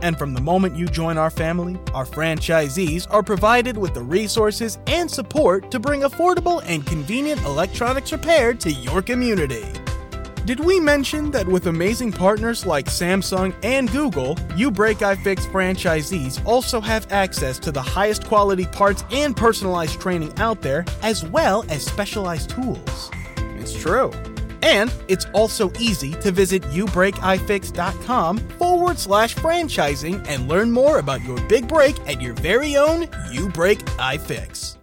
And from the moment you join our family, our franchisees are provided with the resources and support to bring affordable and convenient electronics repair to your community. Did we mention that with amazing partners like Samsung and Google, you Break I Fix franchisees also have access to the highest quality parts and personalized training out there, as well as specialized tools? It's true. And it's also easy to visit youbreakifix.com forward slash franchising and learn more about your big break at your very own You Break iFix.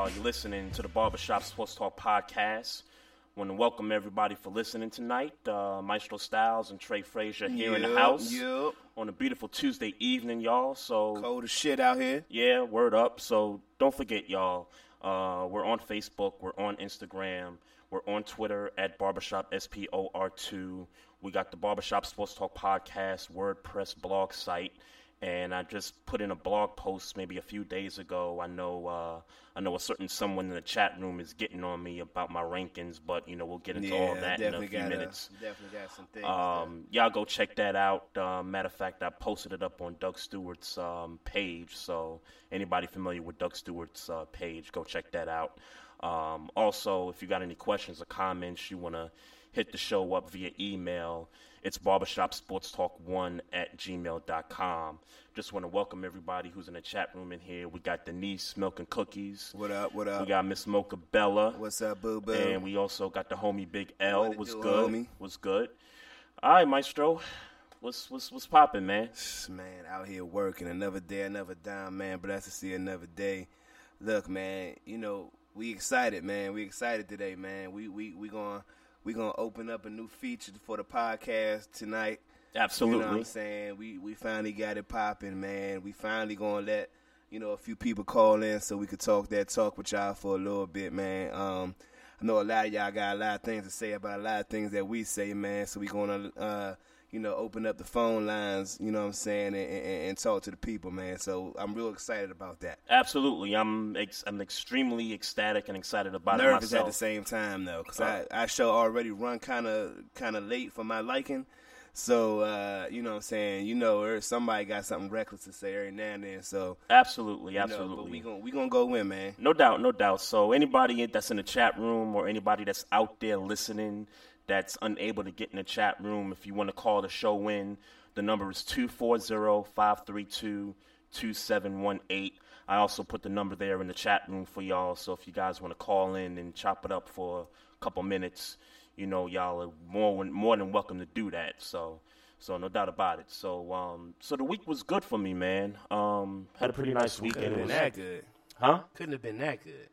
Damn right. Welcome, welcome, y'all. You're listening to the Barbershop Sports Talk podcast. Want to welcome everybody for listening tonight. Uh, Maestro Styles and Trey Frazier here in the house yup. on a beautiful Tuesday evening, y'all. So Cold as shit out here. yeah, word up. So don't forget, y'all. Uh, we're on Facebook. We're on Instagram. We're on Twitter at Barbershop SPOR2. We got the Barbershop Sports Talk Podcast WordPress blog site. And I just put in a blog post maybe a few days ago. I know uh, I know a certain someone in the chat room is getting on me about my rankings, but you know we'll get into all that in a few minutes. definitely got some things. Um, y'all go check that out. Uh, matter of fact, I posted it up on Doug Stewart's um, page. So anybody familiar with Doug Stewart's uh, page, go check that out. Um, also, if you got any questions or comments, you want to hit the show up via email. It's barbershopsportstalk1 at gmail.com. Just want to welcome everybody who's in the chat room in here. We got Denise Milk and Cookies. what up? What up? We got Miss Mocha Bella. What's up, boo boo? And we also got the homie Big L. What Was good. homie? Was good. All right, Maestro. What's what's what's popping, man? man, out here working another day, another dime, man. Blessed to see another day. Look, man, you know we excited, man. We excited today, man. We we we gonna we gonna open up a new feature for the podcast tonight. Absolutely. You know what I'm saying? We we finally got it popping, man. We finally gonna let you know a few people call in so we could talk that talk with y'all for a little bit, man. Um, I know a lot of y'all got a lot of things to say about a lot of things that we say, man. So we gonna uh, you know open up the phone lines, you know what I'm saying, and, and, and talk to the people, man. So I'm real excited about that. Absolutely. I'm ex- I'm extremely ecstatic and excited about Nervous it at the same time though, because I I show already run kind of kind of late for my liking. So uh, you know what I'm saying, you know, or somebody got something reckless to say every now and then. So absolutely, know, absolutely. but we gonna we gonna go in, man. No doubt, no doubt. So anybody that's in the chat room or anybody that's out there listening that's unable to get in the chat room, if you want to call the show in, the number is 240-532-2718. I also put the number there in the chat room for y'all. So if you guys want to call in and chop it up for a couple minutes, you know, y'all are more more than welcome to do that. So so no doubt about it. So um so the week was good for me, man. Um had a pretty nice weekend. Couldn't have was- been that good. Huh? Couldn't have been that good.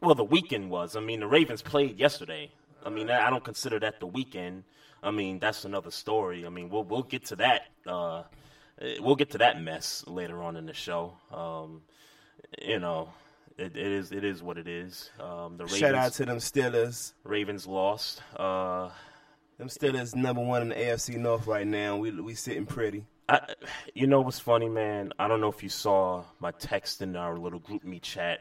Well, the weekend was. I mean, the Ravens played yesterday. I mean, I don't consider that the weekend. I mean, that's another story. I mean, we'll we'll get to that. Uh, eh, we'll get to that mess later on in the show. Um, you know, it, it is it is what it is. Um, the Ravens, Shout out to them Steelers. Ravens lost. Uh, Them Steelers number one in the AFC North right now. We we sitting pretty. I, you know what's funny, man? I don't know if you saw my text in our little group me chat,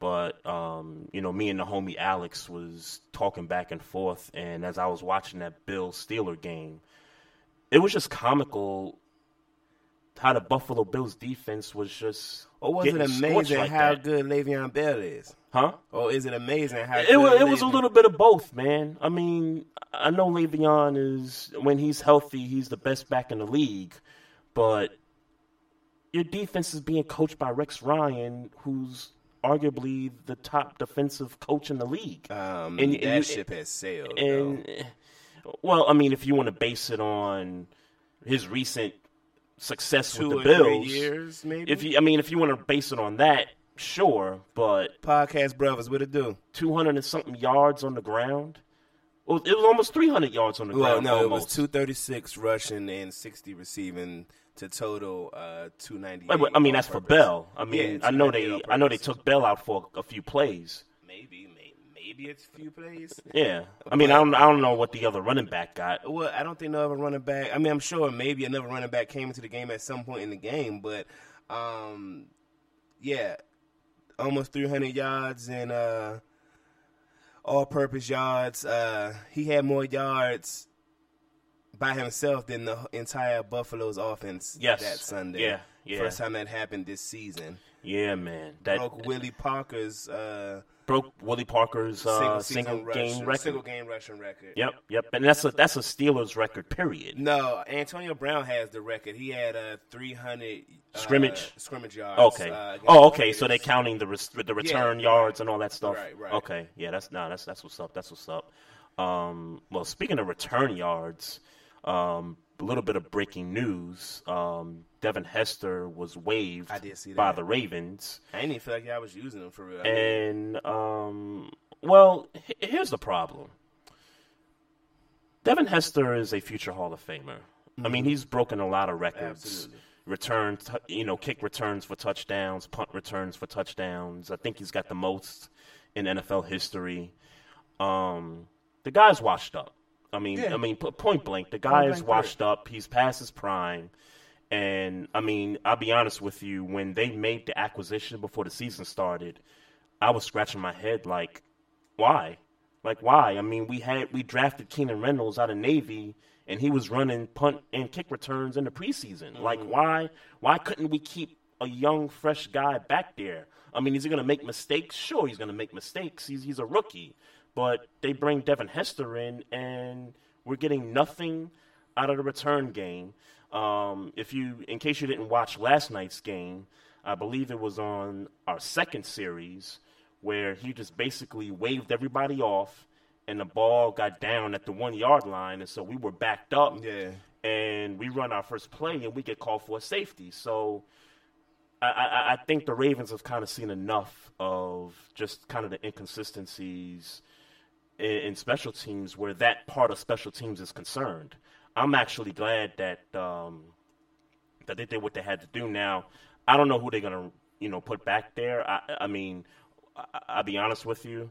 but um, you know, me and the homie Alex was talking back and forth, and as I was watching that Bill Steeler game, it was just comical how the Buffalo Bills defense was just. Or was it amazing like how that. good Le'Veon Bell is? Huh? Or is it amazing how It, was, it was a little bit of both, man. I mean, I know Le'Veon is when he's healthy, he's the best back in the league, but your defense is being coached by Rex Ryan, who's arguably the top defensive coach in the league. Um, And- that and ship has sailed. and though. well, I mean, if you want to base it on his recent success two with the Bills, years, maybe. if you, I mean, if you want to base it on that, sure, but podcast brothers, what it do? 200 and something yards on the ground. Well, it was almost 300 yards on the Well, ground. no, it was two thirty six rushing and sixty receiving to total uh, two ninety. I mean, that's for Bell. I mean, Yeah, I know they, I know they took Bell out for a few plays. Maybe, maybe, maybe it's a few plays. Yeah, I mean, I don't, I don't know what the other running back got. Well, I don't think no other running back. I mean, I'm sure maybe another running back came into the game at some point in the game, but um, yeah, almost 300 yards and uh, all-purpose yards. Uh, he had more yards by himself than the entire Buffalo's offense Yes. that Sunday. Yeah, yeah. First time that happened this season. Yeah, man, that Broke Willie Parker's uh, broke Willie Parker's uh, single, single, game record. single game rushing record. Yep, yep, and that's a that's a Steelers record. Period. No, Antonio Brown has the record. He had uh, 300 uh, Scrimmage? scrimmage yards. Okay. uh, oh, the okay. So they're counting the res- the return right. yards and all that stuff. Right, right. Okay. Yeah. That's no. That's that's what's up. That's what's up. Um, well, speaking of return yards, um, a little bit of breaking news. Um, Devin Hester was waived I did see by the Ravens. I didn't even feel like I was using him for real. And um, well, h- here's the problem. Devin Hester is a future Hall of Famer. I mean, he's broken a lot of records. Absolutely. Return, t- you know, kick returns for touchdowns, punt returns for touchdowns. I think he's got the most in NFL history. Um, the guy's washed up. I mean, Yeah. I mean, point blank, the guy is blank washed up. He's past his prime. And I mean, I'll be honest with you. When they made the acquisition before the season started, I was scratching my head like, why? Like why? I mean, we had we drafted Keenan Reynolds out of Navy, and he was running punt and kick returns in the preseason. Mm-hmm. Like why? Why couldn't we keep a young, fresh guy back there? I mean, is he going to make mistakes? Sure, he's going to make mistakes. He's he's a rookie, but they bring Devin Hester in, and we're getting nothing out of the return game. Um, if you, in case you didn't watch last night's game, I believe it was on our second series where he just basically waved everybody off, and the ball got down at the one yard line, and so we were backed up. Yeah. And we run our first play, and we get called for a safety. So I, I, I think the Ravens have kind of seen enough of just kind of the inconsistencies in, in special teams where that part of special teams is concerned. I'm actually glad that um, that they did what they had to do. Now, I don't know who they're gonna you know put back there. I, I mean, I, I'll be honest with you.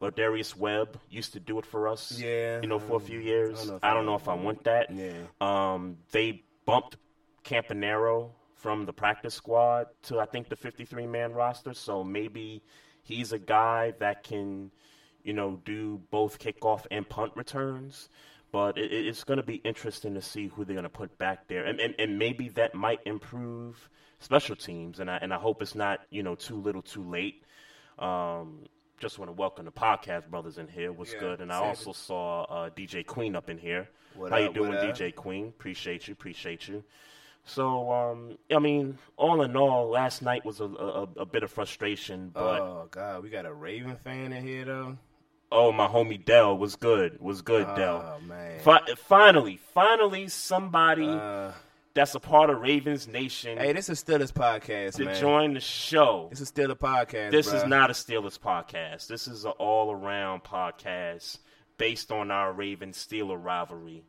Lardarius Webb used to do it for us, Yeah, you know, for a few years. I don't know if I I don't know if I want that. Yeah. Um, they bumped Campanaro from the practice squad to I think the 53 man roster, so maybe he's a guy that can, you know, do both kickoff and punt returns. But it, it- it's going to be interesting to see who they're going to put back there, and, and and maybe that might improve special teams. And I and I hope it's not you know too little, too late. Um, just want to welcome the podcast brothers in here. What's Yeah, good? And I also saw uh, DJ Queen up in here. What How you doing. DJ Queen? Appreciate you. Appreciate you. So, um, I mean, all in all, last night was a, a, a bit of frustration, but oh God, we got a Raven fan in here though. Oh, my homie Dell was good. Was good, Dell. Oh man. Fi- finally, finally, somebody Uh, that's a part of Ravens Nation hey, this is Steelers podcast, to man. join the show. This is still a podcast. This bruh. is not a Steelers podcast. This is an all-around podcast based on our Ravens Steeler rivalry.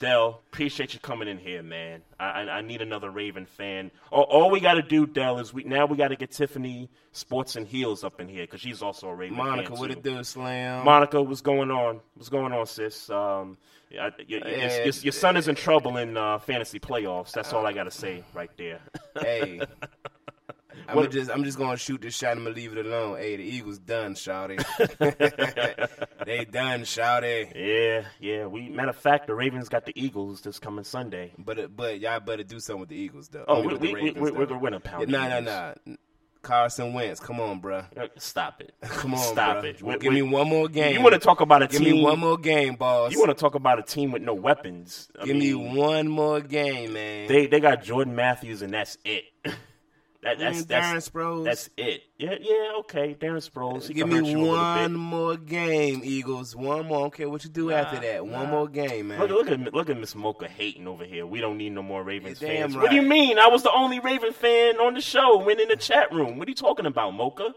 Dell, appreciate you coming in here, man. I, I, I need another Raven fan. All, all we got to do, Dell, is we now we got to get Tiffany Sports and Heels up in here because she's also a Raven Monica. fan What it do, Slam? Monica, what's going on? What's going on, sis? Um, I, your, your, your, your- your son is in trouble in uh, fantasy playoffs. That's all I got to say right there. hey. I'm What- just I'm just gonna shoot this shot. I'm gonna leave it alone. Hey, the Eagles done, shouty. they done, shouty. yeah, yeah. We matter of fact, the Ravens got the Eagles this coming Sunday. But but y'all better do something with the Eagles though. Oh, I mean, we, we, we, Ravens, we, though. we're gonna win a pound. Nah, nah, nah. Carson Wentz, come on, bruh. Uh, Stop it. Come on, Stop it. We- Give we- me one more game. You want to talk about a Give team? Give me one more game, boss. You want to talk about a team with no weapons? I Give me one more game, man. They they got Jordan Matthews and that's it. that, that's that's Darren Sproles. That's it. Yeah, yeah. Okay, Darren Sproles. Give me hurt you a little one more game, Eagles. One more. I don't care what you do after that. One more game, man. Look, look at look at Miss Mocha hating over here. We don't need no more Ravens You're fans. What do you mean? I was the only Raven fan on the show. when in the chat room. What are you talking about, Mocha?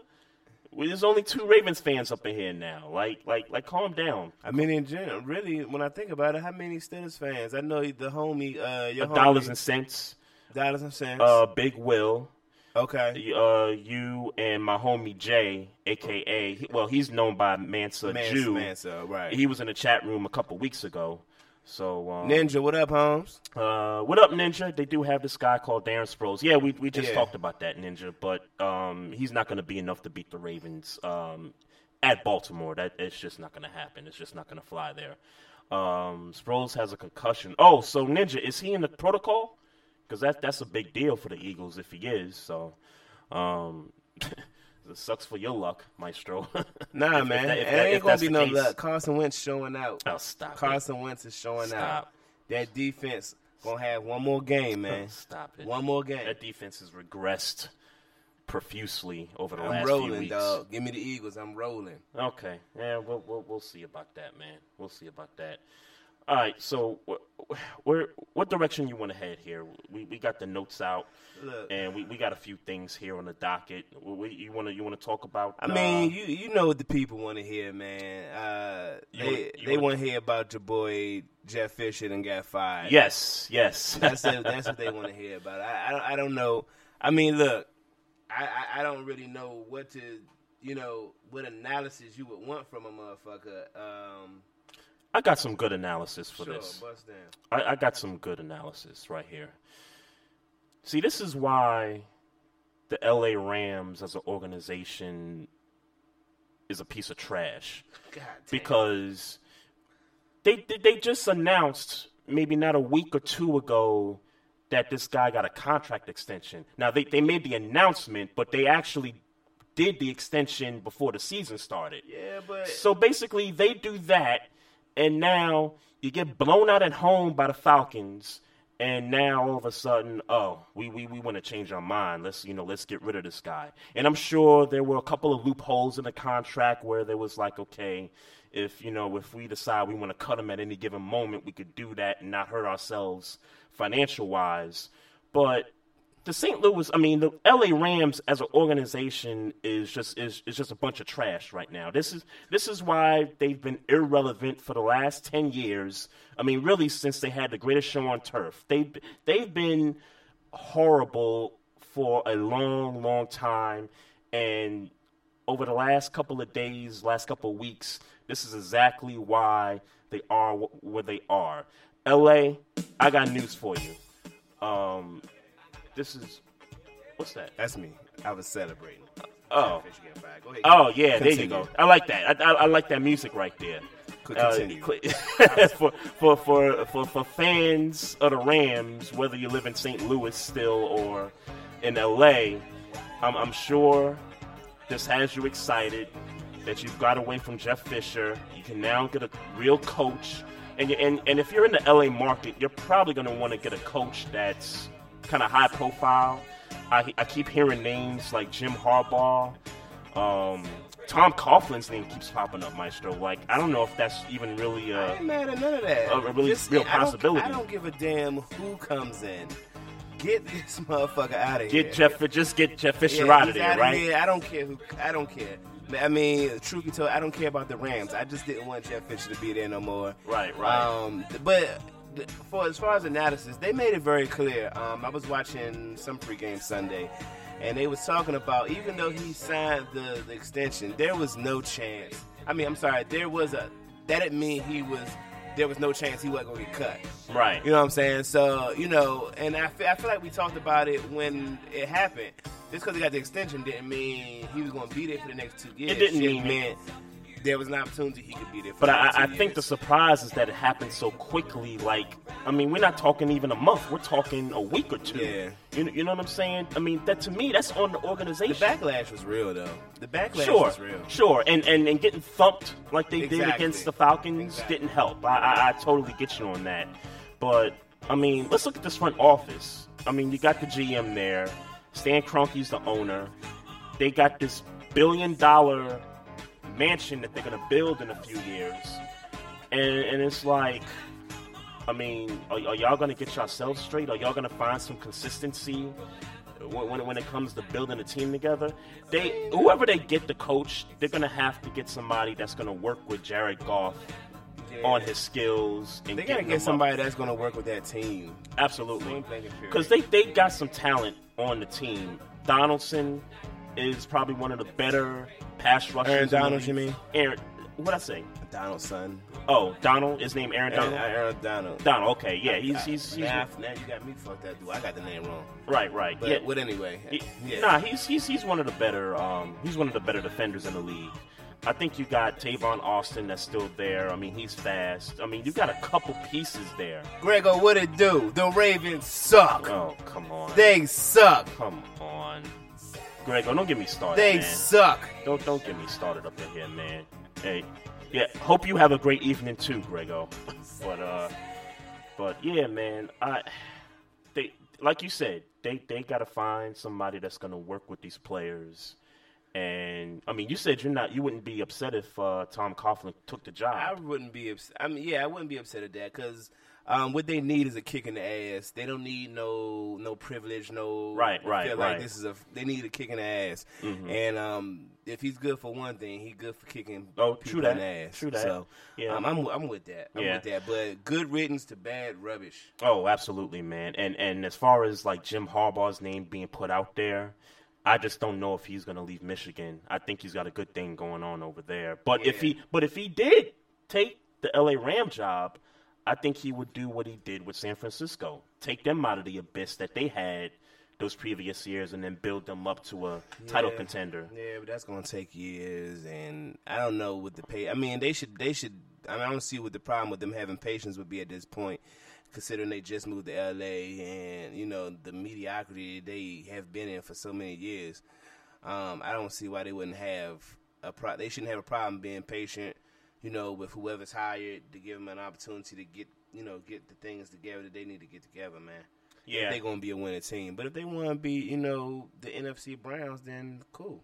Well, There's only two Ravens fans up in here now. Like, like, like, calm down. I mean, in general, really, when I think about it, how many Steelers fans? I know the homie, uh, your homie, Dollars and cents. dollars and cents. Uh, Big Will. Okay, Uh, you and my homie Jay, aka, well, he's known by Mansa, Jew. Mansa, right. He was in the chat room a couple weeks ago. So, um, Ninja, what up, Holmes? Uh, what up, Ninja? They do have this guy called Darren Sproles. Yeah, we we just Yeah. talked about that, Ninja. But um, he's not going to be enough to beat the Ravens um, at Baltimore. That it's just not going to happen. It's just not going to fly there. Um, Sproles has a concussion. Oh, so Ninja is he in the protocol? Because that that's a big deal for the Eagles if he is. So, um, it sucks for your luck, Maestro. Nah, If- if man, that- if it ain't gonna be no case. luck. Carson Wentz showing out. Oh, stop it. Carson Wentz is showing out. That defense gonna have one more game, man. Stop it. One more game. That defense has regressed profusely over the I'm last few rolling, weeks. dog. Give me the Eagles. I'm rolling. Okay, yeah, we'll, we'll we'll see about that, man. We'll see about that. All right, so wh- wh- where what direction you want to head here? We we got the notes out, Look. and we, we got a few things here on the docket. We, you want to you want to talk about? I uh, mean, you you know what the people want to hear, man. Uh, they wanna- they wanna- hear about your boy Jeff Fisher and got fired. yes, yes. that's it, that's what they want to hear about. I, I don't I don't know. I mean, look, I, I I don't really know what to you know what analysis you would want from a motherfucker. Um, I got some good analysis for sure, this. I, I got some good analysis right here. See, this is why the LA Rams as an organization is a piece of trash. God damn. because they they- they just announced maybe not a week or two ago that this guy got a contract extension. Now they they made the announcement, but they actually did the extension before the season started. yeah, but So basically, they do that, and now you get blown out at home by the Falcons, and now all of a sudden, oh, we we, we want to change our mind. Let's you know, let's get rid of this guy. And I'm sure there were a couple of loopholes in the contract where there was like, okay, if you know, if we decide we want to cut him at any given moment, we could do that and not hurt ourselves financial wise. But the St. Louis, I mean, the LA Rams as an organization is just is, is just a bunch of trash right now. This is this is why they've been irrelevant for the last ten years. I mean, really since they had the greatest show on turf. They they've been horrible for a long, long time, and over the last couple of days, last couple of weeks, this is exactly why they are wh- where they are. LA, I got news for you. Um, this is what's that? that's me. I was celebrating. Oh, Jeff Fisher getting fired. Go ahead. oh yeah, there you go. I like that. I, I, I like that music right there. Uh, for, for for for for fans of the Rams, whether you live in St. Louis still or in LA, I'm, I'm sure this has you excited that you've got away from Jeff Fisher. You can now get a real coach, and you, and and if you're in the LA market, you're probably going to want to get a coach that's kind of high profile. I, I keep hearing names like Jim Harbaugh. Um, Tom Coughlin's name keeps popping up, Maestro. Like I don't know if that's even really. I Uh, ain't mad at none of that. a really real I don't- possibility. I don't give a damn who comes in. Get this motherfucker out of here. get Jeff, just get Jeff Fisher Yeah, out of there, outta right? here. I don't care who. I don't care. I mean, truth be told, I don't care about the Rams. I just didn't want Jeff Fisher to be there no more. Right, right. Um, but for as far as analysis, they made it very clear. Um, I was watching some pregame Sunday, and they was talking about even though he signed the, the extension, there was no chance. I mean, I'm sorry, there was a. That didn't mean he was. There was no chance he wasn't gonna get cut. right. You know what I'm saying? So, you know, and I feel, I feel like we talked about it when it happened. Just because he got the extension didn't mean he was going to be there for the next two years. It didn't mean- meant there was an opportunity he could be there for But I, I think the surprise is that it happened so quickly. Like, I mean, we're not talking even a month. We're talking a week or two. Yeah. You, you know what I'm saying? I mean, that to me, that's on the organization. The backlash was real, though. The backlash sure, was real. sure, and, and and getting thumped like they did against the Falcons Exactly. didn't help. I, I I totally get you on that. But I mean, let's look at this front office. I mean, you got the GM there. Stan Kroenke's the owner. They got this billion dollar mansion that they're gonna build in a few years, and and it's like. I mean, are, are y'all gonna get yourselves straight? Are y'all gonna find some consistency when, when, when it comes to building a team together? They whoever they get the coach, they're gonna have to get somebody that's gonna work with Jared Goff Yeah. on his skills and They got to getting him get up. somebody that's going to work with that team. absolutely Point blank and period. because they they got some talent on the team. Donaldson is probably one of the better pass rushers. Aaron in the Donald, league. you mean? Aaron? What I say? Donald's son. Oh, Donald. His name Aaron Aaron, Donald. Aaron Donald. Donald. Okay, yeah, he's he's, he's now, now you got me fucked up, dude. I got the name wrong. right, right. But, yeah, but anyway, He- yeah. Nah, he's he's he's one of the better um he's one of the better defenders in the league. I think you got Tavon Austin that's still there. I mean, he's fast. I mean, you got a couple pieces there. Grego, what it do? The Ravens suck. Oh, come on. They suck. come on. Grego, don't get me started, They man. suck. Don't don't get me started up in here, man. Hey, yeah. Hope you have a great evening too, Grego. but uh, but yeah, man. I they like you said, they they gotta find somebody that's gonna work with these players And I mean, you said you're not, you wouldn't be upset if uh, Tom Coughlin took the job. I wouldn't be upset. I mean, yeah, I wouldn't be upset at that because um, what they need is a kick in the ass. They don't need no no privilege, no Right, right, feel right. Like this is a they need a kick in the ass. Mm-hmm. And um, if he's good for one thing, he's good for kicking Oh, people true in that. the ass. True that. So Yeah. um, I'm I'm with that. I'm Yeah. with that. But good riddance to bad rubbish. Oh, absolutely, man. And and as far as like Jim Harbaugh's name being put out there, I just don't know if he's going to leave Michigan. I think he's got a good thing going on over there. But if he but if he did take the LA Ram job, I think he would do what he did with San Francisco. Take them out of the abyss that they had those previous years and then build them up to a title Yeah. contender. Yeah, but that's gonna take years, and I don't know what the pay. I mean, they should they should. I mean, I don't see what the problem with them having patience would be at this point, considering they just moved to LA and you know the mediocrity they have been in for so many years. Um, I don't see why they wouldn't have a pro. They shouldn't have a problem being patient, you know, with whoever's hired to give them an opportunity to get you know get the things together that they need to get together, man. Yeah. they're gonna be a winning team. But if they want to be, you know, the NFC Browns, then cool.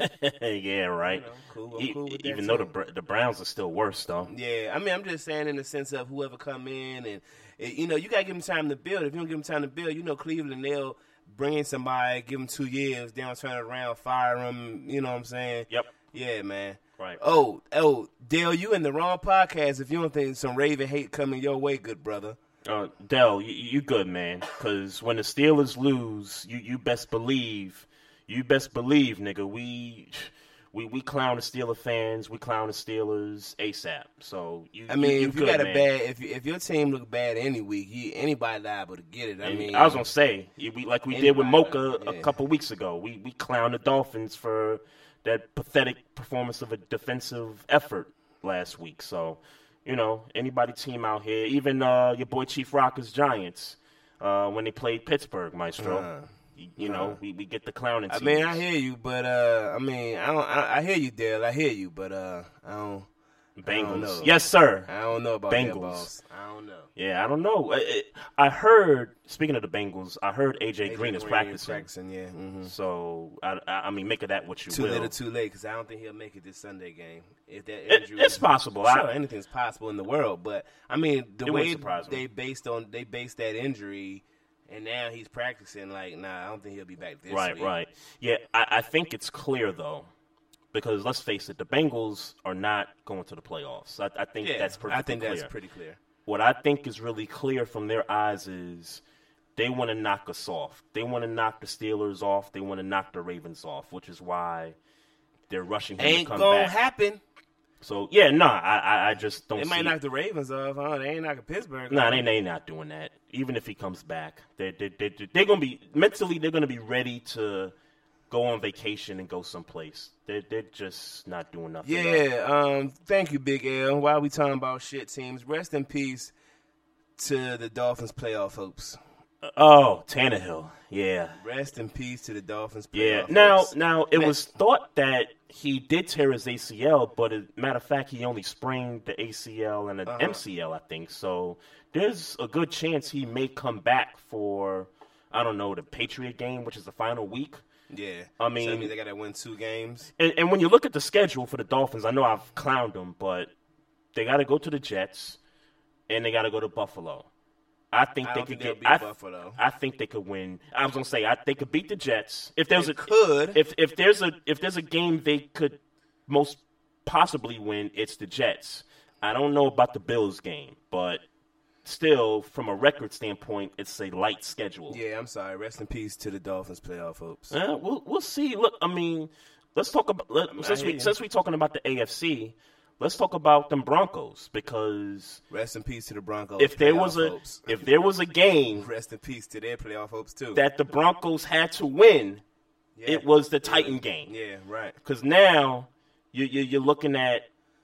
yeah, right. You know, cool. I'm E- cool with that even though the too. The Browns are still worse though. Yeah, I mean, I'm just saying in the sense of whoever come in and you know you gotta give them time to build. If you don't give them time to build, you know Cleveland they'll bring in somebody, give them two years, then turn around, fire them. You know what I'm saying? Yep. Yeah, man. Right. Oh, oh, Dale, you in the wrong podcast if you don't think some Raven hate coming your way, good brother. Uh, Dell, you, you good, man? Because when the Steelers lose, you, you best believe, you best believe, nigga, we we we clown the Steeler fans, we clown the Steelers ASAP. So you, I mean, you, you if you good, got a man. bad, if if your team look bad any week, you, anybody liable to get it. I And mean, I was gonna say, we like we did with Anybody, Mocha a couple weeks ago. We we clowned the Dolphins for that pathetic performance of a defensive effort last week. So, you know, anybody team out here, even uh, your boy Chief Rockers Giants, uh, when they played Pittsburgh, Maestro. Uh, you, you know, we, we get the clowning. I mean, I hear you, but uh, I mean, I don't. I, I hear you, Dale. I hear you, but uh, I don't. Bengals. Yes, sir. I don't know about Bengals. I don't know. Yeah, I don't know. I, I heard. Speaking of the Bengals, I heard AJ, Green is practicing. Practicing, yeah. hmm So I, I mean, make of that what you Too will. little, too late, because I don't think he'll make it this Sunday game. If that It- injury, it's possible. Sure, I- anything's possible in the world, but I mean, the way they based on they based that injury, and now he's practicing. Like, nah, I don't think he'll be back this Right, week. right. Yeah, I, I think it's clear though, because let's face it, the Bengals are not going to the playoffs. I, I think Yeah, that's perfectly I think clear. that's pretty clear. what I think is really clear from their eyes is they want to knock us off. They want to knock the Steelers off. They want to knock the Ravens off, which is why they're rushing him Ain't to come gonna back. happen. so yeah, no, I, I, I just don't. They see might knock the Ravens off. Huh? They ain't knocking Pittsburgh. No, off. they they not doing that. Even if he comes back, they they they they're gonna be mentally they're gonna be ready to go on vacation and go someplace. They're they're just not doing nothing. Yeah, um, thank you, Big L. Why are we talking about shit teams, rest in peace to the Dolphins playoff hopes. Oh, Tannehill. Yeah. Rest in peace to the Dolphins Yeah. Now, hopes. now it Man. was thought that he did tear his ACL, but as a matter of fact, he only sprained the ACL and an Uh-huh. MCL, I think. So there's a good chance he may come back for I don't know the Patriot game, which is the final week. Yeah, I so mean- they got to win two games. And, and when you look at the schedule for the Dolphins, I know I've clowned them, but they got to go to the Jets and they got to go to Buffalo. I think I they could think get. I, Buffalo. I think they could win. I was gonna say I they could beat the Jets if there's They a could. if if there's a if there's a game they could most possibly win, it's the Jets. I don't know about the Bills game, but still, from a record standpoint, it's a light schedule. Yeah, I'm sorry. Rest in peace to the Dolphins playoff hopes. Uh, we'll we'll see. Look, I mean, let's talk about let, since we you. since we talking about the AFC, let's talk about them Broncos because Rest in peace to the Broncos. if there was a hopes. if there was a game rest in peace to their playoff hopes too. that the Broncos had to win, Yeah. it was the Titan game. Yeah, right. Because now you, you, you're looking at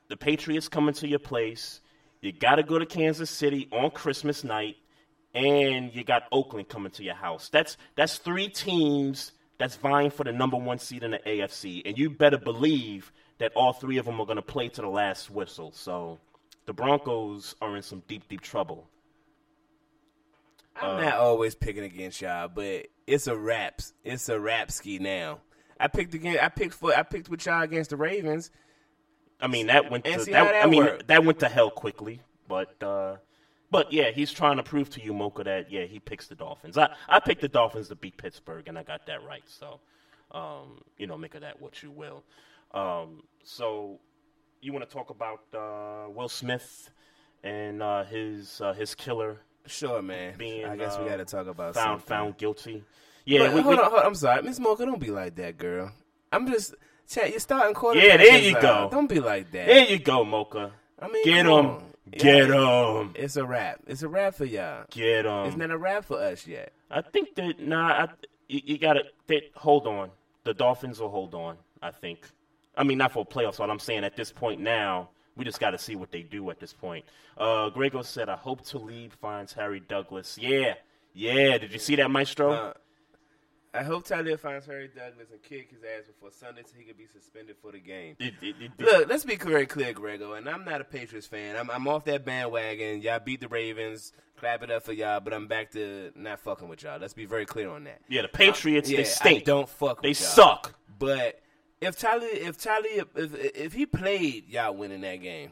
the Patriots coming to your place. You got to go to Kansas City on Christmas night, and you got Oakland coming to your house. That's that's three teams that's vying for the number one seed in the AFC, and you better believe that all three of them are going to play to the last whistle. So the Broncos are in some deep, deep trouble. I'm not uh, always picking against y'all, but it's a raps. It's a rap ski now. I picked again. I picked for. I picked with y'all against the Ravens. I mean that went to that, that I mean worked. that went to hell quickly, but uh but yeah, he's trying to prove to you, Mocha, that yeah, he picks the Dolphins. I I picked the Dolphins to beat Pittsburgh, and I got that right. So, um, you know, make of that what you will. Um, so, you want to talk about uh, Will Smith and uh, his uh, his killer Sure, man. being I guess we uh, got to talk about found something. found guilty? Yeah, But we, hold we- on, hold on. I'm sorry, Miss Mocha. Don't be like that, girl. I'm just. Chat, you're starting quarterback. Yeah, there you go. Don't be like that. there you go, Mocha. I mean, Get him, get him, It's a wrap. It's a wrap for y'all. get him. It's not a wrap for us yet. I think that nah, I, you, you gotta they, hold on. The Dolphins will hold on. I think. I mean, not for playoffs. But I'm saying at this point now, we just got to see what they do at this point. Uh, Grego said, "I hope to Talib finds Harry Douglas." Yeah, yeah. Did you see that, Maestro? Uh, I hope Tyler finds Harry Douglas and kick his ass before Sunday so he can be suspended for the game. Look, let's be very clear, Grego, and I'm not a Patriots fan. I'm, I'm off that bandwagon. Y'all beat the Ravens. Clap it up for y'all, but I'm back to not fucking with y'all. Let's be very clear on that. yeah, the Patriots yeah, they stink. I don't fuck. They suck. But if Tyler, if Tyler, if, if if he played, y'all winning that game.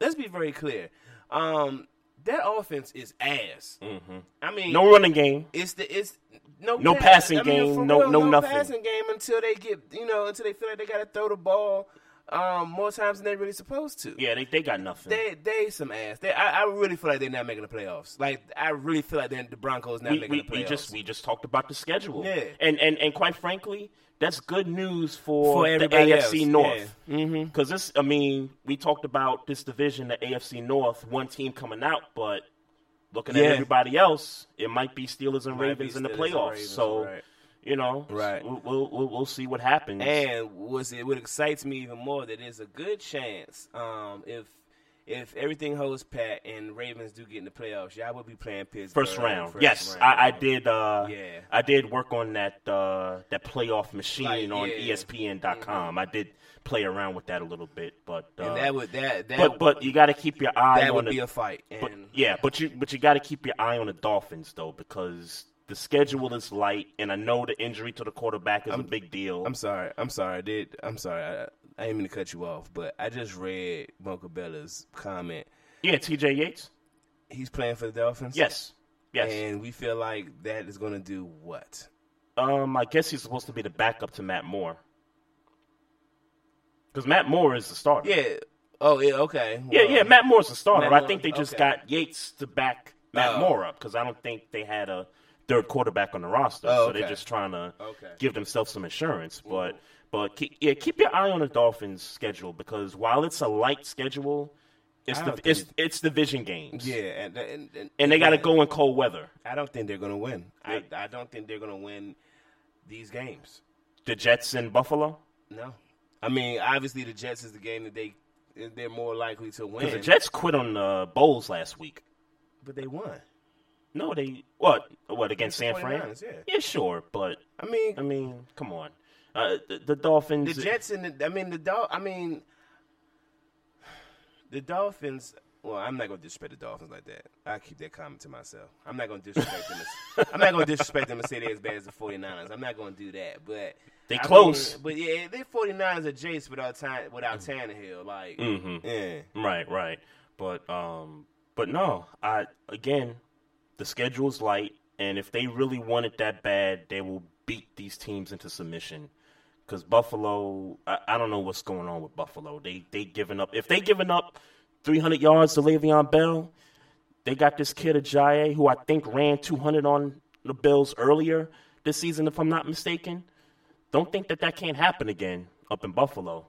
Let's be very clear. Um, that offense is ass. Mm-hmm. I mean, No running game. it's the it's no No pass- passing I mean, game, no- real, no nothing. passing game until they get you know until they feel like they got to throw the ball um, more times than they really supposed to. Yeah, they they got nothing. They they some ass. They, I, I really feel like they're not making the playoffs. Like I really feel like the Broncos not we, making we, the playoffs. we just we just talked about the schedule. Yeah. And and and quite frankly, that's good news for, For the AFC else, North. yeah. Mm-hmm. Because this, I mean, we talked about this division, the AFC North, one team coming out, but looking Yeah. at everybody else, it might be Steelers and Might be Ravens in the playoffs. Ravens, so. right. You know, Right. We'll, we'll we'll we'll see what happens. And what's it? What excites me even more that there's a good chance um, if if everything holds pat and Ravens do get in the playoffs, y'all will be playing Pittsburgh First round, first yes, round. I, I did. Uh, Yeah. I did work on that uh, that playoff machine Like, on yeah. ESPN.com. I did play around with that a little bit, but uh, And that would that that but but you got to keep your eye that on would the be a fight. but, yeah, but you but you got to keep your eye on the Dolphins though because the schedule is light, and I know the injury to the quarterback is a big deal. I'm sorry. I'm sorry. I did I'm sorry. I, I didn't mean to cut you off, but I just read Mocha Bella's comment. yeah, T.J. Yates. He's playing for the Dolphins. Yes, yes. And we feel like that is going to do what? Um, I guess he's supposed to be the backup to Matt Moore because Matt Moore is the starter. Yeah. Oh, yeah. Okay. Yeah, Well, yeah, Matt Moore's the starter. Matt I think they just okay. got Yates to back Matt Oh. Moore up because I don't think they had a third quarterback on the roster, Oh, so they're just trying to Okay. give themselves some insurance. But but keep, yeah, keep your eye on the Dolphins' schedule because while it's a light schedule, it's the don't it's it's division games. Yeah, and and, and, and they got to go in cold weather. I don't think they're going to win. I, I don't think they're going to win these games. The Jets in Buffalo. No. I mean, obviously the Jets is the game that they they're more likely to win. The Jets quit on the Bowls last week. but they won. No, they what what against San Fran? yeah. yeah, sure, but I mean, I mean, come on. Uh, the, the Dolphins. the Jets and the I mean the Dol- I mean the Dolphins. Well, I'm not gonna disrespect the Dolphins like that. I keep that comment to myself. I'm not gonna disrespect them. As, I'm not gonna disrespect them and say they're as bad as the 49ers. I'm not gonna do that. But They I close. mean, but yeah, they 49ers are Jace without time without Tannehill. Like, mm-hmm. yeah. Right, right. But um but no, I again, the schedule's light and if they really want it that bad, they will beat these teams into submission. Cuz Buffalo, I, I don't know what's going on with Buffalo. They they giving up. If they giving up 300 yards to Le'Veon Bell, they got this kid Ajayi who I think ran 200 on the Bills earlier this season if I'm not mistaken. Don't think that that can't happen again up in Buffalo.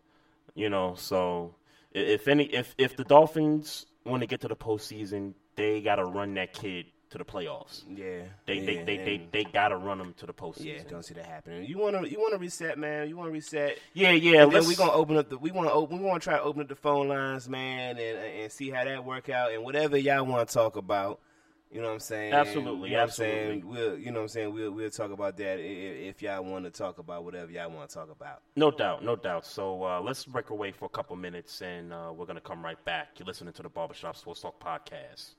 You know, so if any if if the Dolphins want to get to the postseason, they got to run that kid to the playoffs. Yeah, They yeah, they they, they they got to run them to the postseason. yeah. Don't see that happening. You want to you want to reset, man. You want to reset. yeah, yeah. And then we gonna open up the we want to open we want to try to open up the phone lines, man, and and see how that work out and whatever y'all want to talk about. You know what I'm saying? Absolutely, You know absolutely. What I'm saying? We'll you know what I'm saying we'll we'll talk about that i- i- if y'all want to talk about whatever y'all want to talk about. No doubt, no doubt. So uh, let's break away for a couple minutes, and uh, we're gonna come right back. You're listening to the Barbershop Sports Talk podcast.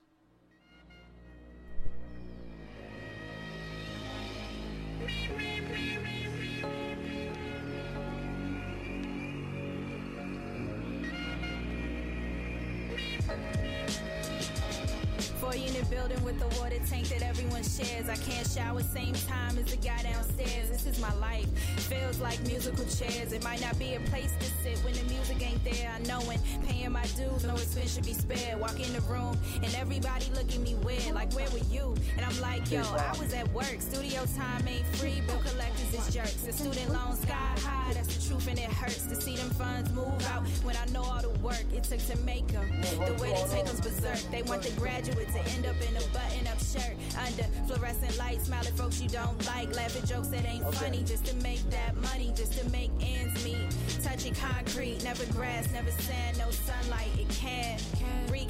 Building with the water tank that everyone shares. I can't shower same time as the guy downstairs. This is my life. Feels like musical chairs. It might not be a place to sit when the music ain't there. I know when paying my dues, no expense should be spared. Walk in the room and everybody look at me weird. Like, where were you? And I'm like, yo, I was at work. Studio time ain't free. Bill collectors is jerks. The student loan sky high. That's the truth and it hurts to see them funds move out when I know all the work it took to make them. The way they take us berserk. They want the graduate to end up in a button up shirt under fluorescent lights. Smiling folks you don't like. Laughing jokes that ain't funny just to make that money, just to make ends meet. Touching concrete, never grass, never sand, no sunlight. It can wreak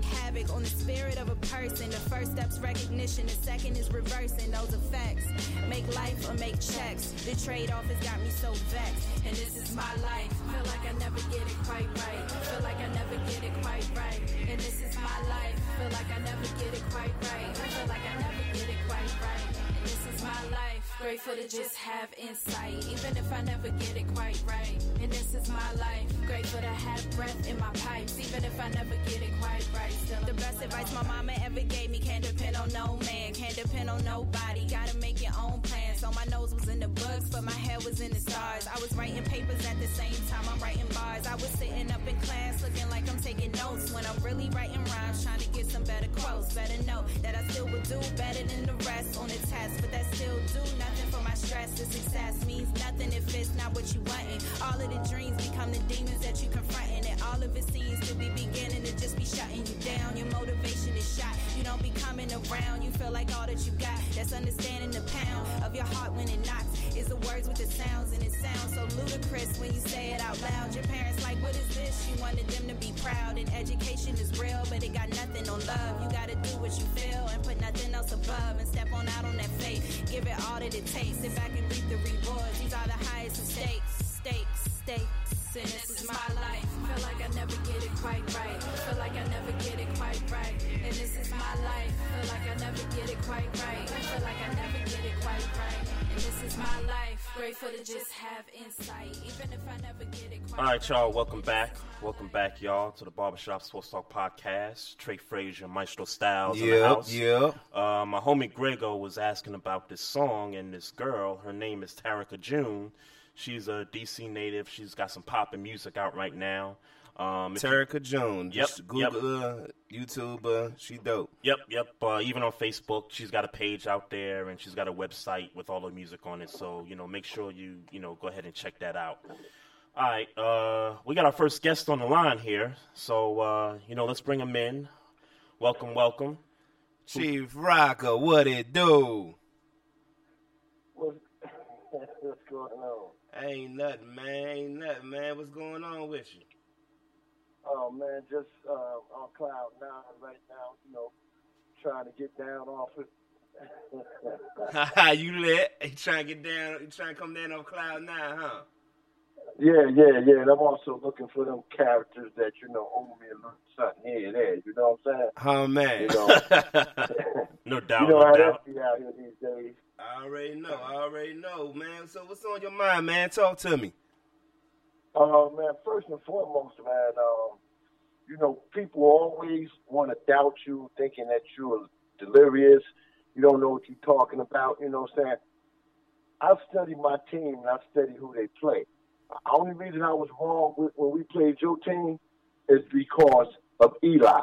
havoc on the spirit of a person. The first step's recognition, the second is reversing those effects. Make life or make checks. The trade off has got me so vexed. And this is my life. Feel like I never get it quite right. Feel like I never get it quite right. And this is my life. Feel like I never get it quite right. I feel like I never get it quite right. And this is my life. Grateful to just have insight, even if I never get it quite right. And this is my life. Grateful to have breath in my pipes, even if I never get it quite right. Still the best advice my mama ever gave me can't depend on no man, can't depend on nobody. Gotta make your own plans. So my nose was in the books, but my head was in the stars. I was writing papers at the same time I'm writing bars. I was sitting up in class looking like I'm taking notes when I'm really writing rhymes, trying to get some better quotes. Better know that I still would do better than the rest on the test, but that still do nothing for my stress. The success means nothing if it's not what you wantin'. All of the dreams become the demons that you confronting, and all of it seems to be beginning to just be shutting you down. Your motivation is shot. You don't be coming around. You feel like all that you got. That's understanding the pound of your heart when it knocks. Is the words with the sounds, and it sounds so ludicrous when you say it out loud. Your parents like, what is this? You wanted them to be proud, and education is real, but it got nothing on love. You gotta do what you feel and put nothing else above, and step on out on that faith. Give it all that it takes. Sit back and reap the rewards. These are the highest of stakes, stakes, stakes. And this is my life. Feel like I never get it quite right. Feel like I never get it quite right. And this is my life. Feel like I never get it quite right. Feel like I never get it quite right. And this is my life. Grateful to just have insight, even if I never get it quite All right, y'all. Welcome back. Welcome back, y'all, to the Barbershop Sports Talk podcast. Trey Frazier, Maestro Styles in the house. yep. Uh, my homie Grego was asking about this song and this girl. Her name is Tarika June. She's a DC native. She's got some poppin' music out right now. Um, if you- Terica Jones. Yep, Just Google her, YouTube her. She dope. Yep, yep. Uh, even on Facebook, she's got a page out there, and she's got a website with all the music on it. So you know, make sure you you know go ahead and check that out. All right, uh, we got our first guest on the line here, so uh, you know, let's bring him in. Welcome, welcome. Chief Rocker, what it do? What's, what's going on? Ain't nothing, man. Ain't nothing, man. What's going on with you? Oh man, just uh, on cloud nine right now. You know, trying to get down off it. you lit. You trying to get down, you trying to come down on cloud nine, huh? yeah, yeah, yeah. And I'm also looking for them characters that you know owe me a little something here and there. You know what I'm saying? Oh, man. You know, no doubt, you know no how doubt. that be out here these days. I already know. I already know, man. So what's on your mind, man? Talk to me. Oh man, first and foremost, man, um, you know, people always want to doubt you, thinking that you're delirious. You don't know what you're talking about. You know what I'm saying? I've studied my team and I've studied who they play. The only reason I was wrong with, when we played your team is because of Eli.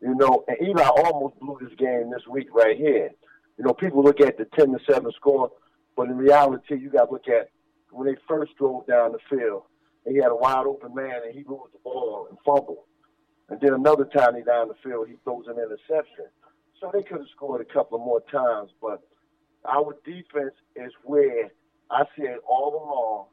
You know, and Eli almost blew this game this week right here. You know, people look at the 10 to 7 score, but in reality, you got to look at when they first drove down the field, and he had a wide open man and he loses the ball and fumble. And then another time he down the field, he throws an interception. So they could have scored a couple of more times, but our defense is where I said all along,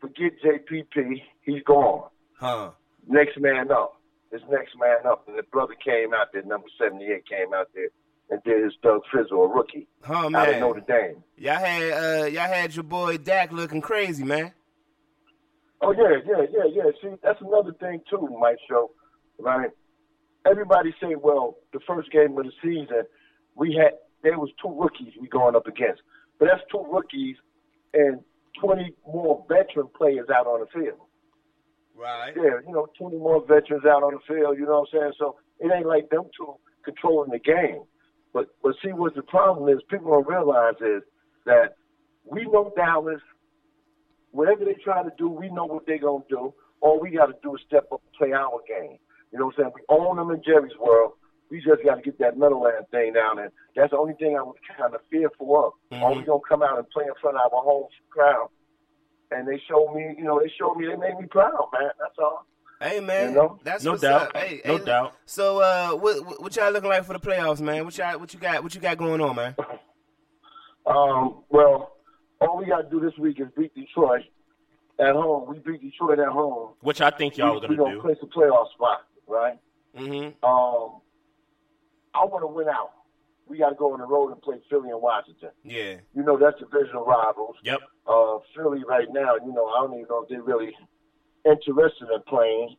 forget JPP, he's gone. Huh. Next man up. It's next man up. And the brother came out there, number 78 came out there and did his Doug Frizzle, a rookie, Huh, out of man. Notre Dame. Y'all had uh y'all had your boy Dak looking crazy, man. Oh yeah, yeah, yeah, yeah. See, that's another thing too, Mike Show, right? Everybody say, well, the first game of the season, we had there was two rookies we going up against, but that's two rookies and twenty more veteran players out on the field. Right. Yeah, you know, twenty more veterans out on the field. You know what I'm saying? So it ain't like them two controlling the game. But but see what the problem is, people don't realize is that we know Dallas. Whatever they try to do, we know what they're gonna do. All we got to do is step up and play our game. You know what I'm saying? We own them in Jerry's world. We just got to get that Meadowland thing down, and that's the only thing I was kind of fearful of. Mm-hmm. Are we gonna come out and play in front of our home crowd? And they showed me, you know, they showed me, they made me proud, man. That's all. Hey man, You know? that's No what's doubt. Up. Hey, No hey, doubt. So, uh, what, what what y'all looking like for the playoffs, man? What y'all what you got what you got going on, man? Um, well, all we got to do this week is beat Detroit at home. We beat Detroit at home. Which I think y'all we, are we, gonna we do. place a playoff spot, right? Mm-hmm. Um, I want to win out. We got to go on the road and play Philly and Washington. Yeah. You know that's divisional rivals. Yep. Uh, Philly right now, you know, I don't even know if they're really interested in playing,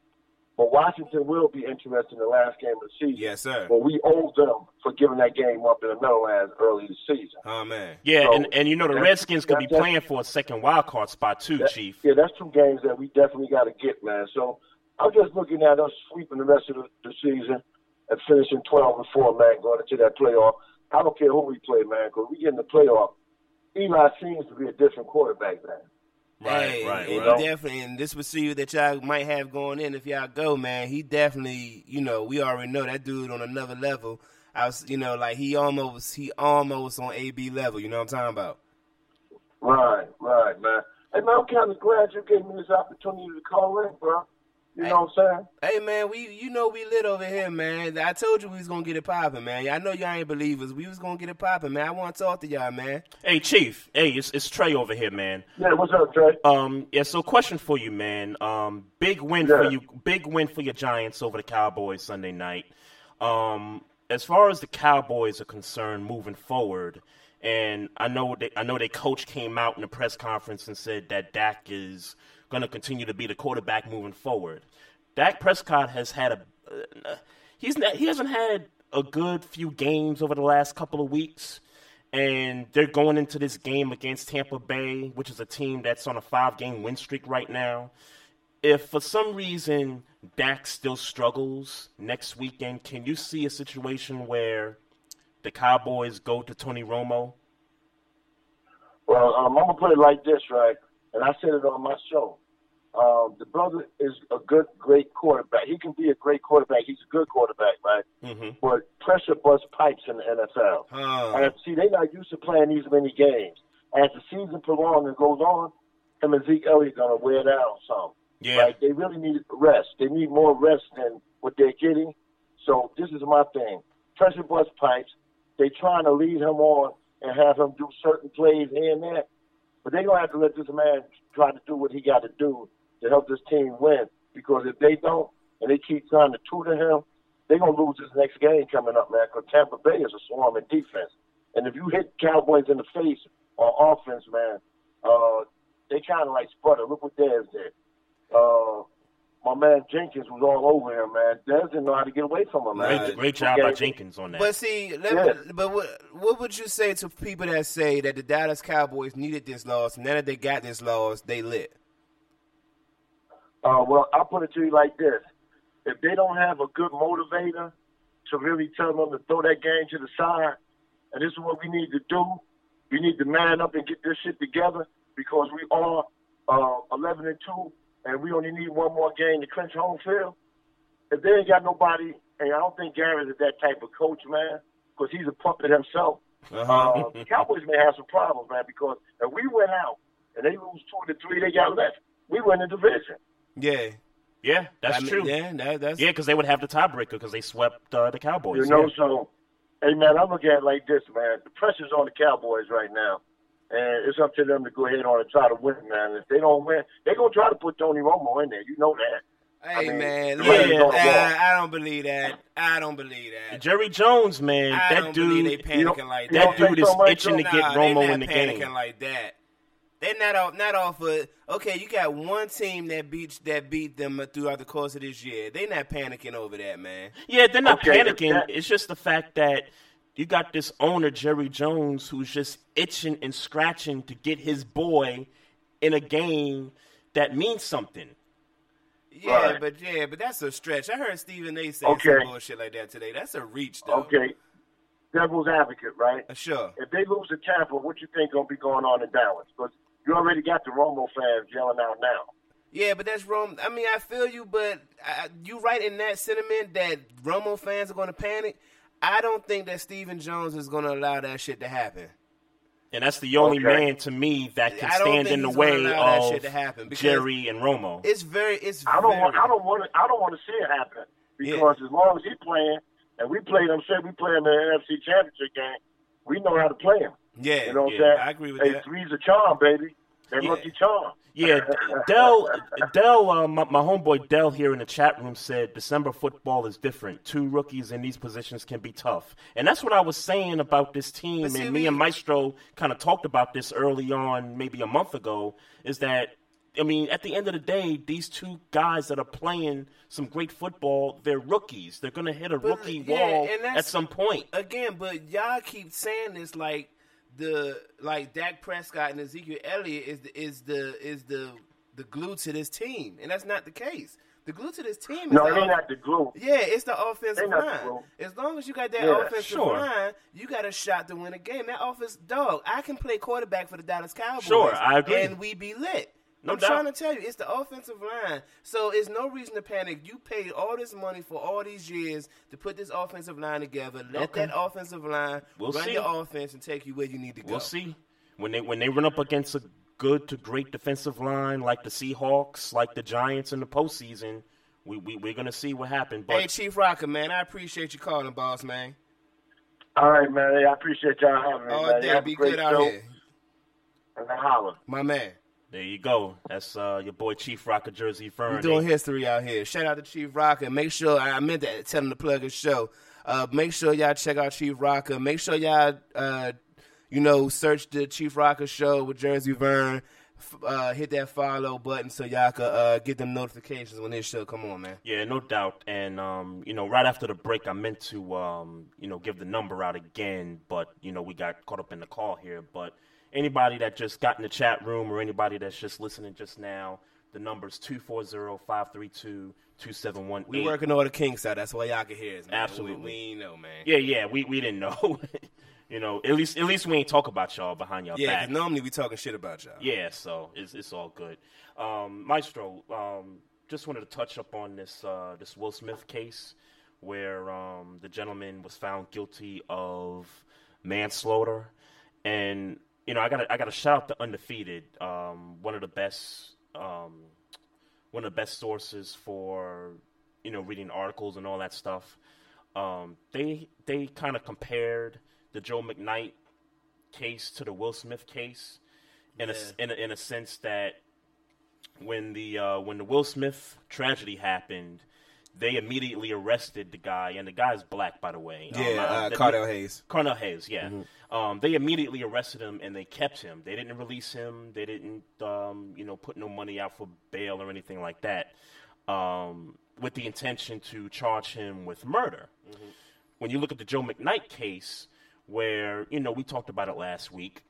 but Washington will be interested in the last game of the season. Yes, sir. But we owe them for giving that game up in the Meadowlands early this season. Oh man. Yeah, So, and, and you know the Redskins could be that's- playing for a second wild card spot too, That- Chief. Yeah, that's two games that we definitely got to get, man. So I'm just looking at us sweeping the rest of the, the season and finishing 12 and 4, man, going into that playoff. I don't care who we play, man, because we get in the playoff. Eli seems to be a different quarterback, man. Right, Hey, right, and right. definitely, and this receiver that y'all might have going in if y'all go, man, he definitely, you know, we already know that dude on another level. I was, you know, like he almost, he almost on AB level. You know what I'm talking about? Right, right, man. Hey, man, I'm kind of glad you gave me this opportunity to call in, bro. You know what I'm saying? Hey man, we, you know, we lit over here, man. I told you we was gonna get it popping, man. I know y'all ain't believers. We was gonna get it popping, man. I want to talk to y'all, man. Hey, Chief. Hey, it's, it's Trey over here, man. Yeah, what's up, Trey? Um, yeah. So, question for you, man. Um, big win for you. Big win for your Giants over the Cowboys Sunday night. Um, as far as the Cowboys are concerned, moving forward, and I know they, I know their coach came out in the press conference and said that Dak is going to continue to be the quarterback moving forward. Dak Prescott has had a uh, he's not, he hasn't had a good few games over the last couple of weeks and they're going into this game against Tampa Bay, which is a team that's on a five game win streak right now. If for some reason Dak still struggles next weekend, can you see a situation where the Cowboys go to Tony Romo? Well, um, I'm gonna put it like this, right? And I said it on my show. Um, the brother is a good, great quarterback. He can be a great quarterback. He's a good quarterback, right? Mm-hmm. But pressure bust pipes in the NFL. Huh. And see, they're not used to playing these many games. As the season prolongs and goes on, him and Zeke Elliott gonna wear down some. Yeah. Right? They really need rest. They need more rest than what they're getting. So this is my thing. Pressure bust pipes. They trying to lead him on and have him do certain plays here and there. But they're gonna have to let this man try to do what he got to do to help this team win. Because if they don't, and they keep trying to tutor him, they're gonna lose this next game coming up, man. Because Tampa Bay is a swarming defense, and if you hit Cowboys in the face on offense, man, uh, they kind of like sputter. Look what Dez did. Uh, my man Jenkins was all over him, man. Dez didn't know how to get away from him, man. Great, great job by Jenkins on that. But see, let Yeah. me, but what what would you say to people that say that the Dallas Cowboys needed this loss, and now that they got this loss, they lit? Uh, well, I'll put it to you like this: if they don't have a good motivator to really tell them to throw that game to the side, and this is what we need to do, we need to man up and get this shit together because we are uh, 11 and two, and we only need one more game to clinch home field. If they ain't got nobody, and I don't think Garrett is that type of coach, man, because he's a puppet himself. Uh, the Cowboys may have some problems, man, because if we went out and they lose two to three, they got left. We win the division. Yeah, yeah, that's I mean, true. Yeah, that, that's Yeah, because they would have the tiebreaker because they swept uh, the Cowboys. You know, yeah. so hey man, I look at it like this, man. The pressure's on the Cowboys right now. And it's up to them to go ahead on and try to win, man. If they don't win, they're gonna try to put Tony Romo in there. You know that. Hey I mean, man, the look, writing's on the wall. I, I don't believe that. I don't believe that. Jerry Jones, man, I that don't believe they dude, panicking you know- like that. that dude is so itching to Nah, get they Romo not in the panicking game. like that. They're not off, not off of. Okay, you got one team that beat that beat them throughout the course of this year. They're not panicking over that, man. Yeah, they're not Okay, panicking. that- It's just the fact that you got this owner, Jerry Jones, who's just itching and scratching to get his boy in a game that means something. Yeah, Right. but yeah, but that's a stretch. I heard Stephen A. say Okay. some bullshit like that today. That's a reach, though. Okay. devil's advocate, right? Uh, Sure. If they lose to Tampa, what you think gonna be going on in Dallas? Because you already got the Romo fans yelling out now. Yeah, but that's Rome. I mean, I feel you, but I, you right in that sentiment that Romo fans are going to panic. I don't think that Stephen Jones is going to allow that shit to happen. And that's the only Okay. man to me that can stand in the way allow that of shit to happen Jerry and Romo. It's very, it's. I don't very, want. I don't want to. I don't want to see it happen because as long as he playing and we play them, say we play him in the NFC Championship game, we know how to play him. Yeah, You know what Yeah, I'm saying? I agree with hey, that. three's a charm, baby. That Yeah. lucky charm. Yeah, Dell, Dell, uh, my, my homeboy Dell here in the chat room said December football is different. Two rookies in these positions can be tough, and that's what I was saying about this team. But see, and me and Maestro kind of talked about this early on, maybe a month ago. Is that I mean, at the end of the day, these two guys that are playing some great football, they're rookies. They're going to hit a But, rookie yeah, wall and at some point. again, but y'all keep saying this like the like Dak Prescott and Ezekiel Elliott is the is the is the the glue to this team, and that's not the case. The glue to this team is No, the they off- not the glue. yeah, it's the offensive the line. glue. As long as you got that Yeah, offensive sure. line, you got a shot to win a game. That offense, dog, I can play quarterback for the Dallas Cowboys. Sure, I agree. And we be lit. No I'm doubt. trying to tell you, it's the offensive line. So it's no reason to panic. You paid all this money for all these years to put this offensive line together. Let Okay. that offensive line We'll run see. your offense and take you where you need to go. We'll see when they when they run up against a good to great defensive line like the Seahawks, like the Giants in the postseason. We, we we're gonna see what happens. But Hey, Chief Rocker, man, I appreciate you calling, boss, man. All right, man. Hey, I appreciate y'all having me, All man. day, You have a be great good out show, here. And I holler. My man. There you go. That's uh, your boy Chief Rocker Jersey Fern. We're doing history out here. Shout out to Chief Rocker. Make sure I meant to tell him to plug his show. Uh, make sure y'all check out Chief Rocker. Make sure y'all, uh, you know, search the Chief Rocker show with Jersey Vern. Uh, hit that follow button so y'all can uh, get them notifications when this show come on, man. Yeah, no doubt. And um, you know, right after the break, I meant to um, you know, give the number out again, but you know, we got caught up in the call here. But anybody that just got in the chat room or anybody that's just listening just now, the number's 240-532-2718. We working all the kinks out. That's why y'all can hear us, man. Absolutely. We, we know, man. Yeah, yeah, we, we didn't know. you know, at least at least we ain't talk about y'all behind y'all Yeah, back. normally we talking shit about y'all. Yeah, so it's it's all good. Um, Maestro, um, just wanted to touch up on this uh, this Will Smith case where um, the gentleman was found guilty of manslaughter, and you know I got I got to shout out to Undefeated, um, one of the best um, one of the best sources for you know reading articles and all that stuff. Um, they they kind of compared the Joe McKnight case to the Will Smith case in a in a, in a sense that when the uh, when the Will Smith tragedy happened, they immediately arrested the guy, and the guy's black, by the way. Um, Yeah, uh, the- Cardell Hayes. Carnell Hayes, yeah. Um, they immediately arrested him and they kept him. They didn't release him. They didn't, um, you know, put no money out for bail or anything like that, um, with the intention to charge him with murder. When you look at the Joe McKnight case, where you know we talked about it last week,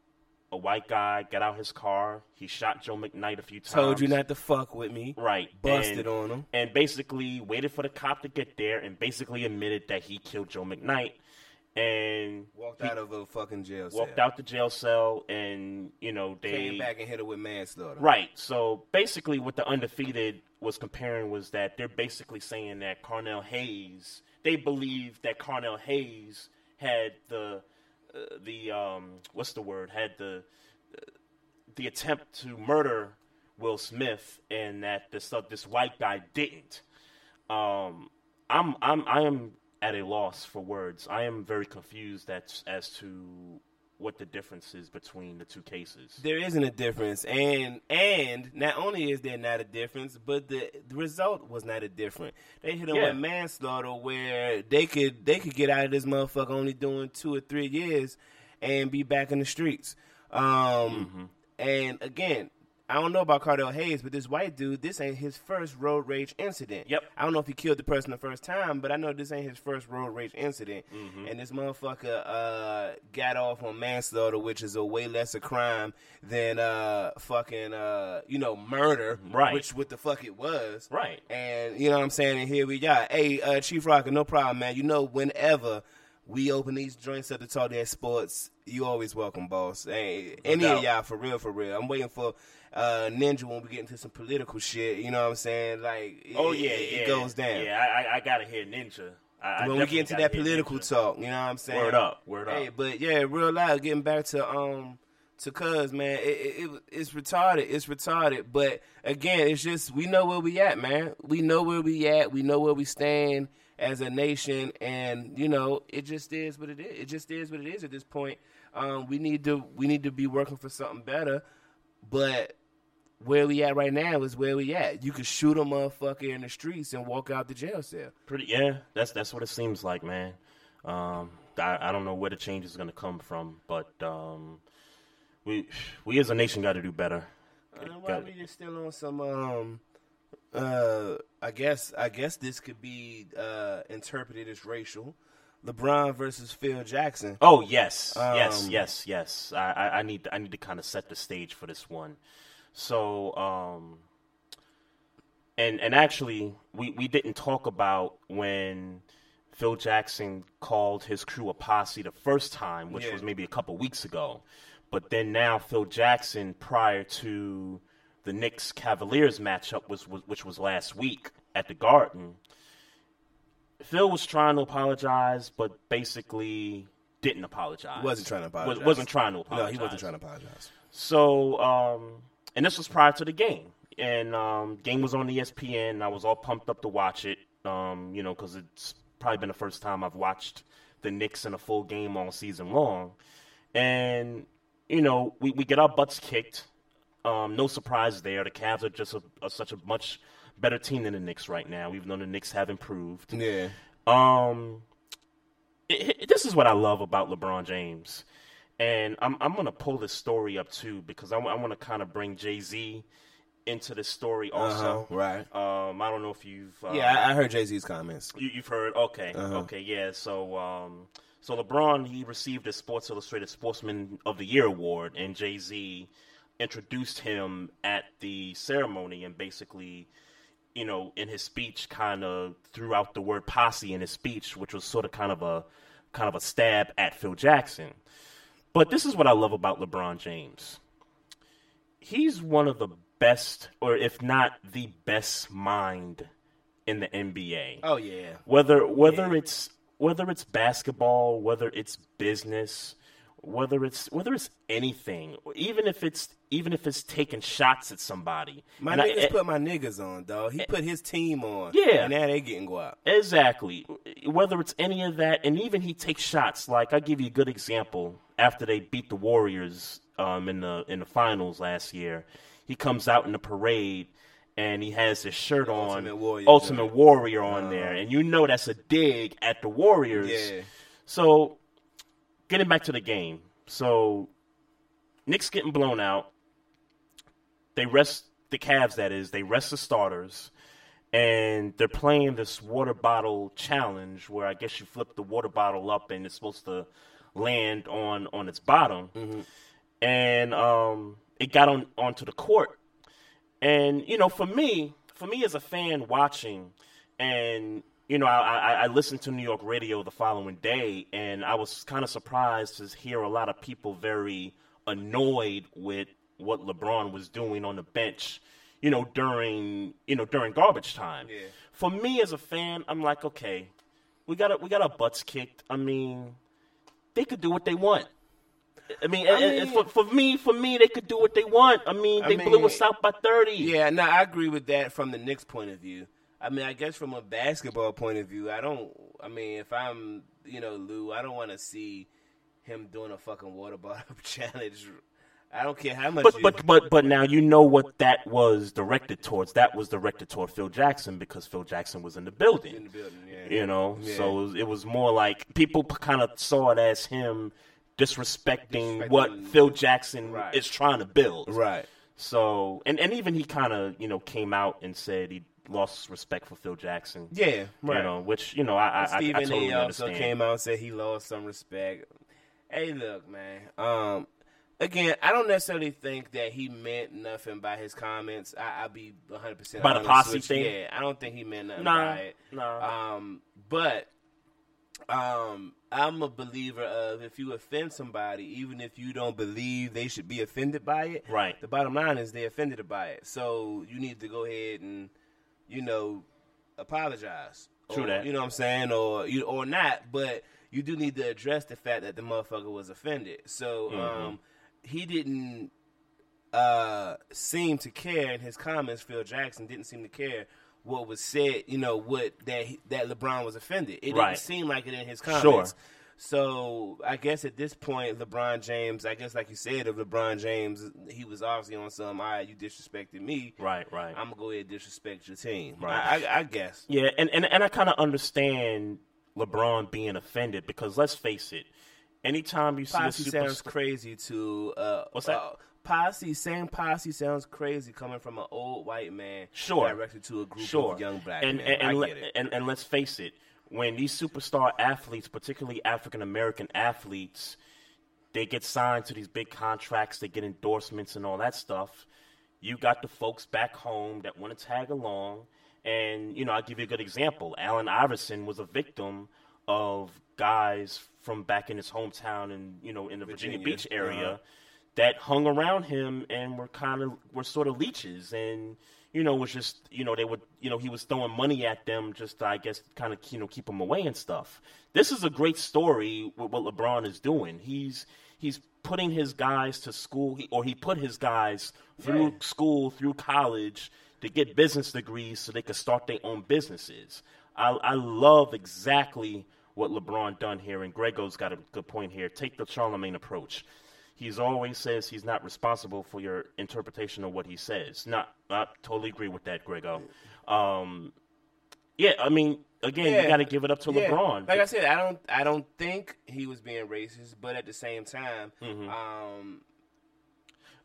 a white guy got out his car, he shot Joe McKnight a few times. Told you not to fuck with me. Right. Busted and, on him. And basically waited for the cop to get there and basically admitted that he killed Joe McKnight. And Walked out of a fucking jail cell. walked out the jail cell and, you know, they Came back and hit her with manslaughter. Right. So basically what the undefeated was comparing was that they're basically saying that Carnell Hayes, they believe that Carnell Hayes had the uh, the um what's the word? had the the attempt to murder Will Smith and that this uh, this white guy didn't. Um, I'm I'm I am at a loss for words. I am very confused as as to what the difference is between the two cases. There isn't a difference, and and not only is there not a difference, but the, the result was not a different. They hit him Yeah. with manslaughter, where they could they could get out of this motherfucker only doing two or three years, and be back in the streets. Um, Mm-hmm. and again. I don't know about Cardell Hayes, but this white dude, this ain't his first road rage incident. Yep. I don't know if he killed the person the first time, but I know this ain't his first road rage incident. Mm-hmm. And this motherfucker uh, got off on manslaughter, which is a way lesser crime than uh, fucking uh, you know murder, Right. Which what the fuck it was, Right. And you know what I'm saying. And here we are. Hey, uh, Chief Rocker, no problem, man. You know whenever. we open these joints up to talk that sports. You always welcome, boss. Hey, any doubt. of y'all for real, for real. I'm waiting for uh, Ninja when we get into some political shit. You know what I'm saying? Like, it, Oh yeah, it, yeah. it goes down. Yeah, I, I, I gotta hear Ninja. I, I when we get into that political Ninja. talk, you know what I'm saying? Word up, word up. Hey, but yeah, real life. Getting back to um to cuz man, it, it, it it's retarded. It's retarded. But again, it's just we know where we at, man. We know where we at. We know where we stand as a nation, and you know it just is what it is. It just is what it is at this point. Um, we need to we need to be working for something better, but. Where we at right now is where we at. You could shoot a motherfucker in the streets and walk out the jail cell. Pretty, yeah. That's that's what it seems like, man. Um, I, I don't know where the change is gonna come from, but um, we we as a nation got to do better. Uh, why Got- we just still on some um uh I guess I guess this could be uh interpreted as racial. LeBron versus Phil Jackson. Oh yes, yes, Um, yes, yes. I, I, I need I need to kind of set the stage for this one. So, um, and and actually, we we didn't talk about when Phil Jackson called his crew a posse the first time, which Yeah. was maybe a couple weeks ago. But then now Phil Jackson, prior to the Knicks Cavaliers matchup, was, was which was last week at the Garden. Phil was trying to apologize, but basically didn't apologize. Wasn't trying to apologize. Was, wasn't trying to apologize. No, he wasn't trying to apologize. So, um, and this was prior to the game, and um, game was on ESPN. And I was all pumped up to watch it, um, you know, because it's probably been the first time I've watched the Knicks in a full game all season long, and you know, we, we get our butts kicked. Um, no surprise there. The Cavs are just a, are such a much better team than the Knicks right now, even though the Knicks have improved. Yeah. Um, it, it- this is what I love about LeBron James, and I'm I'm gonna pull this story up too because I, I want to kind of bring Jay Z into this story also. Uh-huh, right. Um, I don't know if you've uh, Yeah, I, I heard Jay Z's comments. you, you've heard. Okay, Uh-huh. okay, yeah. So um, so LeBron he received a Sports Illustrated Sportsman of the Year award, and Jay Z introduced him at the ceremony and basically you know, in his speech, kind of threw out the word posse in his speech, which was sort of kind of a kind of a stab at Phil Jackson. But this is what I love about LeBron James. He's one of the best, or if not the best mind in the NBA Oh yeah. whether whether Yeah. it's whether it's basketball, whether it's business, whether it's whether it's anything, even if it's even if it's taking shots at somebody. My And niggas eh, put my niggas on, dog. He put his team on. Yeah. And now they getting go out. Exactly. Whether it's any of that, and even he takes shots. Like I give you a good example. After they beat the Warriors um, in the in the finals last year, he comes out in the parade and he has his shirt The on, Ultimate Warrior Ultimate. Warrior on there, and you know that's a dig at the Warriors. Yeah. So, getting back to the game, so Knicks getting blown out. They rest the Cavs. That is, they rest the starters, and they're playing this water bottle challenge where I guess you flip the water bottle up and it's supposed to land on on its bottom, and um, it got on onto the court. And you know, for me, for me as a fan watching, and you know, I, I, I listened to New York radio the following day, and I was kind of surprised to hear a lot of people very annoyed with what LeBron was doing on the bench. You know, during you know during garbage time. Yeah. For me as a fan, I'm like, okay, we got we got our butts kicked. I mean, they could do what they want. I mean, I mean- for, for me, for me, they could do what they want. I mean, I they blew us out by thirty. Yeah, no, I agree with that from the Knicks' point of view. I mean, I guess from a basketball point of view, I don't. I mean, if I'm, you know, Lou, I don't want to see him doing a fucking water bottle challenge. I don't care how much. But you, but but but now you know what that was directed towards. That was directed toward Phil Jackson because Phil Jackson was in the building. in the building, yeah. You know, Yeah. so it was, it was more like people kind of saw it as him disrespecting, Disrespecting- what Phil Jackson Right. is trying to build. right. So and and even he kind of you know came out and said he lost respect for Phil Jackson. Yeah, right. You know, which you know I I, I, I Stephen totally A. also understand. came out and said he lost some respect. Hey, look, man. Um, again, I don't necessarily think that he meant nothing by his comments. I, I'll be 100 percent By the posse thing? Yeah, I don't think he meant nothing Nah, by it. nah. Um, but Um, I'm a believer of if you offend somebody, even if you don't believe they should be offended by it, Right. The bottom line is they offended by it, so you need to go ahead and, you know, apologize. True Or, that. You know what I'm saying, or you or not, but you do need to address the fact that the motherfucker was offended. So, Mm-hmm. um, he didn't uh seem to care in his comments. Phil Jackson didn't seem to care what was said. You know what that that LeBron was offended. It Right. didn't seem like it in his comments. Sure. So I guess at this point, LeBron James, I guess like you said, of LeBron James, he was obviously on some. All right, you disrespected me. Right, right. I'm gonna go ahead and disrespect your team. Right. I, I, I guess. Yeah, and, and, and I kind of understand LeBron being offended because let's face it, anytime you see Posse a super sounds crazy to uh, What's that? Uh, posse, same posse sounds crazy coming from an old white man, Sure. directed to a group sure. of young black and, men. And, and, I get it. and and let's face it, when these superstar athletes, particularly African American athletes, they get signed to these big contracts, they get endorsements and all that stuff. You got the folks back home that want to tag along, and you know I'll give you a good example. Allen Iverson was a victim of guys from back in his hometown and you know in the Virginia, Virginia, Beach area uh-huh. that hung around him and were kind of were sort of leeches and you know was just you know they would you know he was throwing money at them just to, I guess kind of you know keep them away and stuff. This is a great story with what LeBron is doing. He's he's putting his guys to school he, or he put his guys through Yeah. school through college to get business degrees so they could start their own businesses. I, I love exactly what LeBron done here, and Grego's got a good point here. Take the Charlemagne approach. He's always says he's not responsible for your interpretation of what he says. Not, I totally agree with that, Grego. Um, yeah, I mean, again, you got to give it up to Yeah. LeBron. Like I said, I don't I don't think he was being racist, but at the same time, Mm-hmm. um,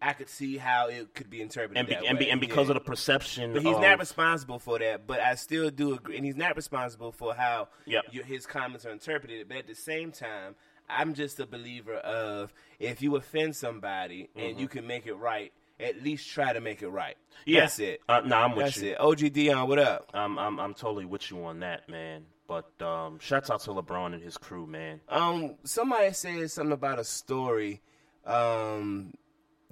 I could see how it could be interpreted and, be, and, be, and because Yeah. of the perception, But he's of, not responsible for that. But I still do agree, and he's not responsible for how Yep. your, his comments are interpreted. But at the same time, I'm just a believer of if you offend somebody and you can make it right, at least try to make it right. Mm-hmm. Yeah. That's it. Uh, no, I'm with That's you. it. OG Dion, what up? I'm, I'm I'm totally with you on that, man. But um, shouts out to LeBron and his crew, man. Um, somebody said something about a story. Um,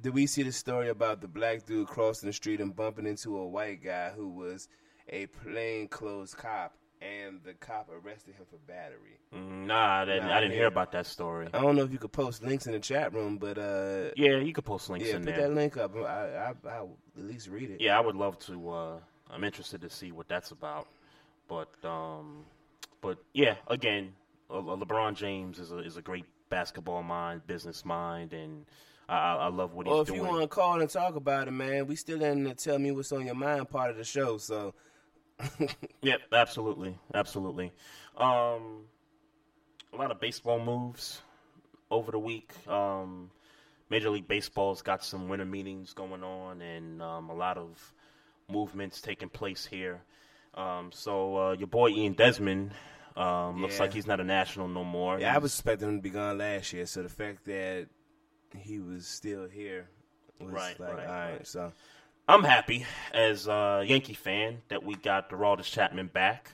did we see the story about the black dude crossing the street and bumping into a white guy who was a plainclothes cop, and the cop arrested him for battery? Mm, Nah, I didn't, Nah, I didn't hear about that story. I don't know if you could post links in the chat room, but uh, Yeah, you could post links yeah, in put there. that link up. I, I, I'll at least read it. Yeah, I would love to. Uh, I'm interested to see what that's about. But um, but yeah, again, LeBron James is a is a great basketball mind, business mind, and I, I I love what he's doing. Well, if you want to call and talk about it, man, we still in the tell me what's on your mind part of the show. So Yep, absolutely, absolutely. Um, a lot of baseball moves over the week. Um, Major League Baseball's got some winter meetings going on, and um, a lot of movements taking place here. Um, so uh, your boy Ian Desmond um, looks like he's not a national no more. Yeah, I was expecting him to be gone last year, so the fact that he was still here was Right, like, right, all right, right. so I'm happy as a Yankee fan that we got Aroldis Chapman back.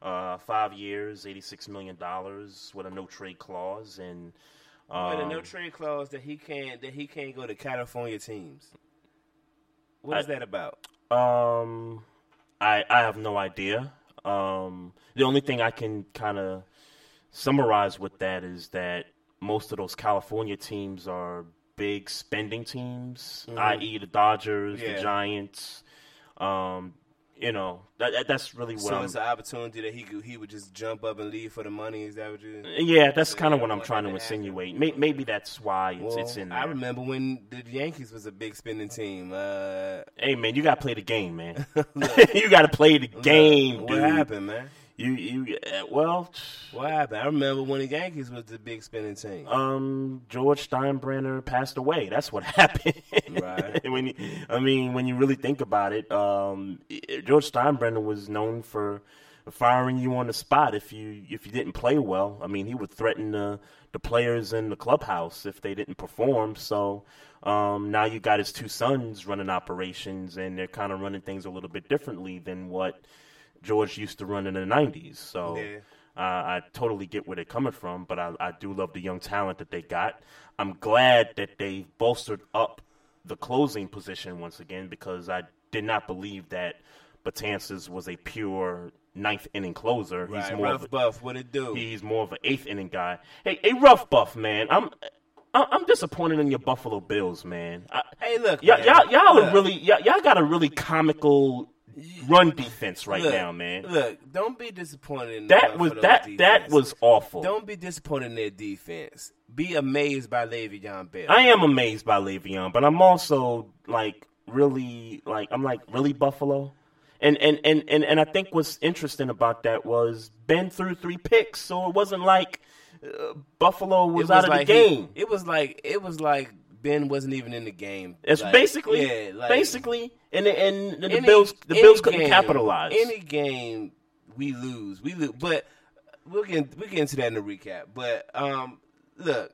Uh, five years, eighty-six million dollars with a no trade clause, and um, with a no trade clause that he can't that he can't go to California teams. What is I- that about? Um, I I have no idea. Um, the only thing I can kind of summarize with that is that most of those California teams are big spending teams, i.e., the Dodgers, Mm-hmm. Yeah. the Giants. Um, you know, that, that- that's really what So I'm. it's an opportunity that he could he would just jump up and leave for the money. Is that what you? yeah, that's kind of what I'm trying to to insinuate. May, maybe that's why it's, Well, it's in there. I remember when the Yankees was a big spending team. Uh, Hey man, you gotta play the game, man. you gotta play the game, what dude. happened, man? You you uh, well, What happened? I remember when the Yankees was the big spending team. um, George Steinbrenner passed away. That's what happened. Right. when you, I mean, when you really think about it, um, George Steinbrenner was known for firing you on the spot if you if you didn't play well. I mean, he would threaten the the players in the clubhouse if they didn't perform. So um, now you got his two sons running operations, and they're kind of running things a little bit differently than what George used to run in the '90s. So. Yeah. Uh, I totally get where they're coming from, but I, I do love the young talent that they got. I'm glad that they bolstered up the closing position once again because I did not believe that Betances was a pure ninth inning closer. He's more rough of a, buff. What it do? He's more of an eighth inning guy. Hey, hey, rough buff, man. I'm I'm disappointed in your Buffalo Bills, man. I, hey, look, y'all, man. y'all, y'all Look. are really y'all, y'all got a really comical run defense right Look, now, man. Look, don't be disappointed in that was that that was awful. Don't be disappointed in their defense. Be amazed by Le'Veon Bell. I am amazed by Le'Veon, but I'm also like really like I'm like really Buffalo. And and, and, and and I think what's interesting about that was Ben threw three picks, so it wasn't like uh, Buffalo was, It out of like the he- game. it was like it was like Ben wasn't even in the game. It's Like, basically yeah, like, basically and and the any- Bills the Bills couldn't game- capitalize. Any game we lose, we lose. But we'll get we'll get into that in the recap. But um, look,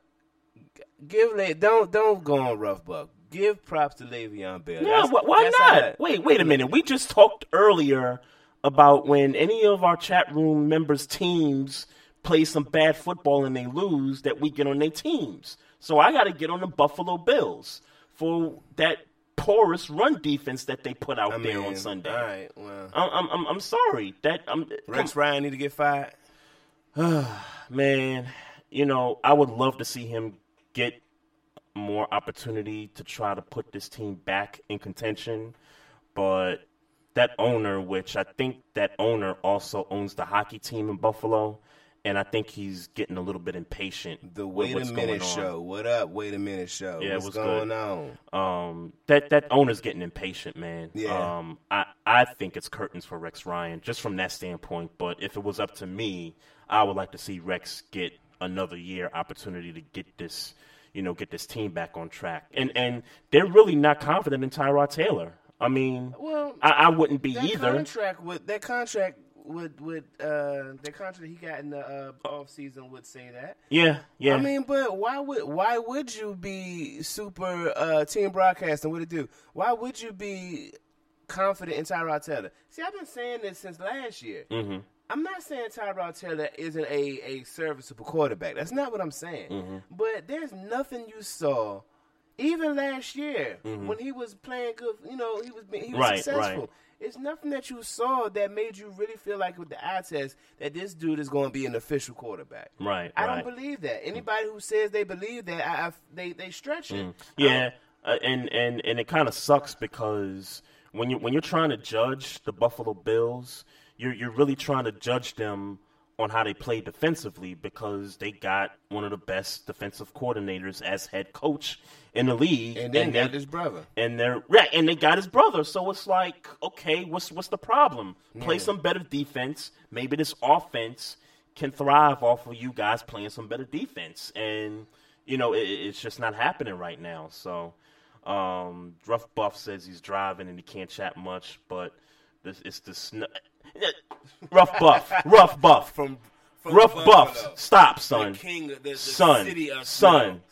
give don't don't go on rough buck. Give props to Le'Veon Bell. Yeah, wh- why not? Wait, wait a minute. We just talked earlier about when any of our chat room members' teams play some bad football and they lose, that we get on their teams. So I got to get on the Buffalo Bills for that porous run defense that they put out I there mean, on Sunday. All right, well, I'm, I'm, I'm, I'm sorry that I'm Rex Ryan need to get fired. man, you know, I would love to see him get more opportunity to try to put this team back in contention. But that owner, which I think that owner also owns the hockey team in Buffalo, and I think he's getting a little bit impatient. The with Wait a Minute show. What up? Wait a Minute show. Yeah, What's what's going good? on? Um, that that owner's getting impatient, man. Yeah. Um, I I think it's curtains for Rex Ryan, just from that standpoint. But if it was up to me, I would like to see Rex get another year opportunity to get this, you know, get this team back on track. And and they're really not confident in Tyrod Taylor. I mean, Well, I, I wouldn't be that either. contract with that contract with with uh the contract he got in the uh, off season would say that. Yeah, yeah. I mean, but why would why would you be super uh, team broadcasting? What it do? Why would you be confident in Tyrod Taylor? See, I've been saying this since last year. mm-hmm. I'm not saying Tyrod Taylor isn't a, a serviceable quarterback. That's not what I'm saying. Mm-hmm. But there's nothing you saw, even last year when he was playing good. You know, he was he was Mm-hmm. Right, successful. right. It's nothing that you saw that made you really feel like with the eye test that this dude is going to be an official quarterback. Right, I right. don't believe that. Anybody who says they believe that, I, I, they they stretch it. Yeah, uh, and and and it kind of sucks because when you when you're trying to judge the Buffalo Bills, you're you're really trying to judge them on how they play defensively because they got one of the best defensive coordinators as head coach in the league, And then got his brother. and they're right, and they got his brother. So it's like, okay, what's what's the problem? Play some better defense. Maybe this offense can thrive off of you guys playing some better defense. And you know, it, it's just not happening right now. So, um, Rough Buff says he's driving and he can't chat much, but this it's the sn- Rough Buff, Rough Buff, From, from Rough Buffalo. Buff. Stop, son The king the, the son, son.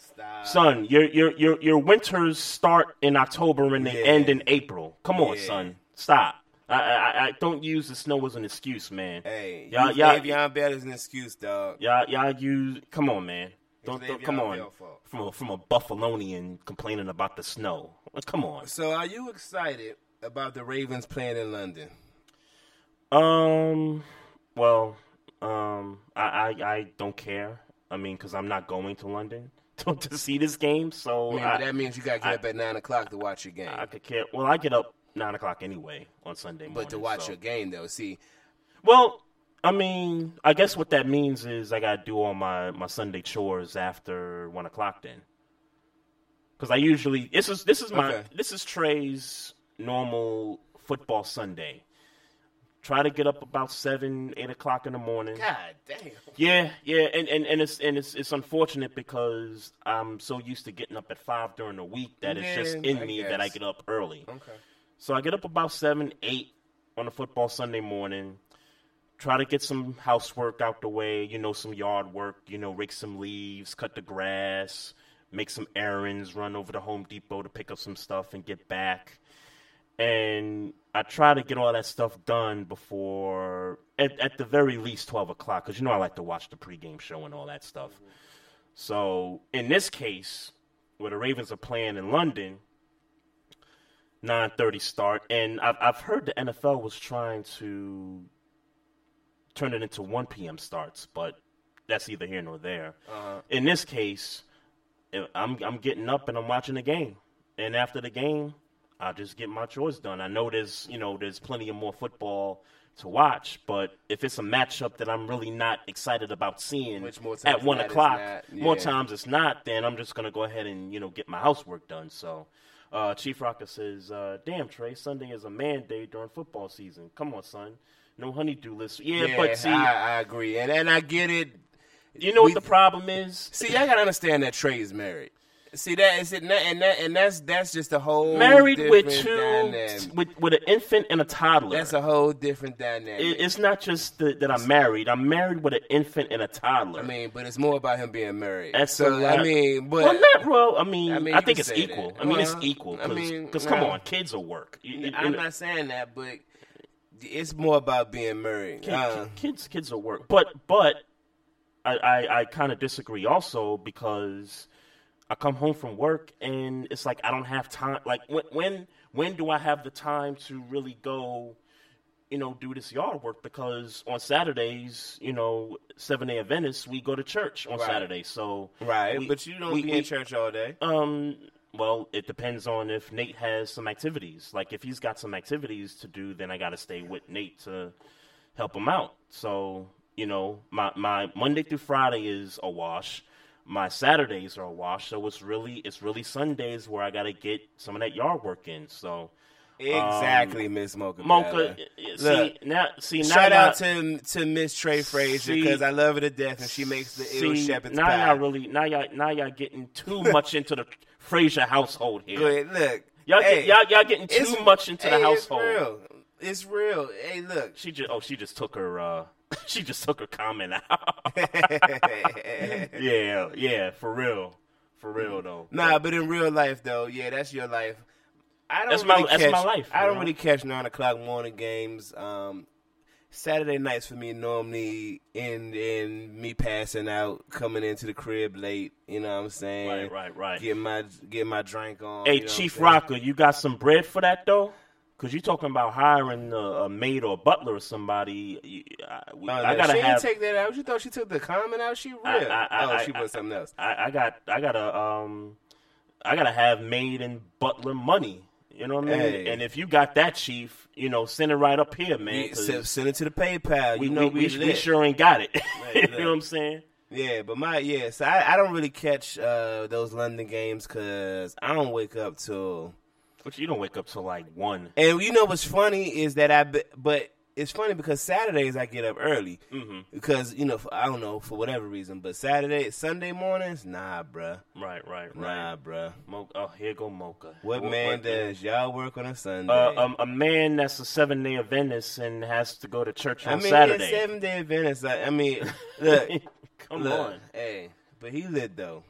Son. Your your your your winters start in October and they Yeah. end in April. Come on, Yeah. son. Stop. I, I I don't use the snow as an excuse, man. Hey, y'all use y'all Le'Veon Bell is an excuse, dog. y'all y'all use. Come on, man. Don't, don't come on. From a from a Buffalonian complaining about the snow. Come on. So, are you excited about the Ravens playing in London? Um. Well, um, I I, I don't care. I mean, because I'm not going to London to, to see this game, so I that means you got to get I- up at nine o'clock to watch your game. I could care. Well, I get up nine o'clock anyway on Sunday morning. but to watch so- your game, though, see, Well, I mean, I guess what that means is I gotta do all my my Sunday chores after one o'clock then. Because I usually this is this is my Okay. this is Trey's normal football Sunday. Try to get up about seven, eight o'clock in the morning. God damn. Yeah, yeah, and, and, and it's and it's it's unfortunate because I'm so used to getting up at five during the week that it's just in I me that I get up early. Okay. So I get up about seven, eight on a football Sunday morning. Try to get some housework out the way, you know, some yard work, you know, rake some leaves, cut the grass, make some errands, run over to Home Depot to pick up some stuff and get back. And I try to get all that stuff done before, at, at the very least, twelve o'clock, because you know I like to watch the pregame show and all that stuff. So in this case, where the Ravens are playing in London, nine thirty start, and I've I've heard the NFL was trying to turn it into one p.m. starts, but that's either here nor there. Uh-huh. In this case, eh, I'm I'm getting up and I'm watching the game, and after the game, I'll just get my chores done. I know there's you know there's plenty of more football to watch, but if it's a matchup that I'm really not excited about seeing at one than not o'clock, more times it's not, then I'm just gonna go ahead and you know get my housework done. So. Uh, Chief Rocker says, uh, "Damn Trey, Sunday is a man day during football season. Come on, son. No honeydew list. Yeah, but see, I, I agree, and and I get it. you know we- what the problem is? See, I gotta understand that Trey is married. See that is it, and that and that's that's just a whole Married with two, dynamic. with with an infant and a toddler. That's a whole different dynamic. It- it's not just the, that I'm married. I'm married with an infant and a toddler. I mean, but it's more about him being married. That's so. a. I mean, but well, not well. I mean, I I, mean, you think it's equal. that. I mean, it's Well, equal. I mean, because come no. on, kids will work. I'm not saying that, but it's more about being married. Kid- Uh, kids kids will work but but i i, I kind of disagree also because i come home from work and it's like i don't have time like when when when do i have the time to really go you know do this yard work because on saturdays you know seven day Adventist, we go to church on Right. saturday so right, we- but you don't we- be we- in church all day. um, well, it depends on if Nate has some activities. Like if he's got some activities to do, then I got to stay with Nate to help him out. So you know, my my Monday through Friday is a wash. My Saturdays are a wash. So it's really it's really Sundays where I got to get some of that yard work in. So Exactly, Miss Mocha. Mocha, y- see Look, now, see now Shout y'all- out to to Miss Trey Fraser because I love her to death and she makes the ill see, shepherd's now pie. y'all really now y'all now y'all getting too much into the Fraser household here. Look. Y'all, hey, get, y'all, y'all getting too much into the household. It's real. It's real. Hey, look. She just oh she just took her uh she just took her comment out. yeah, yeah, for real. For real though. Nah, but in real life though, yeah, that's your life. I don't That's my- really that's catch, my life, I don't bro. really catch nine o'clock morning games. Um, Saturday nights for me normally in in me passing out, coming into the crib late. You know what I'm saying? Right, right, right. Get my get my drink on. Hey you know Chief? Rocker, you got some bread for that though? Cause you're talking about hiring a, a maid or a butler or somebody. You, I, we- Oh, I gotta she have. didn't take that out. You thought she took the comment out? She real? I- I- oh, she was something else. I, I got I gotta um I gotta have maid and butler money. You know what I mean? Hey. And if you got that, Chief, you know, send it right up here, man. Send, it to the PayPal. we, you know we, we, we, sure ain't got it. you know what I'm saying? Yeah, but my yeah, so I, I don't really catch uh, those London games because I don't wake up till. But you don't wake up till like one. And you know what's funny is that I, be- but it's funny because Saturdays I get up early Mm-hmm. because you know for, I don't know for whatever reason, but Saturday Sunday mornings, nah, bruh, Right, right, right. nah, bruh. Mo- oh, here go Mocha. What man does y'all work on a Sunday? Uh, um, a man that's a seven day Adventist and has to go to church on I mean, Saturday. seven day Adventist. I, I mean, look, Come look, on, hey, but he lit though.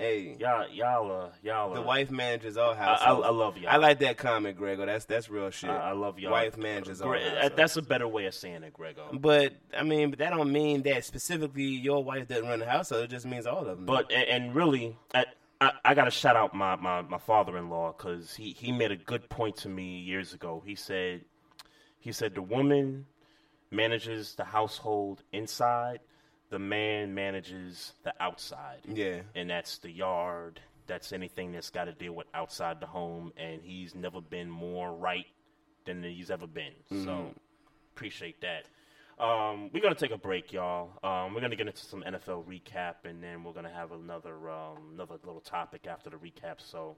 Hey, y'all, y'all, uh, y'all. the uh, wife manages all I, households. I love y'all. I like that comment, Gregor. That's that's real shit. I, I love y'all. Wife manages all households. That's a better way of saying it, Grego. But I mean, but that don't mean that specifically your wife doesn't run the household. It just means all of them. But and, and really, I, I, I got to shout out my, my, my father in law because he, he made a good point to me years ago. He said he said the woman manages the household inside, the man manages the outside. yeah, and that's the yard. That's anything that's got to deal with outside the home, and he's never been more right than he's ever been. So appreciate that. Um, we're gonna take a break, y'all. Um, we're gonna get into some NFL recap, and then we're gonna have another um, another little topic after the recap. So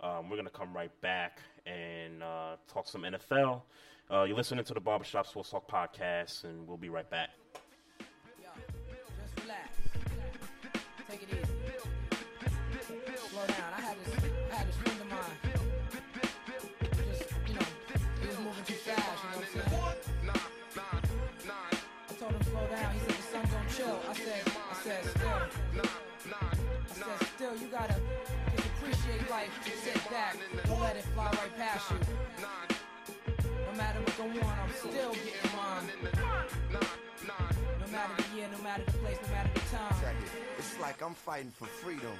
um, we're gonna come right back and uh, talk some NFL. Uh, you're listening to the Barbershop Sports Talk podcast, and we'll be right back. Down. I had this, I had this friend of mine. Just, you know, he was moving too fast. You know what I'm saying? I told him slow down. He said the sun don't chill. I said, I said still. I said still. You gotta just appreciate life. Sit back. Don't let it fly right past you. No matter what go on, I'm still getting mine. No matter the year, no matter the place, no matter the time. It's like I'm fighting for freedom.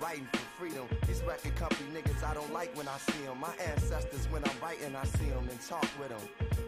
Writing for freedom. These record company niggas I don't like when I see them. My ancestors, when I'm writing, I see them and talk with them.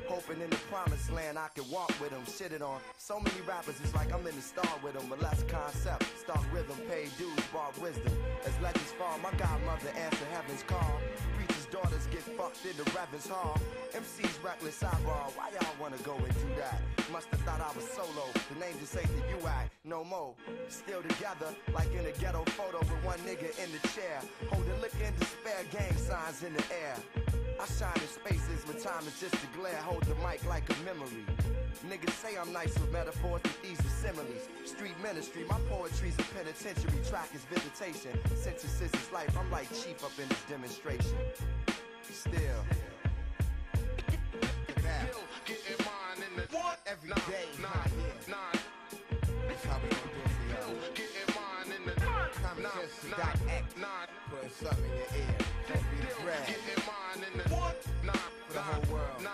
Hoping in the promised land I can walk with them. Shitted on so many rappers, it's like I'm in the star with them. But less concept, start rhythm, pay dues, brought wisdom. As legends fall, my godmother answer heaven's call. Preachers' daughters get fucked in the Reverend's hall. MC's reckless eyeball, why y'all wanna go and do that? Must've thought I was solo. The name just ain't the UI, no more. Still together, like in a ghetto photo with one nigga in the chair. Holding liquor and despair, gang signs in the air. I shine in spaces when time is just a glare. Hold the mic like a memory. Niggas say I'm nice with metaphors, but these are similes. Street ministry, my poetry's a penitentiary. Track is visitation. Synthesis is life. I'm like chief up in this demonstration. Still. Getting mine in the what? Every day, not here. That's how we do it for. Getting mine in the Common sense to dot X. Putting something in your ear. Don't be the. Getting mine in the what? For the whole world. You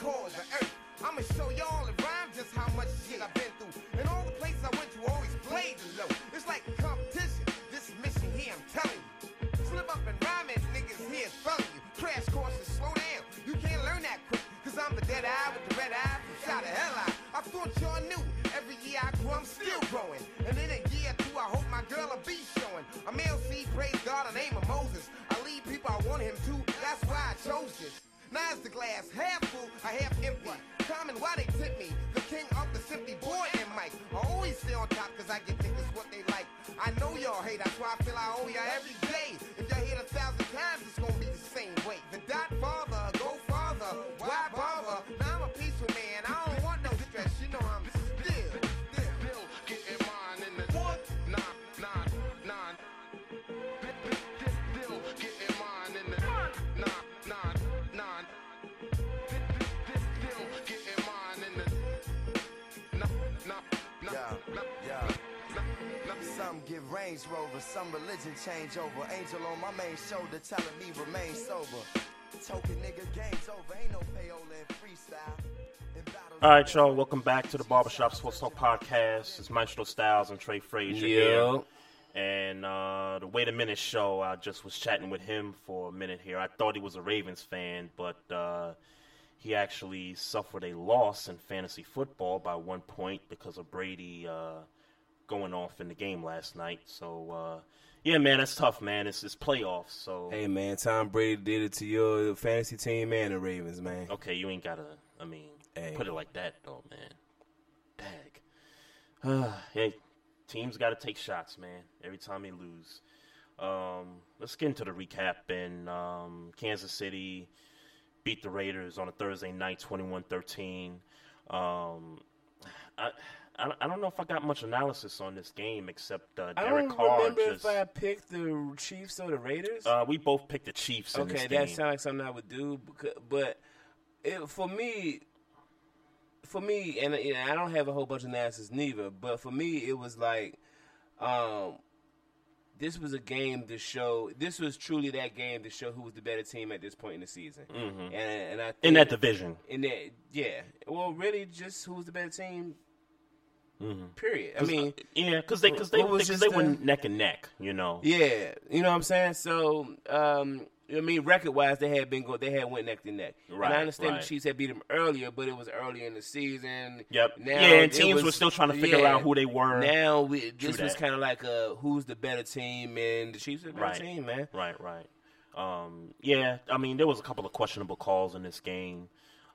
call the earth. I'ma show y'all in rhyme just how much shit I've been through. And all the places I went to always played the low. It's like a competition. This mission here, I'm telling you. Slip up and rhyme and niggas here following you. Crash course courses, slow down. You can't learn that quick. Cause I'm the dead eye with the red eye from shot the hell out. I thought y'all knew. Every year I grow, I'm still growing. And in a year or two, I hope my girl will be showing. I'm LC, praise God, the name this. Now is the glass half full, or half empty. Common, why they tip me? The king of the simply boy and Mike. I always stay on top cause I get niggas what they like. I know y'all hate, that's why I feel I owe y'all every day. If y'all hit a thousand times, it's gonna be the same way. The dot father, go farther, why bother? Range Rover, some religion change over. Angel on my main shoulder telling me remain sober. Token nigga, game's over. Ain't no payola in freestyle. All right, y'all. Welcome back to the Barbershop Sports Talk podcast. It's Maestro Styles and Trey Frazier here. And uh, the Wait a Minute show, I just was chatting with him for a minute here. I thought he was a Ravens fan, but uh, he actually suffered a loss in fantasy football by one point because of Brady uh, going off in the game last night. So, uh, yeah, man, that's tough, man. It's, it's playoffs. So, Hey man, Tom Brady did it to your fantasy team and the Ravens, man. okay, you ain't got to, I mean, Hey. put it like that, though, man. Dag. hey, teams got to take shots, man. Every time they lose. Um, let's get into the recap. And um, Kansas City beat the Raiders on a Thursday night, 21-13. Um, I, I I don't know if I got much analysis on this game except uh, I don't Carr remember just. if I picked the Chiefs or the Raiders. uh, we both picked the Chiefs okay, that sounds like something I would do, but it, for me, for me, and, and I don't have a whole bunch of analysis neither, but for me, it was like, um, this was a game to show. This was truly that game to show who was the better team at this point in the season, mm-hmm. and, and I think, in that division. in that, yeah, well, really, just who was the better team. Mm-hmm. Period. I mean, Yeah, because they because they, was cause they were the- neck and neck, you know. Yeah, you know what I'm saying. So, um, I mean, record wise, they had been go, they had went neck to neck. Right, and I understand right. the Chiefs had beat them earlier, but it was earlier in the season. Yep. Now yeah, and teams was- were still trying to figure yeah. out who they were. Now we, this was kind of like a who's the better team, and the Chiefs are the better Right. team, man. Right, right. Um, yeah, I mean, there was a couple of questionable calls in this game.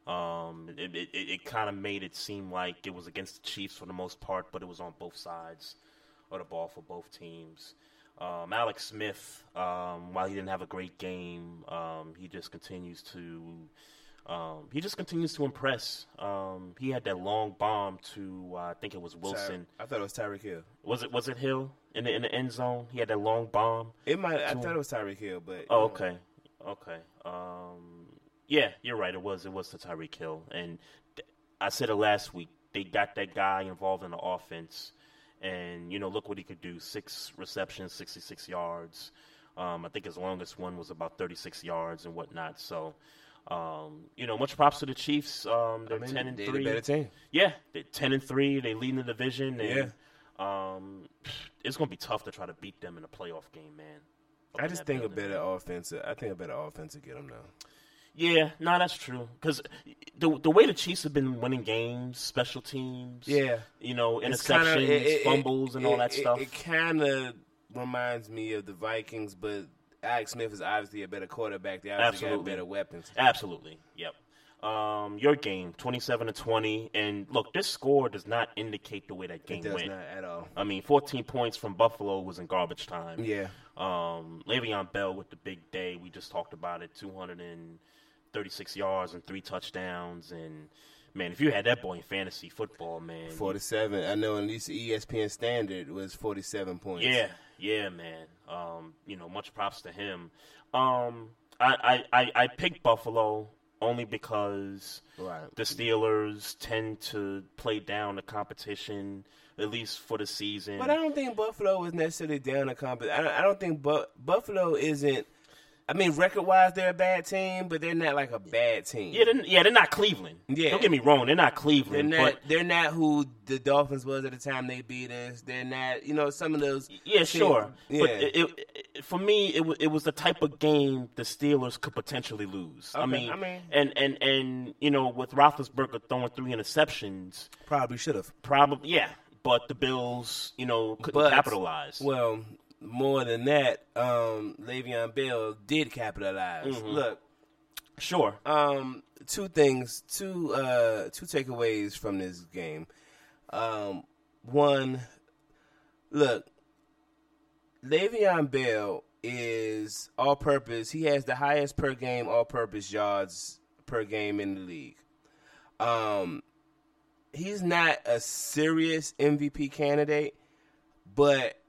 Um, it it, it, kind of made it seem like it was against the Chiefs for the most part, but it was on both sides of the ball for both teams. Um, Alex Smith, um, while he didn't have a great game, um, he just continues to um, he just continues to impress. Um, he had that long bomb to uh, I think it was Wilson. I thought it was Tyreek Hill. Was it was it Hill in the in the end zone? He had that long bomb. It might. I thought it was Tyreek Hill, but Oh, okay, okay. Yeah, you're right. It was it was to Tyreek Hill, and th- I said it last week. They got that guy involved in the offense, and you know, look what he could do: six receptions, 66 yards. Um, I think his longest one was about 36 yards and whatnot. So, um, you know, much props to the Chiefs. Um, they're I mean, 10 and they the three. better team. Yeah, they're 10 and three. They lead in the division. And, Um, it's gonna be tough to try to beat them in a playoff game, man. I just think a better offense. I think a better offense to get them now. Yeah, no, that's true. Because the the way the Chiefs have been winning games, special teams, Yeah. you know, interceptions, kinda- it- it- fumbles, and it- all that stuff. It, kind of reminds me of the Vikings, but Alex Smith is obviously a better quarterback. They obviously Absolutely. got better weapons. Absolutely, yep. Um, your game, twenty-seven to twenty, and look, this score does not indicate the way that game does went not at all. I mean, fourteen points from Buffalo was in garbage time. Yeah. Um, Le'Veon Bell with the big day. We just talked about it. Two hundred and thirty-six yards and three touchdowns. And man, if you had that boy in fantasy football, man, you- 47. I know at least ESPN standard was 47 points. Yeah, yeah, man. Um, you know, much props to him. Um, I, I, I, I picked Buffalo only because Right. the Steelers tend to play down the competition, at least for the season. But I don't think Buffalo was necessarily down to competition. I don't, I don't think Bu- Buffalo isn't. I mean, record wise, they're a bad team, but they're not like a bad team. yeah, they're, yeah, they're not Cleveland. Yeah. Don't get me wrong, they're not Cleveland. They're not. but they're not who the Dolphins was at the time they beat us. They're not. You know, some of those. Yeah, teams- sure. Yeah. But it, it, it- for me, it was it was the type of game the Steelers could potentially lose. I mean, I mean- and and and you know, with Roethlisberger throwing three interceptions, probably should have. probably yeah. But the Bills, you know, couldn't But- capitalize. Well, more than that, um, Le'Veon Bell did capitalize. Mhm. Look, sure. Um, two things, two uh, two takeaways from this game. Um, one, look, Le'Veon Bell is all-purpose. He has the highest per game all-purpose yards per game in the league. Um, he's not a serious MVP candidate, but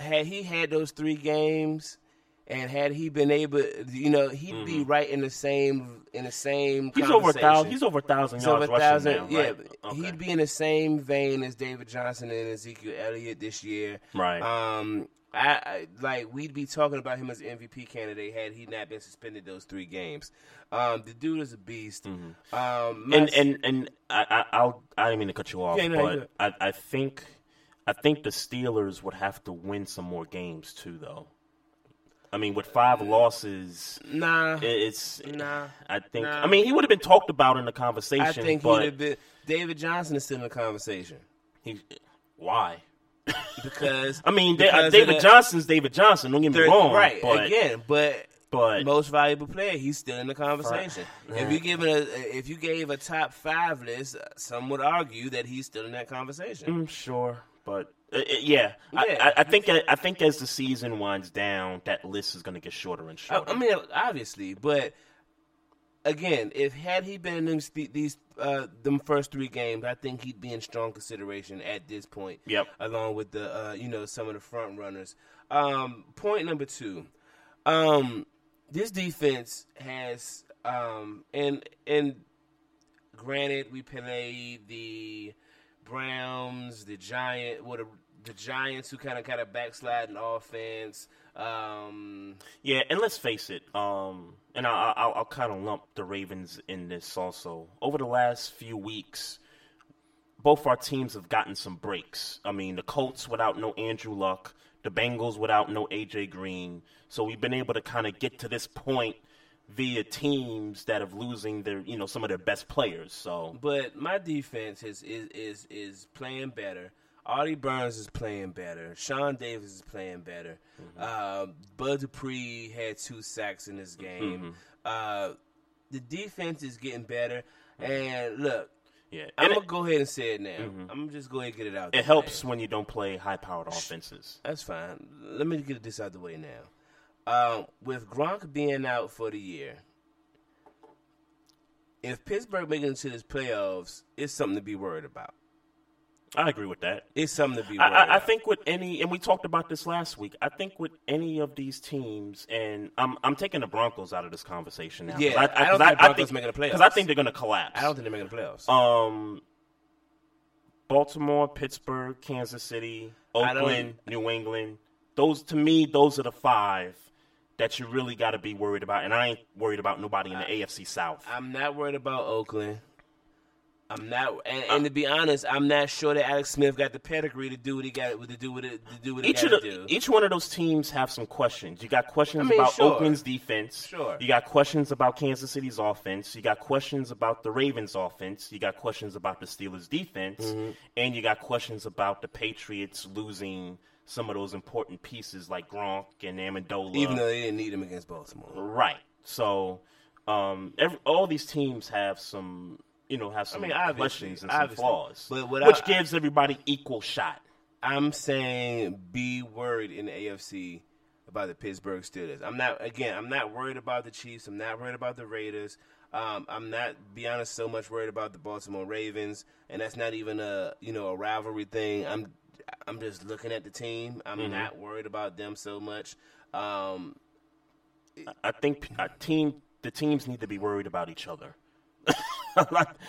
had he had those three games and had he been able, you know, he'd be right in the same in the same. Mm-hmm. He's over a thousand- he's over a thousand He's yards over a rushing thousand- now, Yeah, right? Okay. he'd be in the same vein as David Johnson and Ezekiel Elliott this year. Right. Um, I, I like we'd be talking about him as an MVP candidate had he not been suspended those three games. Um, the dude is a beast. Um, Mm-hmm. and and and I, I I'll I didn't mean to cut you off, Yeah, no, but I, I think I think the Steelers would have to win some more games too, though. I mean, with five losses, Nah, it's nah. I think. nah. I mean, he would have been talked about in the conversation. I think he but would have been. David Johnson is still in the conversation he, why? because I mean, because of David the- Johnson's David Johnson. Don't get me wrong, right? But, again, but but most valuable player, he's still in the conversation. Right. If you give a if you gave a top five list, uh, some would argue that he's still in that conversation. Mm, sure, but uh, uh, yeah, I, Yeah. I, I think I think as the season winds down, that list is going to get shorter and shorter. I mean, obviously, but again, if had he been in these these uh, them first three games, I think he'd be in strong consideration at this point. Yep. Along with the uh, you know some of the front runners. Um, point number two, um, this defense has um, and and granted we played the Browns, the Giant, what the Giants who kind of kind of backslide in offense. Um, Yeah, and let's face it. Um, and I, I, I'll kind of lump the Ravens in this also. Over the last few weeks, both our teams have gotten some breaks. I mean, the Colts without no Andrew Luck, the Bengals without no AJ Green. So we've been able to kind of get to this point via teams that have losing their, you know, some of their best players. So But my defense is is is, is playing better. Artie Burns is playing better. Sean Davis is playing better. Uh, Bud Dupree had two sacks in this game. Uh, the defense is getting better. And look, yeah, I'm gonna it, go ahead and say it now. I'm gonna just go ahead and get it out. it helps when you don't play high-powered offenses. That's fine. Let me get this out the way now. Um, with Gronk being out for the year, if Pittsburgh making it to this playoffs, it's something to be worried about. I agree with that. It's something to be. I, worried I, I think with any, and we talked about this last week. I think with any of these teams, and I'm I'm taking the Broncos out of this conversation now. Yeah, I don't 'cause think the Broncos making the playoffs. because I think they're going to collapse. I don't think they're making the playoffs. Um, Baltimore, Pittsburgh, Kansas City, Oakland, New England. Those to me, those are the five that you really got to be worried about. And I ain't worried about nobody in the AFC South. I'm not worried about Oakland. I'm not, and, and to be honest, I'm not sure that Alex Smith got the pedigree to do what he got to do what it, to do what he each got of to do. each one of those teams have some questions. You got questions I mean, about sure. Oakland's defense. Sure. You got questions about Kansas City's offense. You got questions about the Ravens' offense. You got questions about the Steelers' defense, Mhm. and you got questions about the Patriots losing some of those important pieces like Gronk and Amendola. Even though they didn't need him against Baltimore. right. So, um, every, all these teams have some, you know, have some mean, questions and some obviously. flaws, But what which I- gives everybody equal shot. I'm saying be worried in the AFC about the Pittsburgh Steelers. I'm not again. I'm not worried about the Chiefs. I'm not worried about the Raiders. Um, I'm not, be honest, so much worried about the Baltimore Ravens, and that's not even a you know a rivalry thing. I'm I'm just looking at the team. I'm Mhm. not worried about them so much. Um, I think a team the teams need to be worried about each other.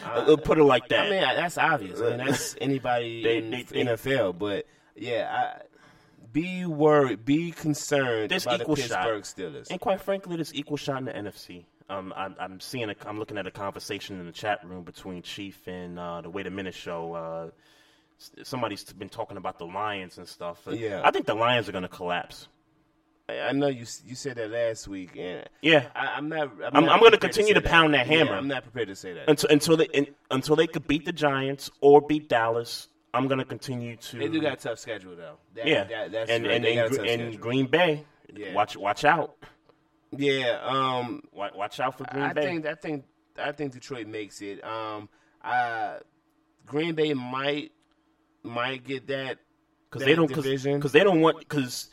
I'll put it like that. I mean, that's obvious. I mean, that's anybody They- in they- the NFL. But yeah, I, be worried, be concerned There's about the equal shot, Pittsburgh Steelers. and quite frankly, there's equal shot in the NFC. Um, I'm, I'm seeing, a, I'm looking at a conversation in the chat room between Chief and uh, the Wait a Minute show. Uh, somebody's been talking about the Lions and stuff. Yeah. I think the Lions are going to collapse. I I know you you said that last week, and Yeah. I, I'm not. I'm, I'm, I'm going to continue to pound that Yeah, hammer. I'm not prepared to say that. until until they in, until they could beat the Giants or beat Dallas. I'm going to continue to. They do got a tough schedule though. That, yeah, that, that's and right. and, and, and. Green Bay. Yeah. Watch watch out. Yeah, um, watch, watch out for Green I Bay. think I think I think Detroit makes it. Um, I Green Bay might might get that because they don't because they don't want because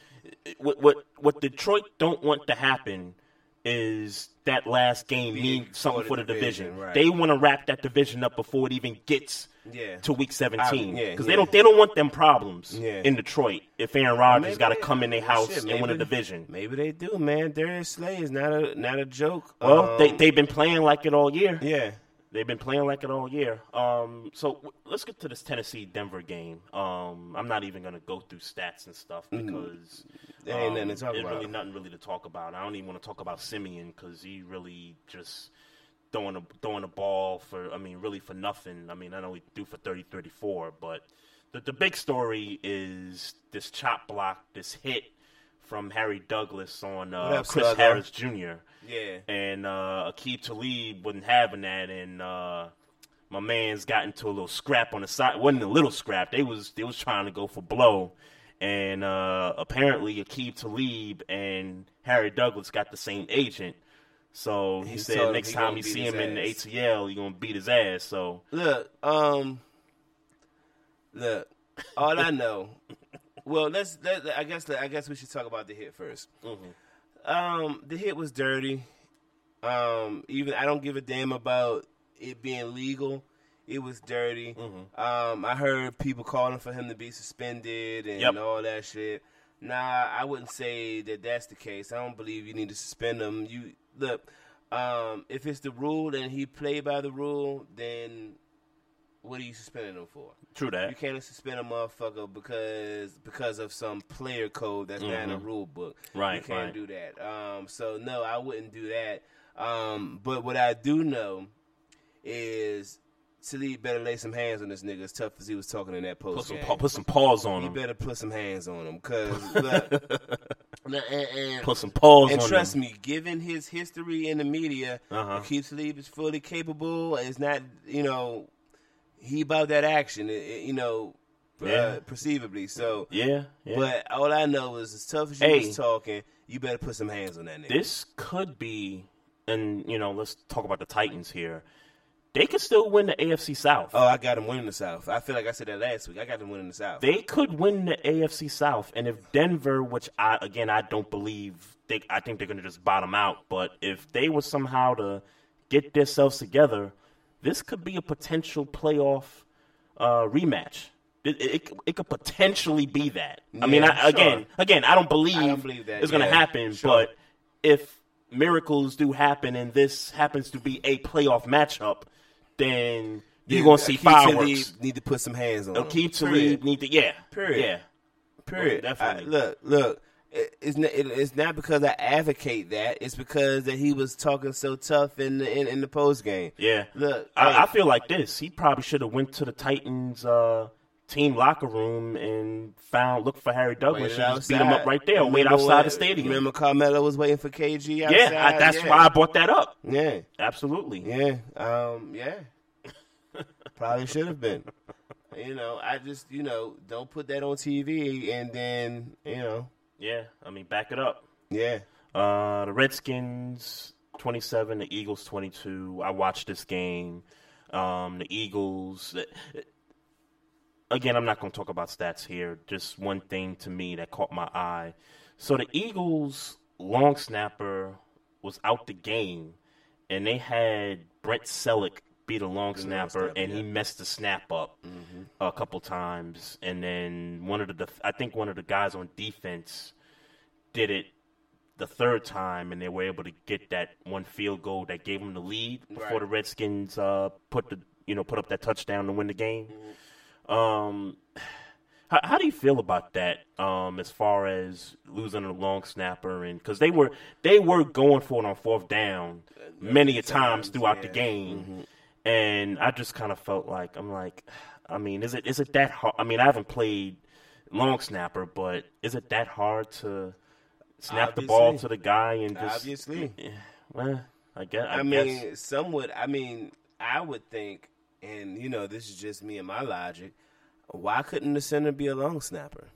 what what what Detroit don't want to happen is that last game mean something for the division. division, right. They want to wrap that division up before it even gets Yeah. to week seventeen I- yeah, because yeah. they don't they don't want them problems Yeah. in Detroit if Aaron Rodgers got to come in their house shit, and win a division. Maybe they do, man. Darius Slay is not a not a joke. Well, Um, they they've been playing like it all year. Yeah. They've been playing like it all year. Um, so w- let's get to this Tennessee Denver game. Um, I'm not even gonna go through stats and stuff because There ain't um, nothing there's about. really nothing really to talk about. I don't even want to talk about Siemian because he really just throwing a throwing a ball for. I mean, really for nothing. I mean, I know he threw for 30, 34, but the the big story is this chop block, this hit from Harry Douglas on uh, What up, Chris Sluggo? Harris Jr. Yeah. And uh, Aqib Talib wasn't having that, and uh, my man's got into a little scrap on the side. It wasn't a little scrap. They was they was trying to go for blow, and uh, apparently Aqib Talib and Harry Douglas got the same agent. So he, He said next he time gonna he beat see his him in the ass. ATL, he gonna beat his ass. So Look, um, look. All I know. Well, let's. Let, I guess. I guess we should talk about the hit 1st Um, the hit was dirty. Um, even I don't give a damn about it being legal. It was dirty. Um, I heard people calling for him to be suspended and Yep. all that shit. Nah, I wouldn't say that that's the case. I don't believe you need to suspend him. You look, um, if it's the rule and he played by the rule, then what are you suspending them for? True that. You can't suspend a motherfucker because because of some player code that's not in the Mhm. rule book. Right, You can't right. do that. Um, so no, I wouldn't do that. Um, but what I do know is Talib better lay some hands on this nigga as tough as he was talking in that post. put some pa- put some paws on him. You better put some hands on him, cause look, and, and- Put some paws on him. and trust him. me, given his history in the media, Uh-huh. Akeem Talib is fully capable. It's not, you know, he about that action, you know, Yeah. uh, perceivably. So Yeah, yeah. But all I know is, as tough as you Hey. was talking, you better put some hands on that nigga. This could be, and you know, let's talk about the Titans here. They could still win the AFC South. Oh, I got them winning the South. I feel like I said that last week. I got them winning the South. They could win the AFC South, and if Denver, which I again I don't believe, they I think they're going to just bottom out. But if they were somehow to get themselves together, this could be a potential playoff uh, rematch It, it, it could potentially be that. I mean, I, again, sure. again, I don't believe, I don't believe that, it's going to yeah, happen. sure. But if miracles do happen and this happens to be a playoff matchup, then you're going to see Akeem fireworks. Talib Need to put some hands on. Akeem Talib need to, yeah, Period. yeah, Period. Definitely. I- look, look. It- It's not, it's not because I advocate that. It's because that he was talking so tough in the in, in the post game. yeah. Look, I, hey, I feel like this. He probably should have went to the Titans uh, team locker room and found look for Harry Douglas and just beat him up right there. Wait outside when- the stadium. Remember Carmelo was waiting for KG outside. yeah, I, that's Yeah. why I brought that up. Yeah, Absolutely. yeah, um, yeah. Probably should have been. You know, I just you know don't put that on TV and then you know Yeah, I mean, back it up. yeah. Uh, the Redskins 27, the Eagles 22. I watched this game. Um, the Eagles. Again, I'm not going to talk about stats here. Just one thing to me that caught my eye. So the Eagles long snapper was out the game, and they had Brent Celek be a long snapper, snapper, and he messed the snap up a couple times. And then one of the, def- I think one of the guys on defense did it the third time, and they were able to get that one field goal that gave them the lead before Right. the Redskins uh, put the you know put up that touchdown to win the game. Um, how, how do you feel about that? Um, as far as losing a long snapper, and because they were they were going for it on fourth down many a times throughout the yeah. game, and I just kind of felt like I'm like, I mean, is it is it that hard? I mean, I haven't played long snapper, but is it that hard to snap the ball to the guy and just Obviously. Yeah, well, I guess. I, I, guess. mean, some would. I mean, I would think, and you know, this is just me and my logic. Why couldn't the center be a long snapper?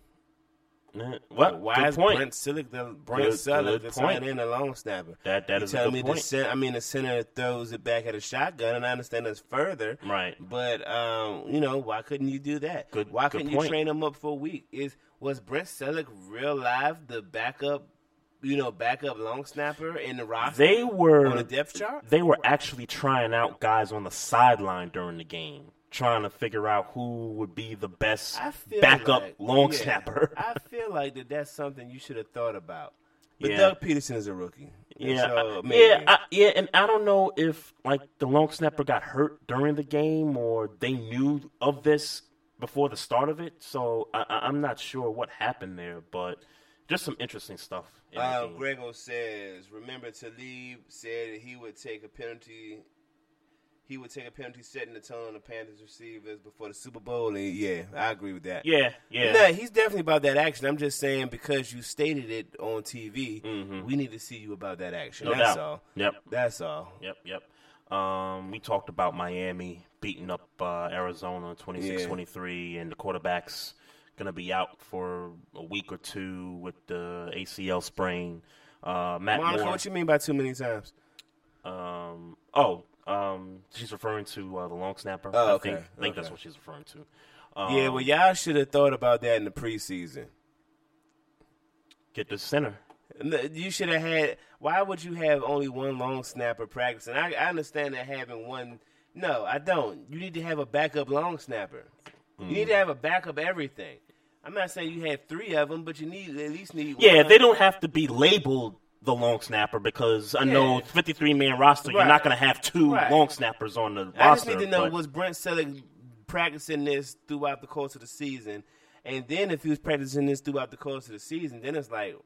Eh, What? Why Good is point. Brent Celek the Brent Good- good the point. tight end a long snapper? That- that you is a tell good me point. the center. I mean, the center throws it back at a shotgun, and I understand that's further. Right. But um, you know, why couldn't you do that? Good- why couldn't you train him up for a week? Is was Brent Celek real live the backup? You know, backup long snapper in the roster. They were on the depth chart. They were actually trying out guys on the sideline during the game, trying to figure out who would be the best backup like- long yeah, snapper. I feel like that that's something you should have thought about. But Yeah. Doug Pederson is a rookie. Yeah, so, I- yeah, I, yeah, and I don't know if like the long snapper got hurt during the game or they knew of this before the start of it. So I, I'm not sure what happened there, but just some interesting stuff. In Uh. Grego says, "Remember Talib said he would take a penalty. He would take a penalty setting the tone on the Panthers receivers before the Super Bowl. And yeah, I agree with that. Yeah, yeah. Nah, he's definitely about that action. I'm just saying because you stated it on TV, we need to see you about that action. Mm-hmm. No That's doubt. all. Yep. That's all. Yep, yep. Um, we talked about Miami beating up uh, Arizona 26-23, and the quarterback's going to be out for a week or two with the ACL sprain. Uh, Matt Monica, Moore. what you mean by too many times? Um, oh, um, she's referring to uh, the long snapper. Oh, I think, I think that's what she's referring to. Um, yeah, well, y'all should have thought about that in the preseason. get the center. You should have had. Why would you have only one long snapper practicing? I, I understand that having one. No, I don't. You need to have a backup long snapper. You need to have a backup everything. I'm not saying you had three of them, but you need at least need. Yeah, one. they don't have to be labeled the long snapper because I know 53 man roster, you're not going to have two Right. long snappers on the roster. I just need to know was Brent Celek practicing this throughout the course of the season, and then if he was practicing this throughout the course of the season, then it's like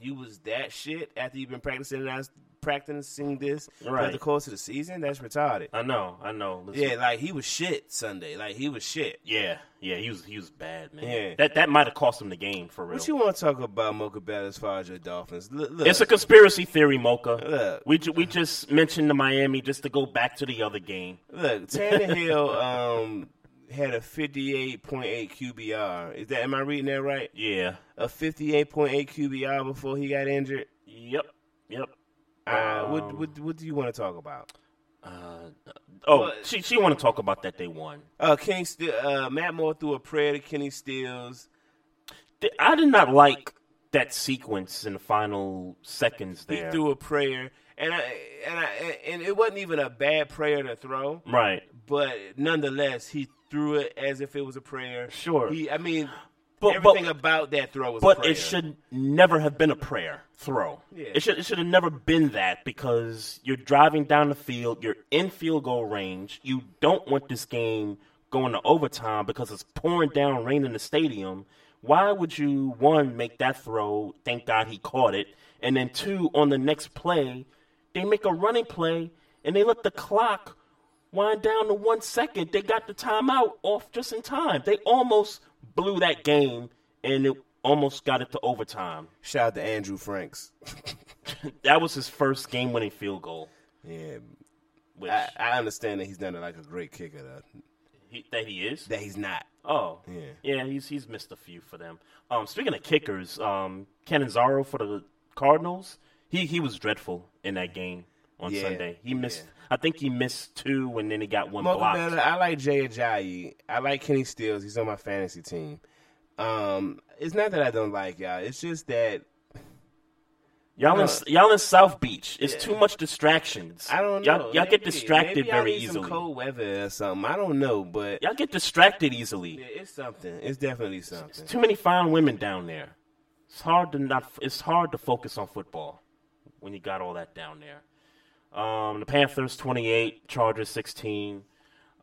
you was that shit after you've been practicing that practicing this throughout Right. the course of the season. That's retarded. I know, I know. Listen, Yeah, like he was shit Sunday. Like he was shit. yeah, yeah. He was he was bad, man. Yeah. That that might have cost him the game for real. What you want to talk about, Mocha Bell, as far as your Dolphins? Look, look, It's a conspiracy theory, Mocha. Look. We ju- we just mentioned the Miami just to go back to the other game. look. Tannehill um, had a fifty-eight point eight QBR. Is that? Am I reading that right? Yeah. A fifty-eight point eight QBR before he got injured. Yep. Yep. Uh, what, Um, what what do you want to talk about? Oh, Well- she she want to talk about that they won. Uh, Kenny Ste- uh, Matt Moore threw a prayer to Kenny Stills. I did not like that sequence in the final seconds There, He threw a prayer, and I and I and it wasn't even a bad prayer to throw. right. but nonetheless, he threw it as if it was a prayer. Sure. He, I mean, But- everything but- about that throw was a But it should never have been a prayer throw. Yeah. It should it should have never been that because you're driving down the field, you're in field goal range. You don't want this game going to overtime because it's pouring down rain in the stadium. Why would you one make that throw? Thank God he caught it, and then two on the next play, they make a running play and they let the clock wind down to one second. They got the timeout off just in time. They almost blew that game and it almost got it to overtime. Shout out to Andrew Franks. that was his first game winning field goal. Yeah, Which I, I understand that he's done like a great kicker though. he, that he is. That he's not. Oh, Yeah. yeah. He's he's missed a few for them. Um, speaking of kickers, um, Catanzaro for the Cardinals, he he was dreadful in that game on Yeah, Sunday. He missed. I think he missed two, and then he got one blocked. Bella, I like Jay Ajayi. I like Kenny Stills. He's on my fantasy team. Um, it's not that I don't like y'all. It's just that Y'all in y'all in South Beach. It's too much distractions. I don't know. Y'all, y'all get distracted very easily. Some cold weather or something. I don't know, but Y'all get distracted easily. yeah, it's something. It's definitely something. Too many fine women down there. It's hard to not. It's hard to focus on football when you got all that down there. Um, the Panthers twenty eight, Chargers sixteen.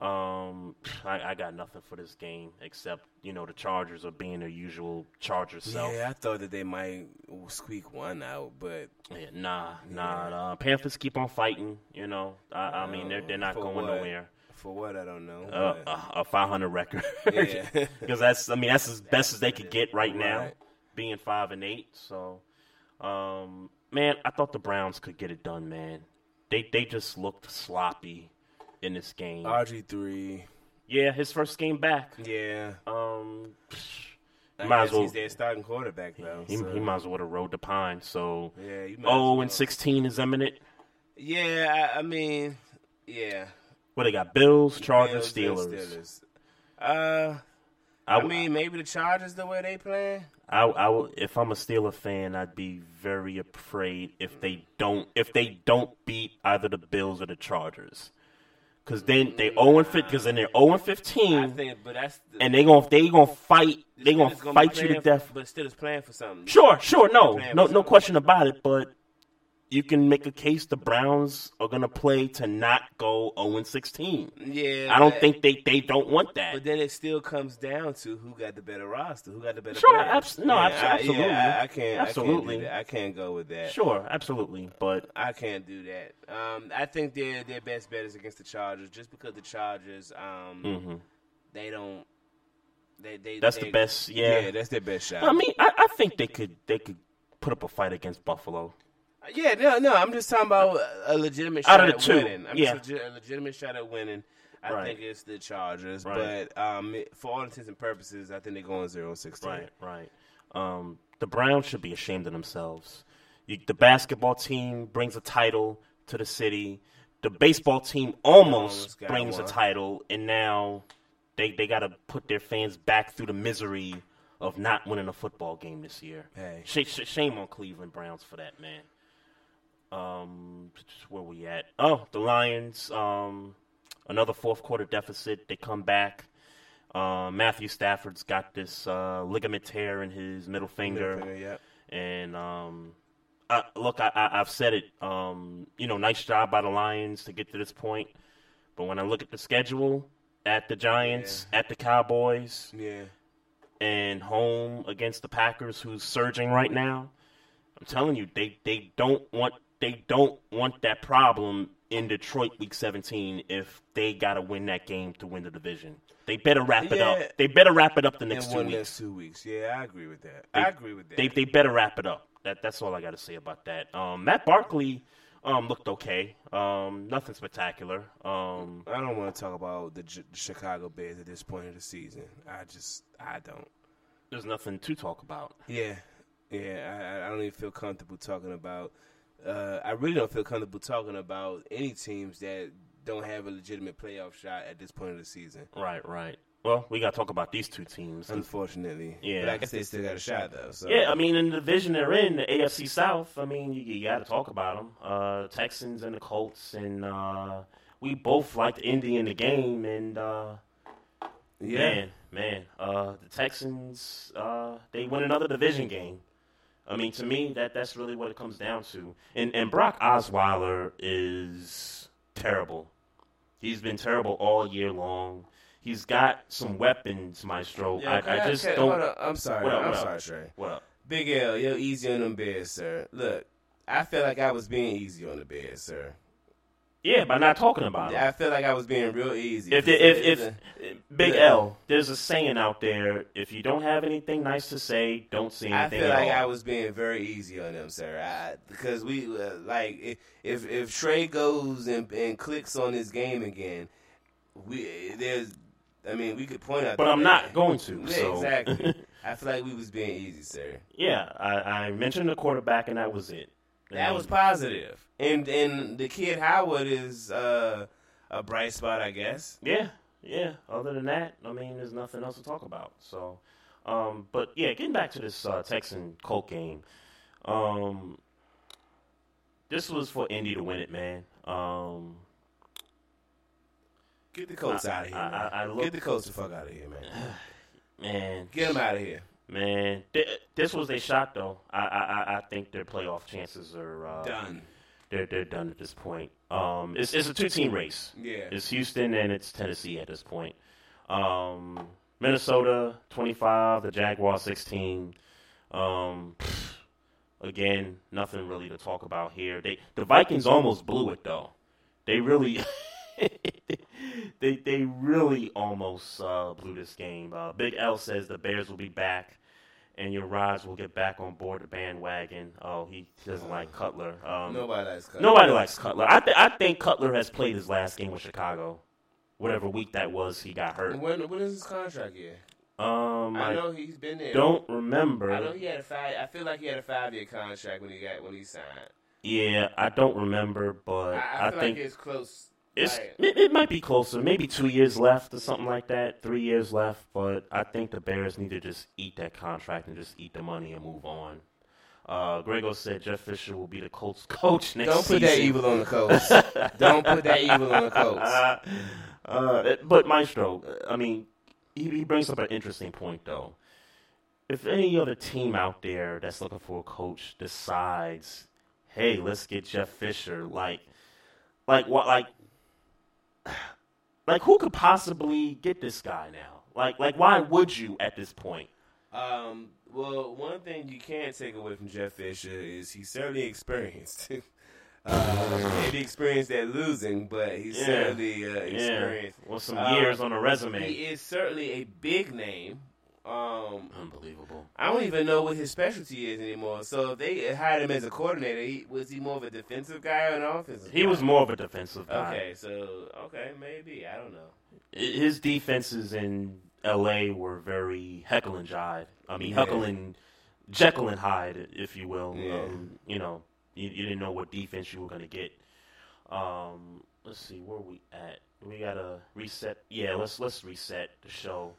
Um, I, I got nothing for this game except you know the Chargers are being their usual Chargers self. Yeah, I thought that they might squeak one out, but Yeah, nah, nah. Uh, Panthers keep on fighting. You know, I, I mean they're they're not For going what? nowhere. for what I don't know. Uh, a, a 500 record. Yeah. because that's I mean that's as best as they could get right now, Right. being five and eight. So, um, man, I thought the Browns could get it done. Man, they they just looked sloppy in this game. RG three. yeah, his first game back. Yeah, Um, I might as well. he's their starting quarterback though. He, so- he might as well have rode the pine. So, Yeah, you oh, well. and sixteen is imminent. Yeah, I, I mean, yeah. What they got? Bills, Chargers, Bills Steelers. Steelers. Uh, I, I mean, maybe the Chargers the way they playing. I, I if I'm a Steeler fan, I'd be very afraid if they don't if they don't beat either the Bills or the Chargers, because then they zero and because then they're 0 and I 15, think, but that's the, and they gonna they gonna fight they gonna be fight you to death. For, but still is playing for something. Sure, sure, no, no, no question about it. But you can make a case the Browns are gonna play to not go 0 and 16. Yeah, I don't but- think they they don't want that. But then it still comes down to who got the better roster, who got the better. Sure, abs- no, abs- I- absolutely. Yeah, I, I can't. Absolutely. I can't. I can't go with that. Sure, absolutely, but I can't do that. Um, I think their their best bet is against the Chargers, just because the Chargers, um, mhm. they don't. They, they, That's they- the best, Yeah. yeah. that's their best shot. I mean, I, I think they could they could put up a fight against Buffalo. Yeah, no, no. I'm just talking about a legitimate Out shot of the at two, winning. I'm yeah. just a, a legitimate shot at winning. I Right. think it's the Chargers, Right. but um, it- for all intents and purposes, I think they're going 0-16. Right, right. Um, the Browns should be ashamed of themselves. You, the basketball team brings a title to the city. The baseball team almost Almost got brings a one. title, and now they they got to put their fans back through the misery of not winning a football game this year. Hey. Sh- sh- shame on Cleveland Browns for that, man. Um, where we at? Oh, the Lions. Um, another fourth quarter deficit. They come back. Uh, Matthew Stafford's got this uh, ligament tear in his middle finger, Middle finger, yep. and um, I, look, I, I, I've said it. Um, you know, nice job by the Lions to get to this point, but when I look at the schedule, at the Giants, at the Cowboys, Yeah. and home against the Packers, who's surging right now. I'm telling you, they, they don't want they don't want that problem in Detroit Week 17 if they got to win that game to win the division. They better wrap it Yeah. up. They better wrap it up the next two weeks. two weeks. Yeah, I agree with that. They- I agree with that. They they better wrap it up. That that's all I got to say about that. Um, Matt Barkley um, looked okay. Um, nothing spectacular. Um, I don't want to talk about the, J- the Chicago Bears at this point of the season. I just, I don't. there's nothing to talk about. Yeah, yeah. I, I don't even feel comfortable talking about. Uh, I really don't feel comfortable talking about any teams that don't have a legitimate playoff shot at this point of the season. Right, right. Well, we got to talk about these two teams. Unfortunately, Yeah. But I guess they still got a shot though. So. Yeah, I mean, in the division they're in, the AFC South. I mean, you, you got to talk about them. Uh, Texans and the Colts, and uh, we both liked Indy in the game, and uh, Yeah. man, man, uh, the Texans uh, they win another division game. I mean, to me, that that's really what it comes down to. And and Brock Osweiler is terrible. He's been terrible all year long. He's got some weapons, Maestro. Yeah, I, I just don't. I'm sorry. What up, I'm what up? sorry, Trey. What up? Big L, you're easy on them Bears, sir. Look, I feel like I was being easy on the Bears, sir. Yeah, by not talking about it. I feel like I was being real easy. If if if, The- if Big L, there's a saying out there: if you don't have anything nice to say, don't say anything. I feel like I was being very easy on them, sir. I, because we uh, like if if Trey goes and, and clicks on his game again, we there's. I mean, we could point out. But I'm not going to, Yeah, so- exactly. I feel like we was being easy, sir. Yeah, I, I mentioned the quarterback, and that was it. That was positive. And and the kid Howard is uh, a bright spot, I guess. Yeah, yeah. Other than that, I mean, there's nothing else to talk about. So, um, but yeah, getting back to this uh, Texan Colt game, um, this was for Indy to win it, man. Um, Get the Colts I- out of here, I- man. I- look- Get the Colts the fuck out of here, man. man, Get them out of here. man. Th- this was a shot, though. I, I, I- I think their playoff chances are uh, Done. They're they're done at this point. Um, it's it's a two team race. Yeah. it's Houston and it's Tennessee at this point. Um, Minnesota twenty five, the Jaguars sixteen. Um, again, nothing really to talk about here. They the Vikings almost blew it though. They really. they they really almost uh, blew this game. Uh, Big L says the Bears will be back, and your Rods will get back on board the bandwagon. Oh, he doesn't like Cutler. Um, Nobody likes Cutler. Nobody likes Cutler. I th- I think Cutler has played his last game with Chicago, whatever week that was. He got hurt. When when is his contract year? Um, I I know he's been there. Don't remember. I know he had a five. I feel like he had a five year contract when he got when he signed. Yeah, I don't remember, but I, I, I feel think like it's close. It's like- it, it might be closer, maybe two years left or something like that, three years left. But I think the Bears need to just eat that contract and just eat the money and move on. Uh, Grego said Jeff Fisher will be the Colts coach next Don't put that evil on the Colts. Don't put that evil on the Colts. Uh, but Maestro, I mean, he, he brings up an interesting point though. If any other team out there that's looking for a coach decides, hey, let's get Jeff Fisher, like, like what, like, like who could possibly get this guy now? Like, like why would you at this point? Um, well, one thing you can't take away from Jeff Fisher is he's certainly experienced. uh, maybe experienced at losing, but he's Yeah. certainly uh, Yeah. experienced. With some years on a resume. He is certainly a big name. Um, Unbelievable. I don't even know what his specialty is anymore. So if they had him as a coordinator, he, was he more of a defensive guy or an offensive? He guy? was more of a defensive guy. Okay, so okay, maybe I don't know. his defenses in L.A. were very heckle and jive. I mean, Yeah. heckle and Jekyll and Hyde, if you will. Yeah. Um, you know, you, you didn't know what defense you were going to get. Um, let's see where we at. We gotta reset. Yeah, let's let's reset the show.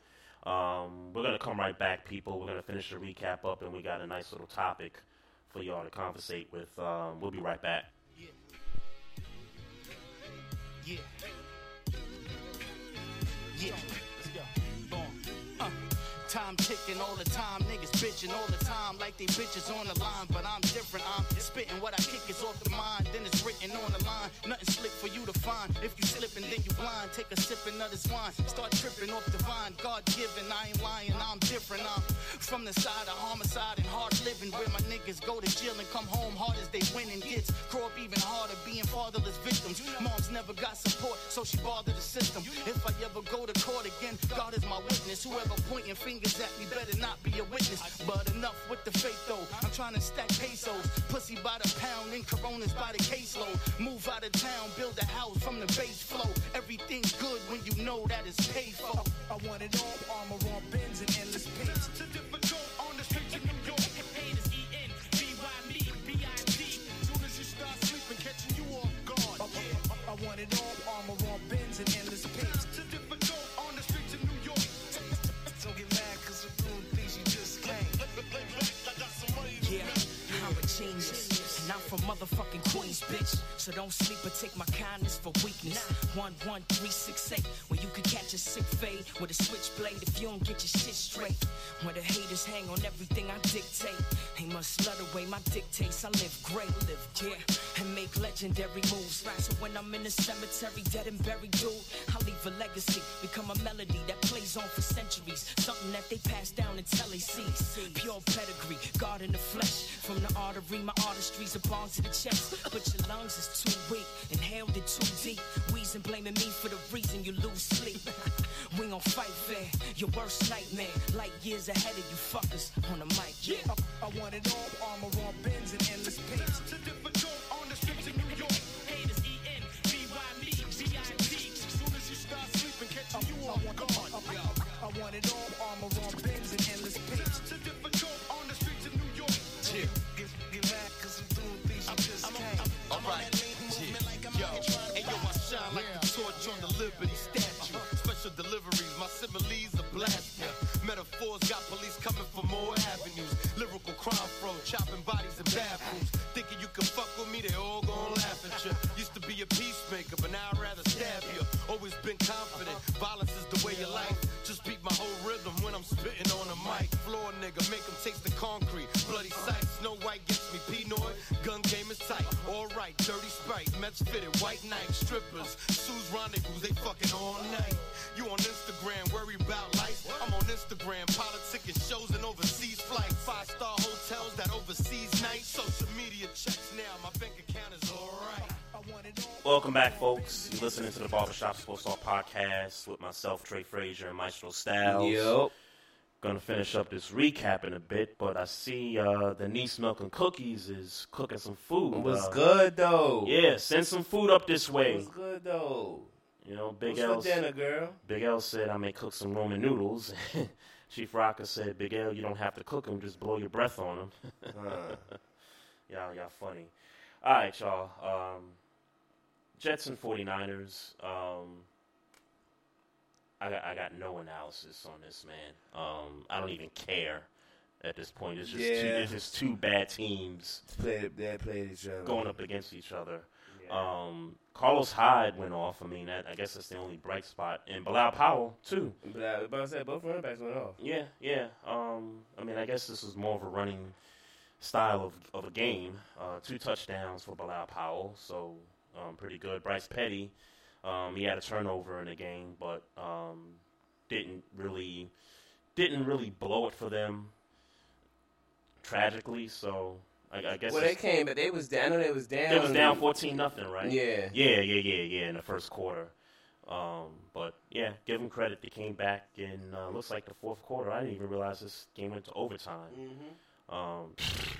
Um, we're gonna come right back, people. We're gonna finish the recap up, and we got a nice little topic for y'all to conversate with. Um, we'll be right back. Yeah. Yeah. Uh. Time ticking all the time, niggas bitching all the time like they bitches on the line. But I'm different, I'm spitting what I kick is off the mind, then it's written on the line. Nothing slick for you to find. If you slipping, then you blind. Take a sipping of this wine, start tripping off the vine. God given, I ain't lying, I'm different. I'm from the side of homicide and hard living, where my niggas go to jail and come home hard as they win and gets. Grow up even harder, being fatherless victims. Moms never got support, so she bothered the system. If I ever go to court again, God is my witness. Whoever pointing fingers at me better not be a witness. But enough with the fake though. I'm trying to stack pesos. Pussy by the pound and coronas by the caseload. Move out of town, build a house from the base flow. Everything's good when you know that it's paid for. I want it all, armor on bins and endless pace. Motherfucking Queens, bitch. So don't sleep or take my kindness for weakness. One one three six eight, where you can catch a sick fade with a switchblade if you don't get your shit straight. Where the haters hang on everything I dictate. They must love the way my dictates. I live great, live yeah, and make legendary moves. So when I'm in the cemetery, dead and buried, dude, I leave a legacy, become a melody that plays on for centuries. Something that they pass down until they see. Pure pedigree, God in the flesh. From the artery, my artistry's upon to the chest. But your lungs is too weak, inhaled it too deep. Wheezing, blaming me for the reason you lose sleep. we gon' fight fair, your worst nightmare. Light years ahead of you fuckers on the mic. Yeah, I, I want it all, armor on bins and endless pace. Metaphors got police coming for more avenues. Lyrical crime flow, chopping bodies in bathrooms. Thinking you can fuck with me, they all gon' laugh at you. Used to be a peacemaker, but now I'd rather stab you. Always been confident, violence is the way of life. Just beat my whole rhythm when I'm spitting on a mic. Floor nigga, make them taste the concrete. Bloody sight, Snow White gets me Pinoy. Gun game is tight. Alright, dirty sprite, Mets fitted, white night, strippers. Sue's rendezvous, they fucking all night. You on Instagram, worry about life. I'm on Instagram, politicking shows and overseas flights. Five star hotels, that overseas night. Social media checks now, my bank account is alright. Welcome back, folks. You're listening to the Barbershop Sports Talk podcast with myself, Trey Frazier, and Maestro Styles. Yep. Gonna finish up this recap in a bit, but I see uh, Denise Milk and Cookies is cooking some food. What's uh, good though? Yeah, send some food up this way. It was good though? You know, Big What's L. for dinner, girl? Big L said I may cook some Roman noodles. Chief Rocker said, Big L, you don't have to cook them, just blow your breath on them. Huh. y'all, y'all funny. All right, y'all. Um, Jets and 49ers. Um, I got, I got no analysis on this, man. Um, I don't even care at this point. It's just two, it's just two bad teams Played, they played each other. going up against each other. Um, Carlos Hyde went off. I mean, that, I guess that's the only bright spot. And Bilal Powell too. But I was about to both running backs went off. Yeah, yeah. Um, I mean, I guess this was more of a running style of, of a game. Uh, two touchdowns for Bilal Powell, so um, pretty good. Bryce Petty, um, he had a turnover in the game, but um, didn't really didn't really blow it for them. Tragically, so I, I guess Well, they came, but they was down. I know they was down. They was down fourteen nothing, right? Yeah. yeah, yeah, yeah, yeah. In the first quarter, um, but yeah, give them credit. They came back in uh, looks like the fourth quarter. I didn't even realize this game went to overtime. Mm-hmm. Um,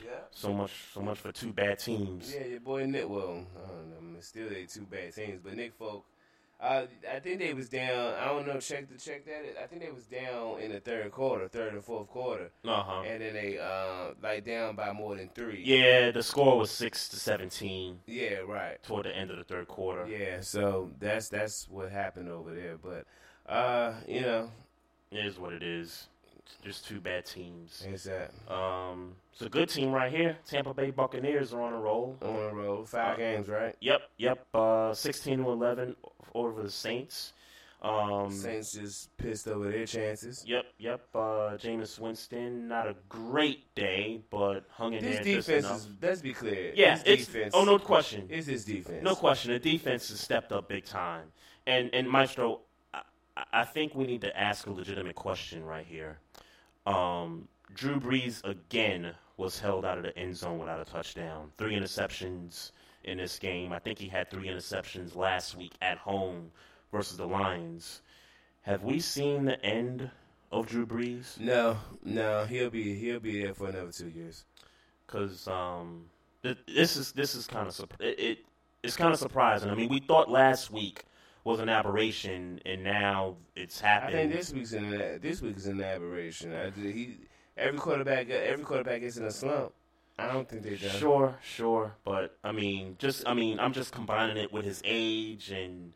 Yeah. So much, so much for two bad teams. Yeah, your boy Nick. Well, I don't know. Still they two bad teams, but Nick Folk. Uh, I think they was down. I don't know. Check the check that. I think they was down in the third quarter, third and fourth quarter. Uh-huh. And then they uh like down by more than three. Yeah, the score was six to seventeen. Yeah, right. Toward the end of the third quarter. Yeah, so that's that's what happened over there. But uh, you know, it is what it is. Just two bad teams. Is that? Um, it's a good team right here. Tampa Bay Buccaneers are on a roll. On a roll, five games, right? Yep, yep. Uh, sixteen to eleven over the Saints. Um, Saints just pissed over their chances. Yep, yep. Uh, Jameis Winston, not a great day, but hung in This there just defense enough. is. Let's be clear. Yeah, this it's defense. oh no question. It's his defense. No question. The defense has stepped up big time, and and Maestro, I, I think we need to ask a legitimate question right here. Um, Drew Brees again was held out of the end zone without a touchdown. Three interceptions in this game. I think he had three interceptions last week at home versus the Lions. Have we seen the end of Drew Brees? No, no, he'll be he'll be there for another two years. because um, th- this is this is kind of surp- it, it it's kind of surprising. I mean, we thought last week was an aberration, and now it's happening. I think this week's in this week is an aberration. I, he every quarterback every quarterback is in a slump. I don't think they done. Sure, sure, but I mean, just I mean, I'm just combining it with his age and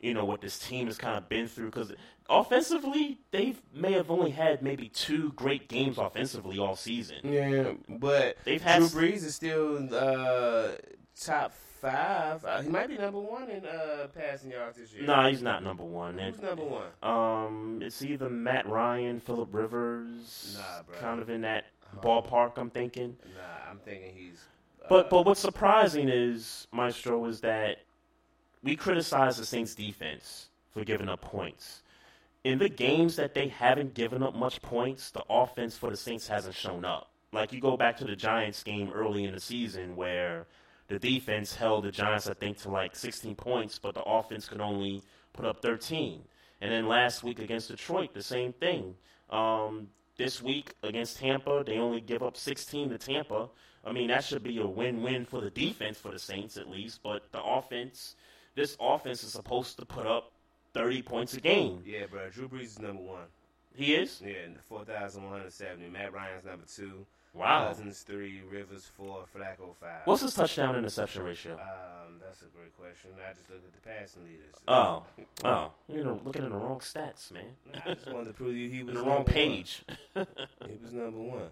you know what this team has kind of been through because offensively they may have only had maybe two great games offensively all season. Yeah, but they've had Drew Brees is still uh, top five. Uh, he might be number one in uh, passing yards this year. No, he's not number one. Who's And, number one? Um, it's either Matt Ryan, Philip Rivers, Nah, bro. kind of in that ballpark. I'm thinking. Nah, I'm thinking he's. uh, But but what's surprising is Maestro is that we criticize the Saints defense for giving up points. In the games that they haven't given up much points, the offense for the Saints hasn't shown up. Like you go back to the Giants game early in the season where the defense held the Giants I think to like 16 points, but the offense could only put up 13. And then last week against Detroit, the same thing. Um, this week against Tampa, they only give up 16 to Tampa. I mean, that should be a win-win for the defense for the Saints at least. But the offense, this offense is supposed to put up 30 points a game. Yeah, bro. Drew Brees is number one. He is. Yeah, four thousand one hundred seventy. Matt Ryan's number two. Wow. Cousins three. Rivers four. Flacco five. What's his touchdown interception ratio? Um, that's a great question. I just looked at the passing leaders. Oh, oh, you know, looking at the wrong stats, man. I just wanted to prove you he was the wrong page. He was number one.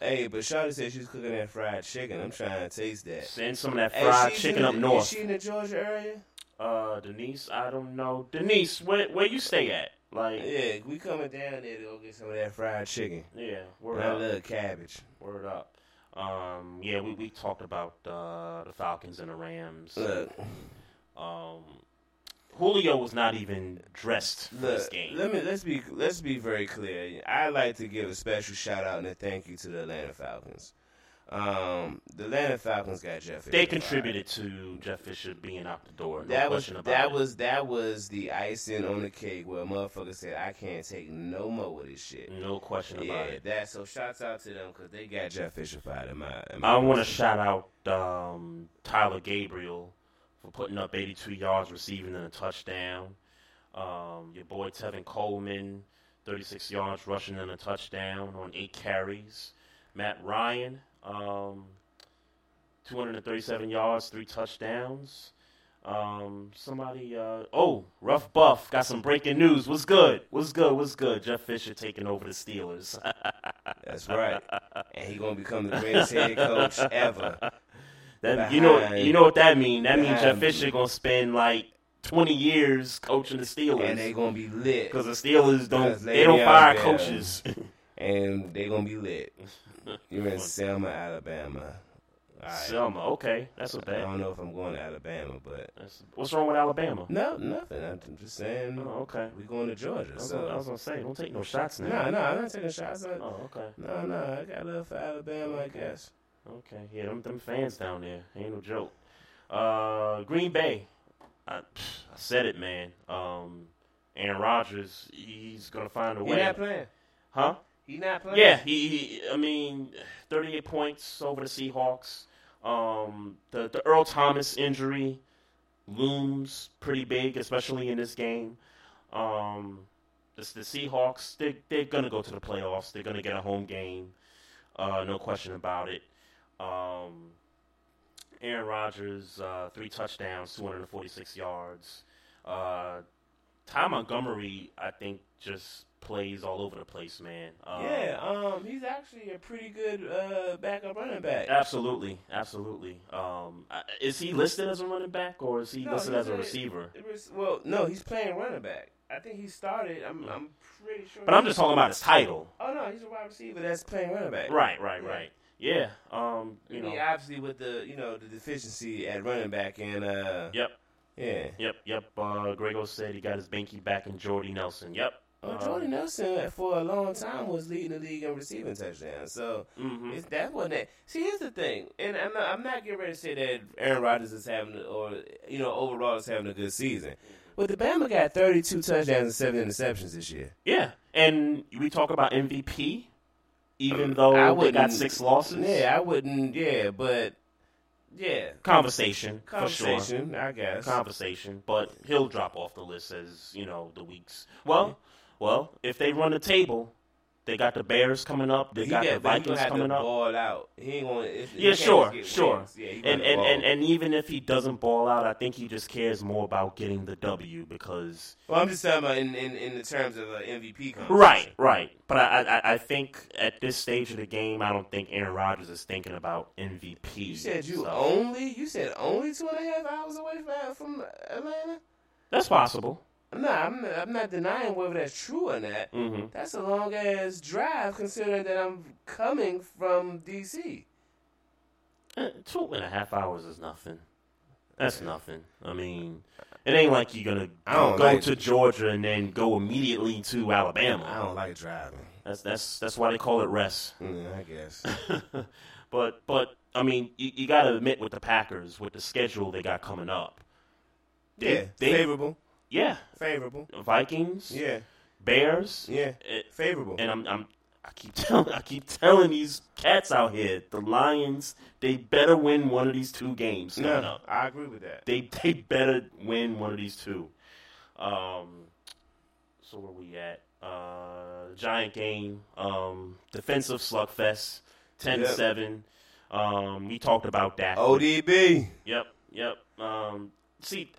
Hey, but Shawty said she's cooking that fried chicken. I'm trying to taste that. Send some of that fried she's chicken up north. Is she in the Georgia area? Uh, Denise, I don't know. Denise, where where you stay at? Like, Yeah, we coming down there to go get some of that fried chicken. yeah, word And I up. love cabbage. Word up. Um, yeah, we, we talked about uh, the Falcons and the Rams. Look. Um, Julio was not even dressed for this game. let me let's be let's be very clear. I like to give a special shout out and a thank you to the Atlanta Falcons. Um, the Atlanta Falcons got Jeff. They Fisher fired. contributed to Jeff Fisher being out the door. No that was about that it. was that was the icing on the cake where a motherfucker said I can't take no more of this shit. No question yeah, about it. that so shouts out to them because they got Jeff Fisher fired in my. In my I want to shout out um, Taylor Gabriel for putting up 82 yards receiving and a touchdown. Um, your boy Tevin Coleman, 36 yards rushing and a touchdown on eight carries. Matt Ryan, um, 237 yards, three touchdowns. Um, somebody, uh, oh, Rough Buff got some breaking news. What's good? What's good? What's good? Jeff Fisher taking over the Steelers. That's right, and he gonna become the greatest head coach ever. That, you know, you know what that mean? That means Jeff Fisher gonna spend like twenty years coaching the Steelers, and they gonna be lit because the Steelers don't they don't fire coaches. and they gonna be lit. You're in Selma, Alabama. Right. Selma, okay, that's what I don't know if I'm going to Alabama, but That's, what's wrong with Alabama? no, nothing. I'm just saying. Oh, okay. We going to Georgia, I was, so gonna, I was gonna say, don't take no shots now. no, no, I'm not taking shots. I, Oh, okay. No, no, I got love for Alabama, I guess. Okay, yeah, them, them fans down there ain't no joke. Uh, Green Bay, I, I said it, man. Um, Aaron Rodgers, he's gonna find a way. He not playing. Huh? He not playing. Yeah, he, he. I mean, 38 points over the Seahawks. Um, the the Earl Thomas injury looms pretty big, especially in this game. Um, the, the Seahawks, they they're gonna go to the playoffs. They're gonna get a home game. Uh, no question about it. Um, Aaron Rodgers, uh, three touchdowns, 246 yards. Uh, Ty Montgomery, I think, just plays all over the place, man. Um, Yeah, um, he's actually a pretty good uh, backup running back. Absolutely, absolutely. Um, is he listed as a running back or is he No, listed as a receiver? was- well, no, he's playing running back. I think he started. I'm, I'm pretty sure. But I'm just talking about his title. Oh no, he's a wide receiver that's playing running back. Right, right, Yeah. right. Yeah. Um, I you mean, know. obviously with the you know the deficiency at running back and uh. Yep. Yeah. Yep. Yep. Uh, Grego said he got his binky back in Jordy Nelson. Yep. Oh, Um, Jordy Nelson for a long time was leading the league in receiving touchdowns. So Mhm. it's that wasn't that. See, here's the thing, and I'm not, I'm not getting ready to say that Aaron Rodgers is having or you know overall is having a good season, but the Bama got 32 touchdowns and seven interceptions this year. Yeah. And we talk about MVP, even I though they wouldn't- got six losses. Yeah, I wouldn't. Yeah, but yeah, Conversation, for sure. conversation, I guess. conversation, but he'll drop off the list as you know the weeks. Well, well, if they run the table, They got the Bears coming up. They He got got- the Vikings coming to up. ball out. He ain't gonna. If, Yeah, sure, sure. Yeah, and, and, and and even if he doesn't ball out, I think he just cares more about getting the W because Well, I'm just talking about in, in, in the terms of an MVP right, right. But I, I I think at this stage of the game, I don't think Aaron Rodgers is thinking about MVP. You said you so- only. You said only two and a half hours away from, from Atlanta. That's possible. No, I'm not, I'm not denying whether that's true or not. Mhm. That's a long ass drive, considering that I'm coming from DC. Eh, Two and a half hours is nothing. That's nothing. I mean, it ain't like you're gonna I go like- to Georgia and then go immediately to Alabama. I don't like driving. That's that's that's why they call it rest. Mm, I guess. but but I mean, you, you got to admit with the Packers, with the schedule they got coming up, They, yeah, favorable. Yeah, Favorable. Vikings. Yeah. Bears. Yeah, eh, favorable. And I'm I'm I keep telling I keep telling these cats out here, the Lions, they better win one of these two games. No, no. I agree with that. They they better win one of these two. Um, so where we at? Uh, giant game. Um, defensive slugfest. Ten to Yep. seven. Um, we talked about that. ODB. Yep, yep. Um, see,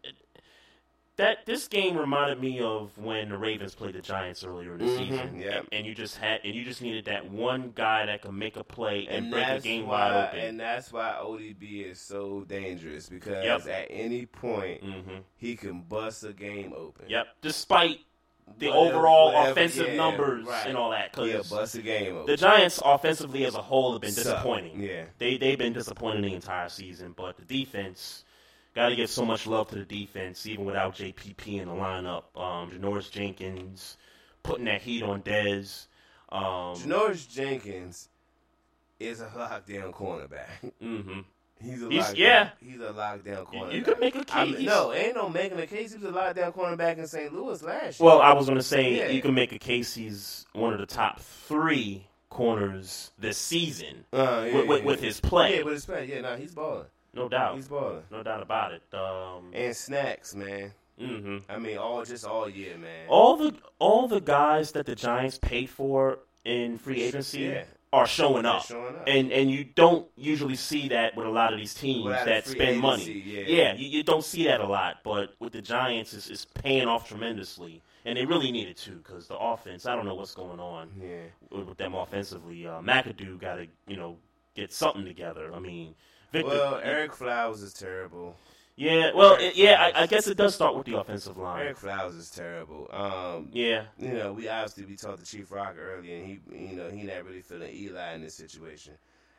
that this game reminded me of when the Ravens played the Giants earlier in the Mhm, season. yep. And, and you just had and you just needed that one guy that could make a play and, And break the that's game why, wide open. and that's why ODB is so dangerous because Yep. at any point Mhm. he can bust a game open. Yep. Despite the Whatever- overall whatever- offensive yeah, numbers right. and all that, Yeah, because bust a game open. the Giants offensively as a whole have been disappointing. Yeah. they they've been disappointing the entire season, but the defense. Got to give so much love to the defense, even without JPP in the lineup. Um, Janoris Jenkins putting that heat on Dez. Um, Janoris Jenkins is a lockdown cornerback. Mm-hmm. He's a He's- lockdown, yeah. He's a lockdown cornerback. you could make a I mean, case. no, ain't no making a case. He was a lockdown cornerback in St. Louis last year. Well, I was going to say Yeah. you can make a case he's one of the top three corners this season Uh, yeah, with, with, yeah. with his play. Yeah, with his play. Yeah, no, he's balling. No doubt. He's balling. No doubt about it. Um, And snacks, man. hmm I mean, all just all year, man. All the all the guys that the Giants paid for in free agency Yeah. are showing up. showing up. and and you don't usually see that with a lot of these teams Without that spend money. agency, yeah. you, you don't see that a lot, but with the Giants, it's, it's paying off tremendously, and they really needed to because the offense. I don't know what's going on Yeah. with, with them offensively. Uh, McAdoo got to you know get something together. I mean, Victor. Well, Ereck Flowers is terrible. yeah, well, it, yeah, I, I guess it does start with the offensive line. Ereck Flowers is terrible. Um, Yeah. you know, we obviously we talked to Chief Rock earlier, and he, you know, he not really feeling Eli in this situation,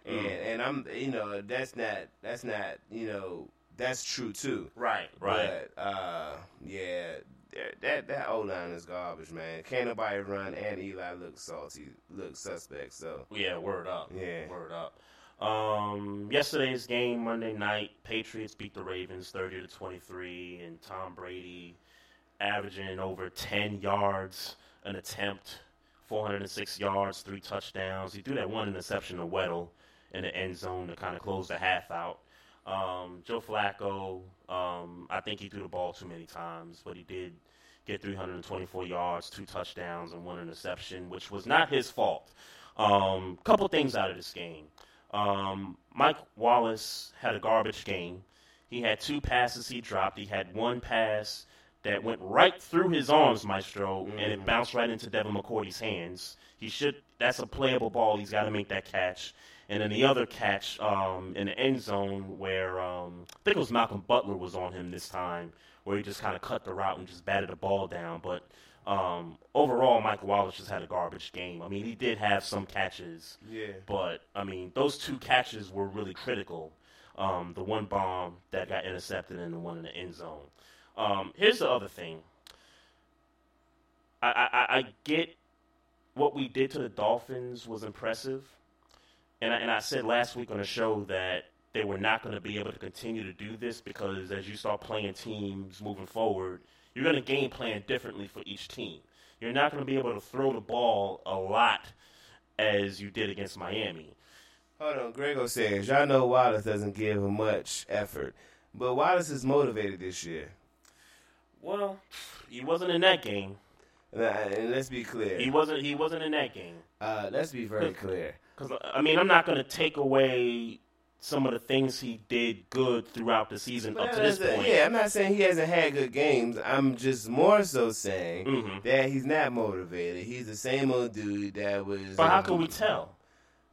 and Mm. and I'm, you know, that's not that's not, you know, that's true too. Right, right. But uh, yeah, that- that that O line is garbage, man. Can't nobody run, and Eli looks salty, looks suspect. So Yeah, word up. Yeah. word up. Um, yesterday's game, Monday night, Patriots beat the Ravens thirty to twenty three, and Tom Brady averaging over ten yards an attempt, four hundred and six yards, three touchdowns. He threw that one interception to Weddle in the end zone to kind of close the half out. Um, Joe Flacco, um, I think he threw the ball too many times, but he did get 324 yards, two touchdowns, and one interception, which was not his fault. Um, couple things out of this game. Um, Mike Wallace had a garbage game. He had two passes he dropped. He had one pass that went right through his arms, Maestro, and it bounced right into Devin McCourty's hands. He should. That's a playable ball. He's got to make that catch. And then the other catch um, in the end zone where um, I think it was Malcolm Butler was on him this time, where he just kind of cut the route and just batted the ball down. But um, overall, Michael Wallace just had a garbage game. I mean, he did have some catches, Yeah. but I mean, those two catches were really critical. Um, the one bomb that got intercepted and the one in the end zone. Um, here's the other thing. I, I, I- get what we did to the Dolphins was impressive, and I, and I said last week on the show that they were not going to be able to continue to do this because as you start playing teams moving forward, you're going to game plan differently for each team. You're not going to be able to throw the ball a lot as you did against Miami. Hold on, Grego says y'all know Wallace doesn't give much effort, but Wallace is motivated this year. Well, he wasn't in that game. Nah, and let's be clear. He wasn't. He wasn't in that game. Uh, let's be very clear. Because I mean, I'm not going to take away some of the things he did good throughout the season up to this a- point. Yeah, I'm not saying he hasn't had good games. I'm just more so saying Mhm. that he's not motivated. He's the same old dude that was. But how can we tell?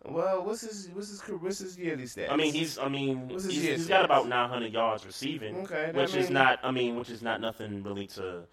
Well, what's his what's his what's his yearly stats? I mean, he's. I mean, he's, he's got about 900 yards receiving. Okay, which is mean- not. I mean, which is not nothing really to,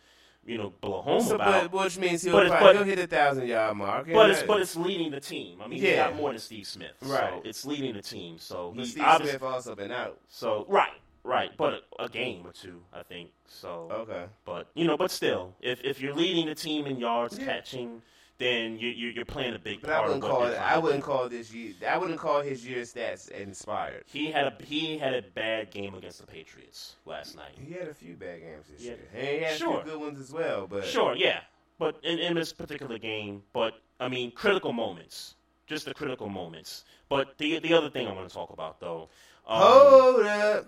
you know, blow home So, about. but, which means he'll, probably, but- he'll hit a thousand yard mark. But it's but it's leading the team. I mean, he Yeah. got more than Steve Smith. Right. So it's leading the team. So But he Steve Smith also been out. So right, right, but a, a game or two, I think. So Okay. but you know, but still, if if you're leading the team in yards Yeah. catching, then you, you you're playing a big But I wouldn't of call it. I wouldn't call this year. I wouldn't call his year stats inspired. He had a he had a bad game against the Patriots last night. He had a few bad games this Yeah. year. And he had Sure. a few good ones as well. But Sure, yeah, but in, in this particular game, but I mean, critical moments, just the critical moments. But the the other thing I want to talk about though, um, Hold up.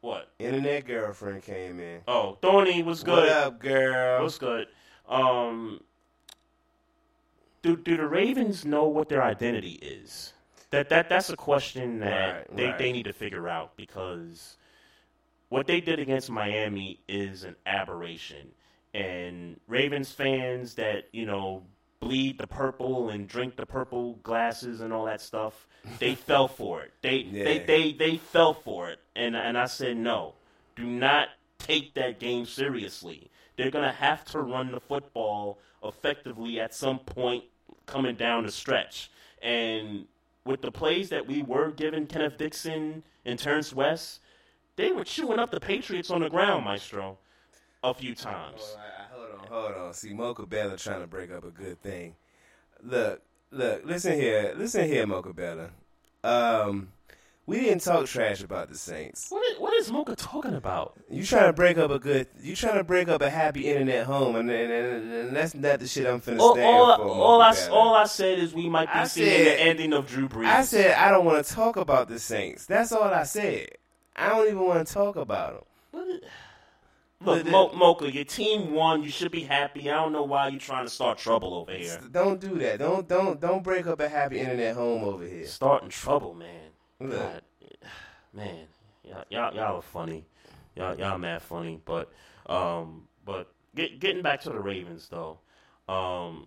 what? Internet girlfriend came in. Oh, Thorny was good. What up, girl? What's good? Um, do do the Ravens know what their identity is? That that that's a question that Right, they, right. they need to figure out because what they did against Miami is an aberration, and Ravens fans that you know bleed the purple and drink the purple glasses and all that stuff, they fell for it. They they, they they fell for it, and and I said no, do not take that game seriously. They're gonna have to run the football effectively at some point coming down the stretch, and with the plays that we were giving Kenneth Dixon and Terrence West, they were chewing up the Patriots on the ground, Maestro, a few times. Hold on, hold on. See, Mocha Bella trying to break up a good thing. Look, look, listen here, listen here, Mocha Bella. Um, we didn't talk trash about the Saints. What is, what is Mocha talking about? You trying to break up a good? You trying to break up a happy internet home, and, and, and, and that's not the shit I'm finna All, stand all, for. all I all I said is we might be I seeing said- the ending of Drew Brees. I said I don't want to talk about the Saints. That's all I said. I don't even want to talk about them. Look, Mo- Mocha, your team won. You should be happy. I don't know why you're trying to start trouble over here. Don't do that. Don't don't don't break up a happy internet home over here. Starting trouble, man. God, man, y'all, y'all, y'all are funny. Y'all, y'all mad funny. But, um, but get, getting back to the Ravens though, um,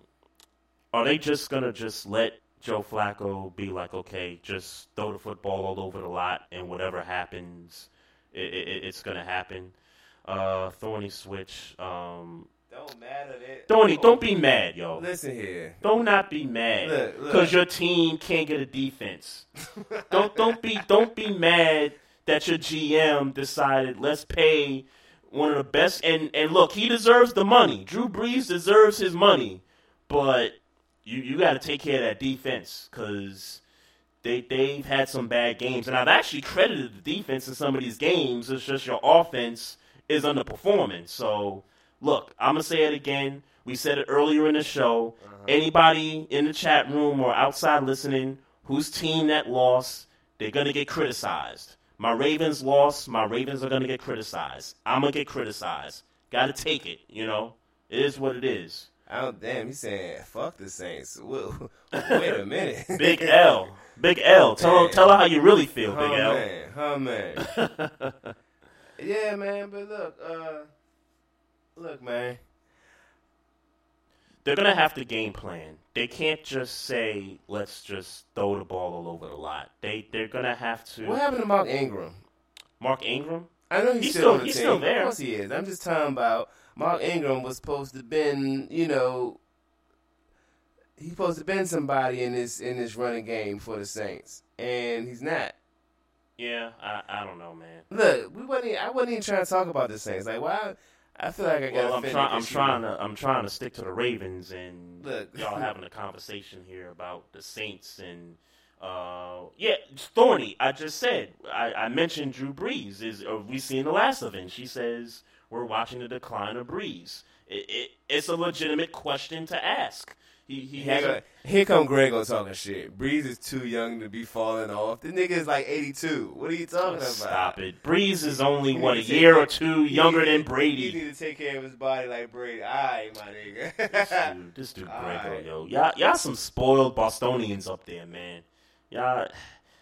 are they just gonna just let Joe Flacco be like, okay, just throw the football all over the lot, and whatever happens, it, it, it's gonna happen? Uh, Thorny switch. Um, Don't matter that. Thorny, don't be mad, yo. Listen here. Don't not be mad Look, look. because your team can't get a defense. don't don't be don't be mad that your GM decided let's pay one of the best and and look he deserves the money. Drew Brees deserves his money, but you you got to take care of that defense because they they've had some bad games and I've actually credited the defense in some of these games. It's just your offense is underperforming. So look, I'm gonna say it again. We said it earlier in the show. Anybody in the chat room or outside listening whose team that lost, they're gonna get criticized. My Ravens lost. My Ravens are gonna get criticized. I'm gonna get criticized. Got to take it. You know, it is what it is. Oh damn, he's saying fuck the Saints. Whoa, Wait a minute. Big L. Big L. Tell her, tell her how you really feel, Big oh, L. Man, oh man. yeah, man. But look, uh, look, man. They're gonna have to game plan. They can't just say, "Let's just throw the ball all over the lot." They they're gonna have to. What happened to Mark Ingram? Mark Ingram? I know he's, He's still, still- on the team. he's team. still there. Of course he is. I'm just talking about Mark Ingram was supposed to been, you know, he's supposed to been somebody in this in this running game for the Saints, and he's not. Yeah, I I don't know, man. Look, we wasn't. Even, I wasn't even trying to talk about the Saints. Like, why? I feel like I got. Well, I'm trying. I'm trying to. I'm trying to stick to the Ravens, and Look. y'all having a conversation here about the Saints and. Uh, yeah, Thorny. I just said I, I mentioned Drew Brees. Is are we seeing the last of him? She says we're watching the decline of Brees. It, it, it's a legitimate question to ask. He he Here, has go- a, here come Greg on talking shit. Brees is too young to be falling off. The nigga is like 82. What are you talking about? Stop it. Brees is only He what a need to take year or two he younger than He Brady. need to take care of his body like Brady. All right, my nigga. This dude, this dude Grego, right. yo, y'all y'all some spoiled Bostonians up there, man. Y'all.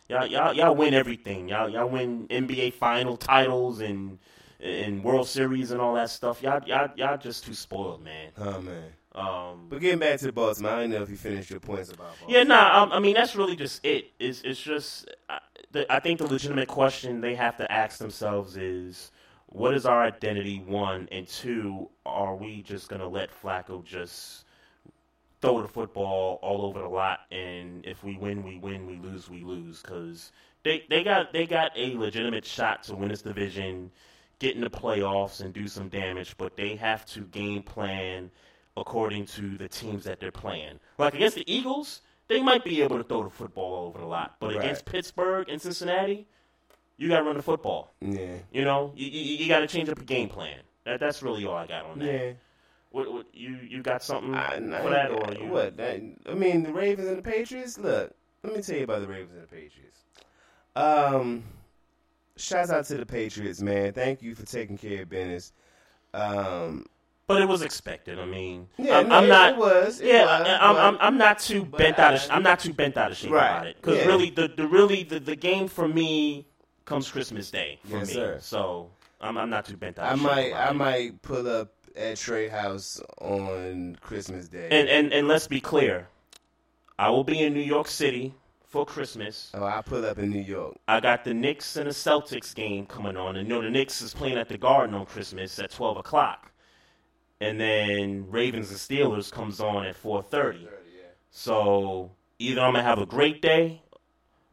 Y'all, y'all, y'all win everything. Y'all, y'all win NBA final titles and and World Series and all that stuff. Y'all, y'all, y'all just too spoiled, man. Oh man. Um, But getting back to the Baltimore, I don't know if you finished your points about Baltimore. Yeah, nah. Um, I mean, that's really just it. It's it's just. I, the, I think the legitimate question they have to ask themselves is, what is our identity? One and two, are we just gonna let Flacco just throw the football all over the lot? And if we win, we win. We lose, we lose. Because they they got they got a legitimate shot to win this division, get in the playoffs, and do some damage. But they have to game plan according to the teams that they're playing. Like against the Eagles, they might be able to throw the football over the lot, but Right. against Pittsburgh and Cincinnati, you got to run the football. Yeah. You know, you, you, you got to change up your game plan. That, that's really all I got on that. Yeah. What, what, you you got something I, for that, or you what? That, I mean, the Ravens and the Patriots. Look, let me tell you about the Ravens and the Patriots. Um, shouts out to the Patriots, man. Thank you for taking care of business. Um, But it was expected. I mean, Yeah, I'm, no, I'm it- not. it was, it yeah, was, I'm, I'm, I'm not too bent out. Of, I'm not too bent out of shape Right, about it because yeah. really, the, the really the, the game for me comes Christmas Day for Yes, me. sir. So I'm, I'm not too bent out. I of shape might, I it. might pull up at Trey House on Christmas Day. And, and and let's be clear, I will be in New York City for Christmas. oh, I pull up in New York. I got the Knicks and the Celtics game coming on, and you know the Knicks is playing at the Garden on Christmas at twelve o'clock, and then Ravens and Steelers comes on at four thirty. So either I'm gonna have a great day,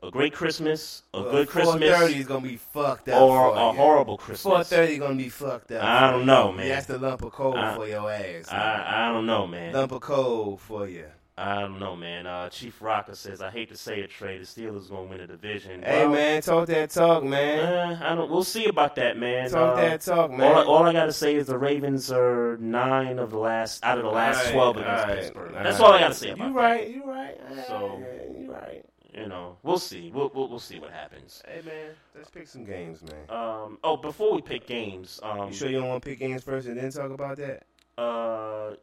a great Christmas, a Well, good Christmas, 4:30 is gonna be fucked up, or a you. horrible Christmas. Four thirty gonna be fucked up. I don't know, You. man. That's the lump of coal I- for your ass. I I don't know, man. lump of coal for you. I don't know, man. Uh, Chief Rocker says, "I hate to say it, Trey. The Steelers gonna win the division." Hey Well, man, talk that talk, man. Uh, I don't. We'll see about that, man. Talk Uh, that talk, man. All, I- all I gotta say is the Ravens are nine of the last out of the last Alright, twelve against alright, Pittsburgh. alright. That's all I gotta say about You that. right, you right. So you right. You know, we'll see. We'll we'll, we'll see what happens. Hey man, let's pick some games, man. Um. Oh, before we pick games, um. You sure you don't want to pick games first and then talk about that? Uh.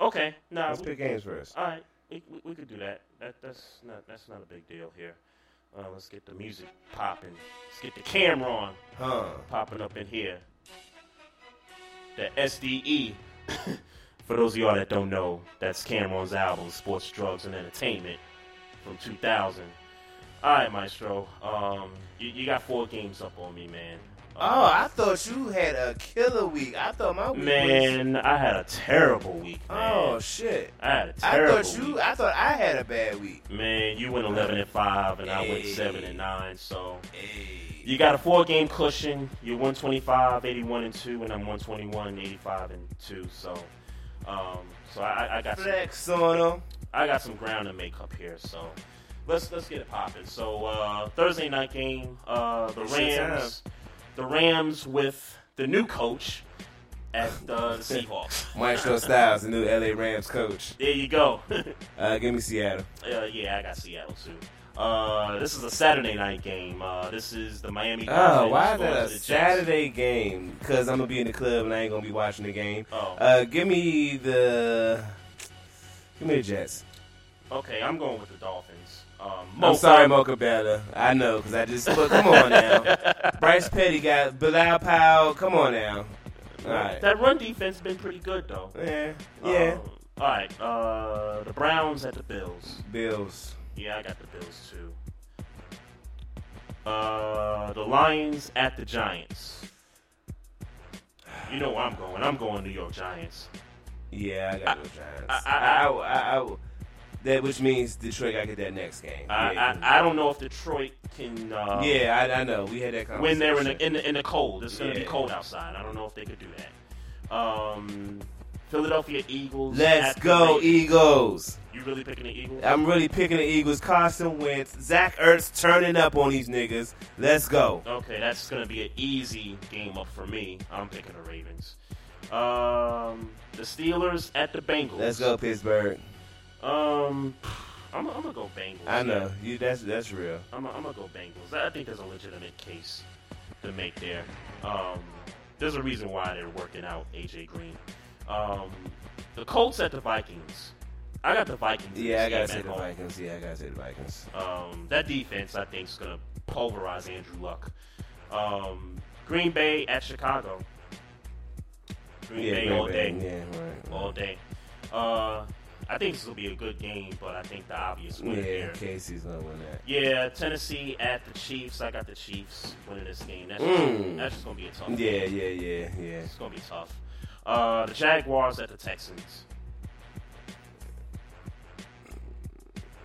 Okay. Nah. Let's we- pick games first. All right. We, we, we could do that. That that's not that's not a big deal here. Uh, let's get the music popping. Let's get the camera on. Huh. Popping up in here. The SDE. For those of y'all that don't know, that's Cam'ron's album, Sports, Drugs, and Entertainment from 2000. All right, Maestro. Um, you, you got four games up on me, man. Oh, I thought you had a killer week. I thought my week was. Man, I had a terrible week, man. Oh shit! I had a I terrible thought you. week. I thought I had a bad week. Man, you went 11 and 5, and I went 7 and 9. So you got a four game cushion. You're 125, 81 and 2, and I'm 121, 85 and 2. So, um, so I, I got Flex some, on 'em. I got some ground to make up here. So let's let's get it popping. So uh, Thursday night game, uh, the Rams, the Rams with the new coach at the Seahawks. Maestro Styles, the new LA Rams coach. There you go. Uh, give me Seattle. Uh, yeah, I got Seattle too. Uh, this is a Saturday night game. Uh, this is the Miami. Oh, why is that a. Saturday game? Because I'm gonna be in the club and I ain't gonna be watching the game. Oh. Uh, give me the. Give me the Jets. Okay, I'm going with the Dolphins. Um, I'm sorry, Mocha Bella. I know, because I just. But come on now. Bryce Petty got Bilal Powell. Come on now. All right. That run defense been pretty good though. Yeah, yeah. Um, all right. Uh, the Browns at the Bills. Bills. Yeah, I got the Bills too. Uh, the Lions at the Giants. You know where I'm going. I'm going New York Giants. Yeah, I got those Giants. I- I, I- I, I, I- that which means Detroit got to get that next game. I, yeah, I, I don't know if Detroit can. Uh, yeah, I, I know. We had that conversation. when they're in the, in the in the cold. It's going to Yeah. be cold outside. I don't know if they could do that. Um, Philadelphia Eagles. Let's go, Eagles. You really picking the Eagles? I'm really picking the Eagles. Carson Wentz, Zach Ertz turning up on these niggas. Let's go. Okay, that's going to be an easy game up for me. I'm picking the Ravens. Um, the Steelers at the Bengals. Let's go, Pittsburgh. Um, I'm, I'm gonna go Bengals. I know you. That's that's real. I'm, I'm gonna go Bengals. I think there's a legitimate case to make there. Um, there's a reason why they're working out AJ Green. Um, the Colts at the Vikings. I got the Vikings. Yeah, I gotta say the home. Vikings. Yeah, I gotta say the Vikings. Um, that defense, I think, is going to pulverize Andrew Luck. Um, Green Bay at Chicago. Green Yeah, Bay Green all Bay, day. yeah, right, All day. Uh, I think this will be a good game, but I think the obvious winner Yeah, here. Casey's gonna win that. Yeah, Tennessee at the Chiefs. I got the Chiefs winning this game. That's, Mm. just, that's just to be a tough Yeah, game. yeah, yeah, yeah. It's to be tough. Uh, the Jaguars at the Texans.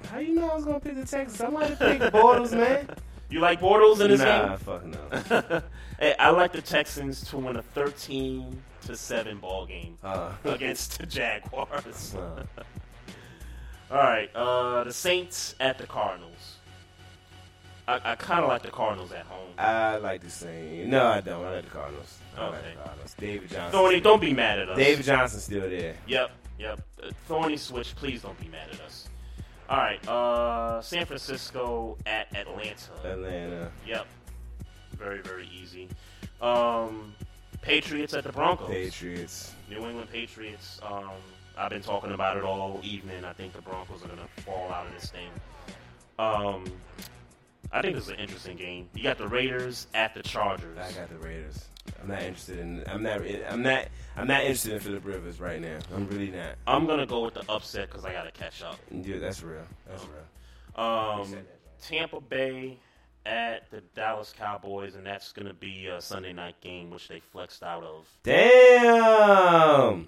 How you know I was gonna pick the Texans? I might the Bortles, man. You like Bortles in this Nah, game? fuck no. hey, I like the Texans to win a 13 to 7 ball game Uh. against the Jaguars. Uh. All right, uh, the Saints at the Cardinals. I, I kind of like the Cardinals at home. I like the Saints. No, I don't. I like the Cardinals. I like Okay. the Cardinals. David Johnson. Thorny, don't be mad at us. David Johnson's still there. Yep, yep. Uh, Thorny switch, please don't be mad at us. All right, uh, San Francisco at Atlanta. Atlanta. Yep. Very, very easy. Um, Patriots at the Broncos. Patriots. New England Patriots. Um, I've been talking about it all evening. I think the Broncos are going to fall out of this thing. Um, I think this is an interesting game. You got the Raiders at the Chargers. I got the Raiders. I'm not interested in. I'm not. I'm not. I'm not interested in Philip Rivers right now. I'm really not. I'm going to go with the upset because I got to catch up. Yeah, that's real. That's real. Um, Tampa Bay at the Dallas Cowboys, and that's going to be a Sunday night game, which they flexed out of. Damn.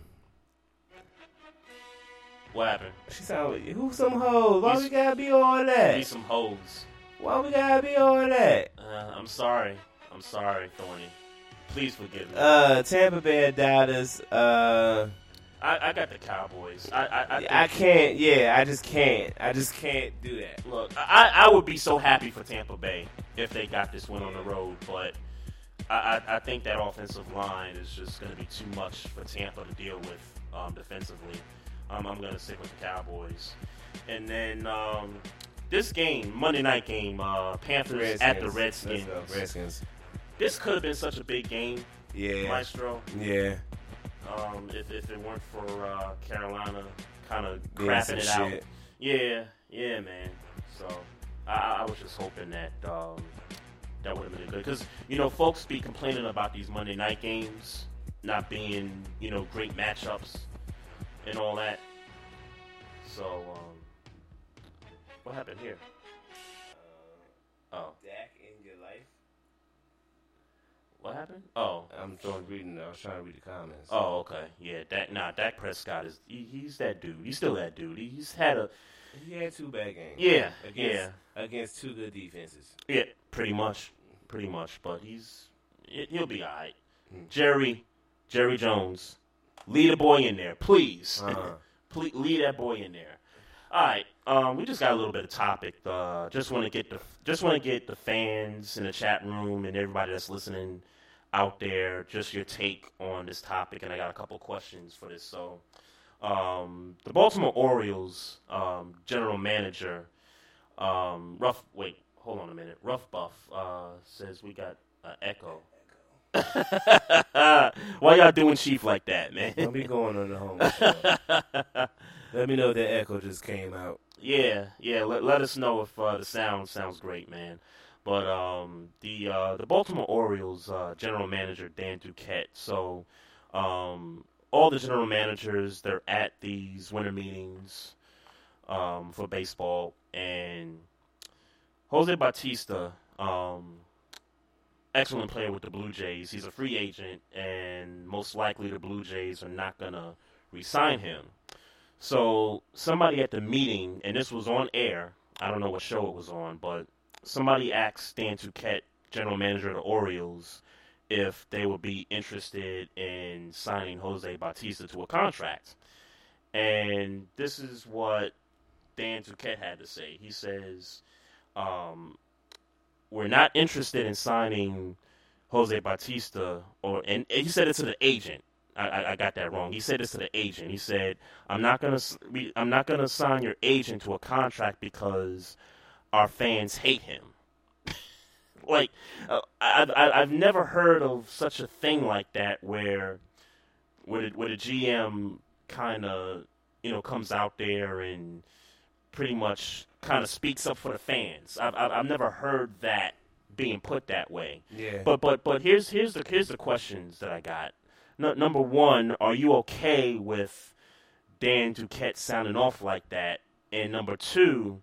What happened? She sound like who some hoes? Why He's- we gotta be all that? Be some hoes. Why we gotta be all that? Uh, I'm sorry. I'm sorry, Thorny. Please forgive me. Uh, Tampa Bay Dallas. Uh, I, I got the Cowboys. I I, I, I can't. Yeah, I just can't. I just can't do that. Look, I, I would be so happy for Tampa Bay if they got this win on the road, but I, I, I think that offensive line is just going to be too much for Tampa to deal with um, defensively. Um, I'm going to stick with the Cowboys. And then um, this game, Monday night game, uh, Panthers at the Redskins. Redskins. This could have been such a big game, Yeah. Maestro. Yeah. Um, if, if it weren't for uh, Carolina kind of crapping it out. shit. Yeah, yeah, man. So I, I was just hoping that um, that would have been good because you know folks be complaining about these Monday night games not being you know great matchups and all that. So um, what happened here? Oh, Dak in your life. What happened? Oh, I'm throwing reading. I was trying to read the comments. Oh, okay. Yeah, Dak. Nah, Dak Prescott is. He, he's that dude. He's still that dude. He- He's had a. He had two bad games. Yeah, Against, yeah. Against two good defenses. Yeah, pretty much, pretty much. But he's. he- He'll be all right. Hmm. Jerry, Jerry Jones, lead a boy in there, please. Uh-huh. please lead that boy in there. All right. Um, we just got a little bit of topic. Uh, just want to get the just want to get the fans in the chat room and everybody that's listening out there just your take on this topic. And I got a couple questions for this. So, um, the Baltimore Orioles um, general manager, um, Rough. Wait, hold on a minute. Rough Buff uh, says we got an echo. Why y'all doing chief like that, man? Don't be going on the home show. Let me know if that echo just came out. Yeah, yeah. Let, let us know if uh, the sound sounds great, man. But um, the uh, the Baltimore Orioles uh, general manager Dan Duquette. So um, all the general managers they're at these winter meetings um, for baseball, and Jose Bautista, um, excellent player with the Blue Jays. He's a free agent, and most likely the Blue Jays are not gonna re-sign him. So somebody at the meeting, and this was on air. I don't know what show it was on, but somebody asked Dan Duquette, general manager of the Orioles, if they would be interested in signing Jose Bautista to a contract. And this is what Dan Duquette had to say. He says, um, "We're not interested in signing Jose Bautista," or and he said it to the agent. I, I, got that wrong. He said this to the agent. He said, "I'm not gonna I'm not gonna sign your agent to a contract because our fans hate him." like, uh, I, I I've never heard of such a thing like that where where the, where the GM kind of you know comes out there and pretty much kind of speaks up for the fans. I've, I've I've never heard that being put that way. Yeah. But but but here's here's the here's the questions that I got. No, number one, are you okay with Dan Duquette sounding off like that? And number two,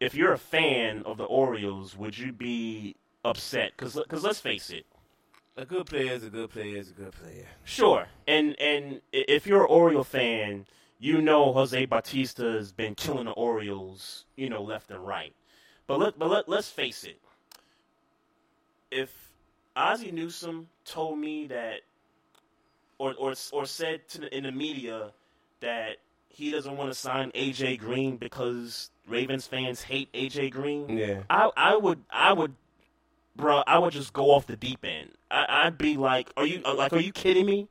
if you're a fan of the Orioles, would you be upset? Because cause let's face it, A good player is a good player is a good player. Sure, and and if you're an Oriole fan, you know Jose Bautista has been killing the Orioles, you know, left and right. But let but let let's face it. If Ozzie Newsome told me that, or or or said to the, in the media that he doesn't want to sign AJ Green because Ravens fans hate AJ Green, Yeah. I I would I would bro, I would just go off the deep end. I, I'd be like, "Are you like, are you kidding me?"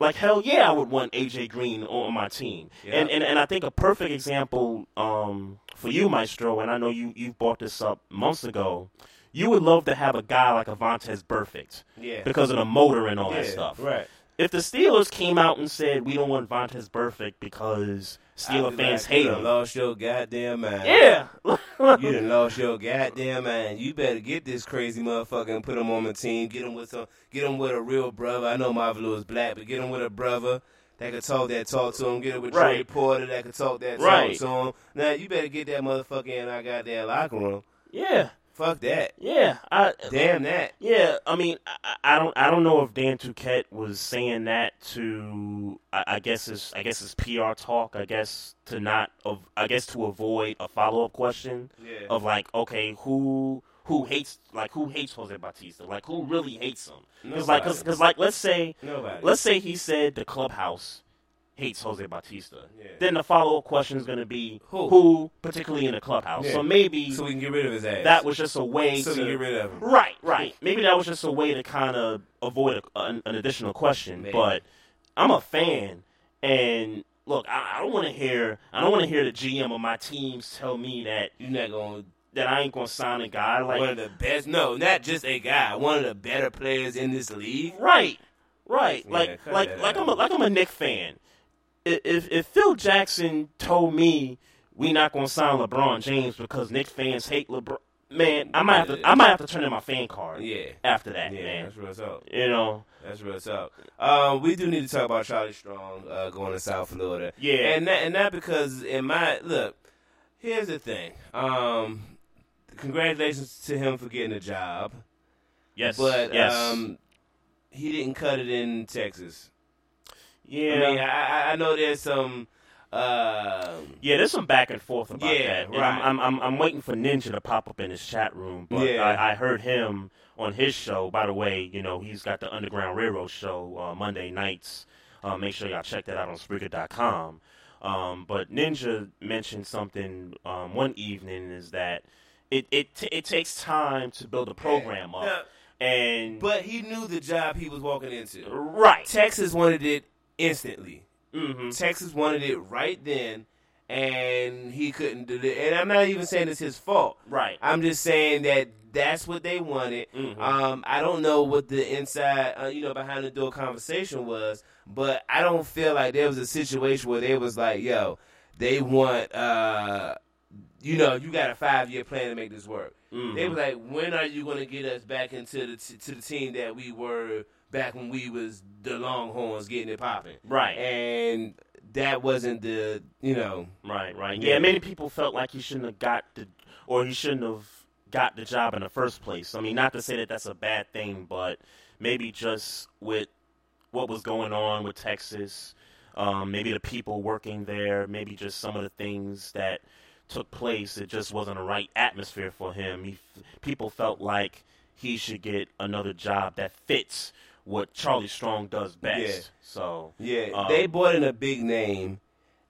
Like hell yeah, I would want AJ Green on my team. Yeah. And, and and I think a perfect example um, for you, Maestro, and I know you you brought this up months ago. You would love to have a guy like Avantez Burfict, Yeah. because of the motor and all that stuff. right. If the Steelers came out and said we don't want Vontaze Burfict because Steeler I'd be fans like, hate you done him, lost your goddamn mind. Yeah. you done lost your goddamn mind. You better get this crazy motherfucker and put him on the team. Get him with some. Get him with a real brother. I know Marvin Lewis black, but get him with a brother that could talk that talk to him. Get him with Trey Right. Porter that could talk that Right. talk to him. Now you better get that motherfucker in our goddamn locker room. Yeah. Fuck that. Yeah, I damn that. Yeah, I mean, I, I don't, I don't know if Dan Duquette was saying that to, I, I guess it's, I guess it's PR talk. I guess to not, of, I guess to avoid a follow up question Yeah. of like, okay, who, who hates, like, who hates Jose Bautista? Like, who really hates him? Because, like, because, like, let's say, Nobody. let's say he said the clubhouse hates Jose Bautista. Yeah. Then the follow up question is going to be Who? who? particularly in the clubhouse. Yeah. So maybe So we can get rid of his ass. that was just a way So we to can get rid of him. Right, right. Maybe that was just a way to kind of avoid a, an, an additional question. Maybe. But I'm a fan, and look, I, I don't want to hear. I don't want to hear the GM of my teams tell me that you're not going that I ain't gonna sign a guy like one of the best. No, not just a guy. One of the better players in this league. Right, right. Yeah, like like like. I'm a, like I'm a Knick fan. If if Phil Jackson told me we not gonna sign LeBron James because Knicks fans hate LeBron, man, I might have to I might have to turn in my fan card. Yeah. After that, Yeah, man. that's real talk. You know. That's real talk. Um, we do need to talk about Charlie Strong uh, going to South Florida. Yeah. and that, and that because in my look, here's the thing. Um, congratulations to him for getting a job. Yes, but yes. um, he didn't cut it in Texas. Yeah. I mean, I, I- know there's some. Uh, Yeah, there's some back and forth about Yeah, that. And right. I'm, I'm I'm waiting for Ninja to pop up in his chat room, but Yeah. I, I heard him on his show. By the way, you know he's got the Underground Railroad show uh, Monday nights. Uh, make sure y'all check that out on Spreaker.com. Um, but Ninja mentioned something um, one evening is that it it t- it takes time to build a program up, Yeah. and but he knew the job he was walking into. Right. Texas wanted it instantly. Mm-hmm. Texas wanted it right then, and he couldn't do it. And I'm not even saying it's his fault. Right. I'm just saying that that's what they wanted. Mhm. Um, I don't know what the inside, uh, you know, behind the door conversation was, but I don't feel like there was a situation where they was like, "Yo, they want, uh, you know, you got a five year plan to make this work." Mhm. They was like, "When are you going to get us back into the t- to the team that we were back when we was the Longhorns getting it popping?" Right. and that wasn't the, you know, Right, right. Yeah, many people felt like he shouldn't have got the, or he shouldn't have got the job in the first place. I mean, not to say that that's a bad thing, but maybe just with what was going on with Texas, um, maybe the people working there, maybe just some of the things that took place, it just wasn't the right atmosphere for him. He, people felt like he should get another job that fits what Charlie Strong does best. Yeah. So Yeah, um, they brought in a big name,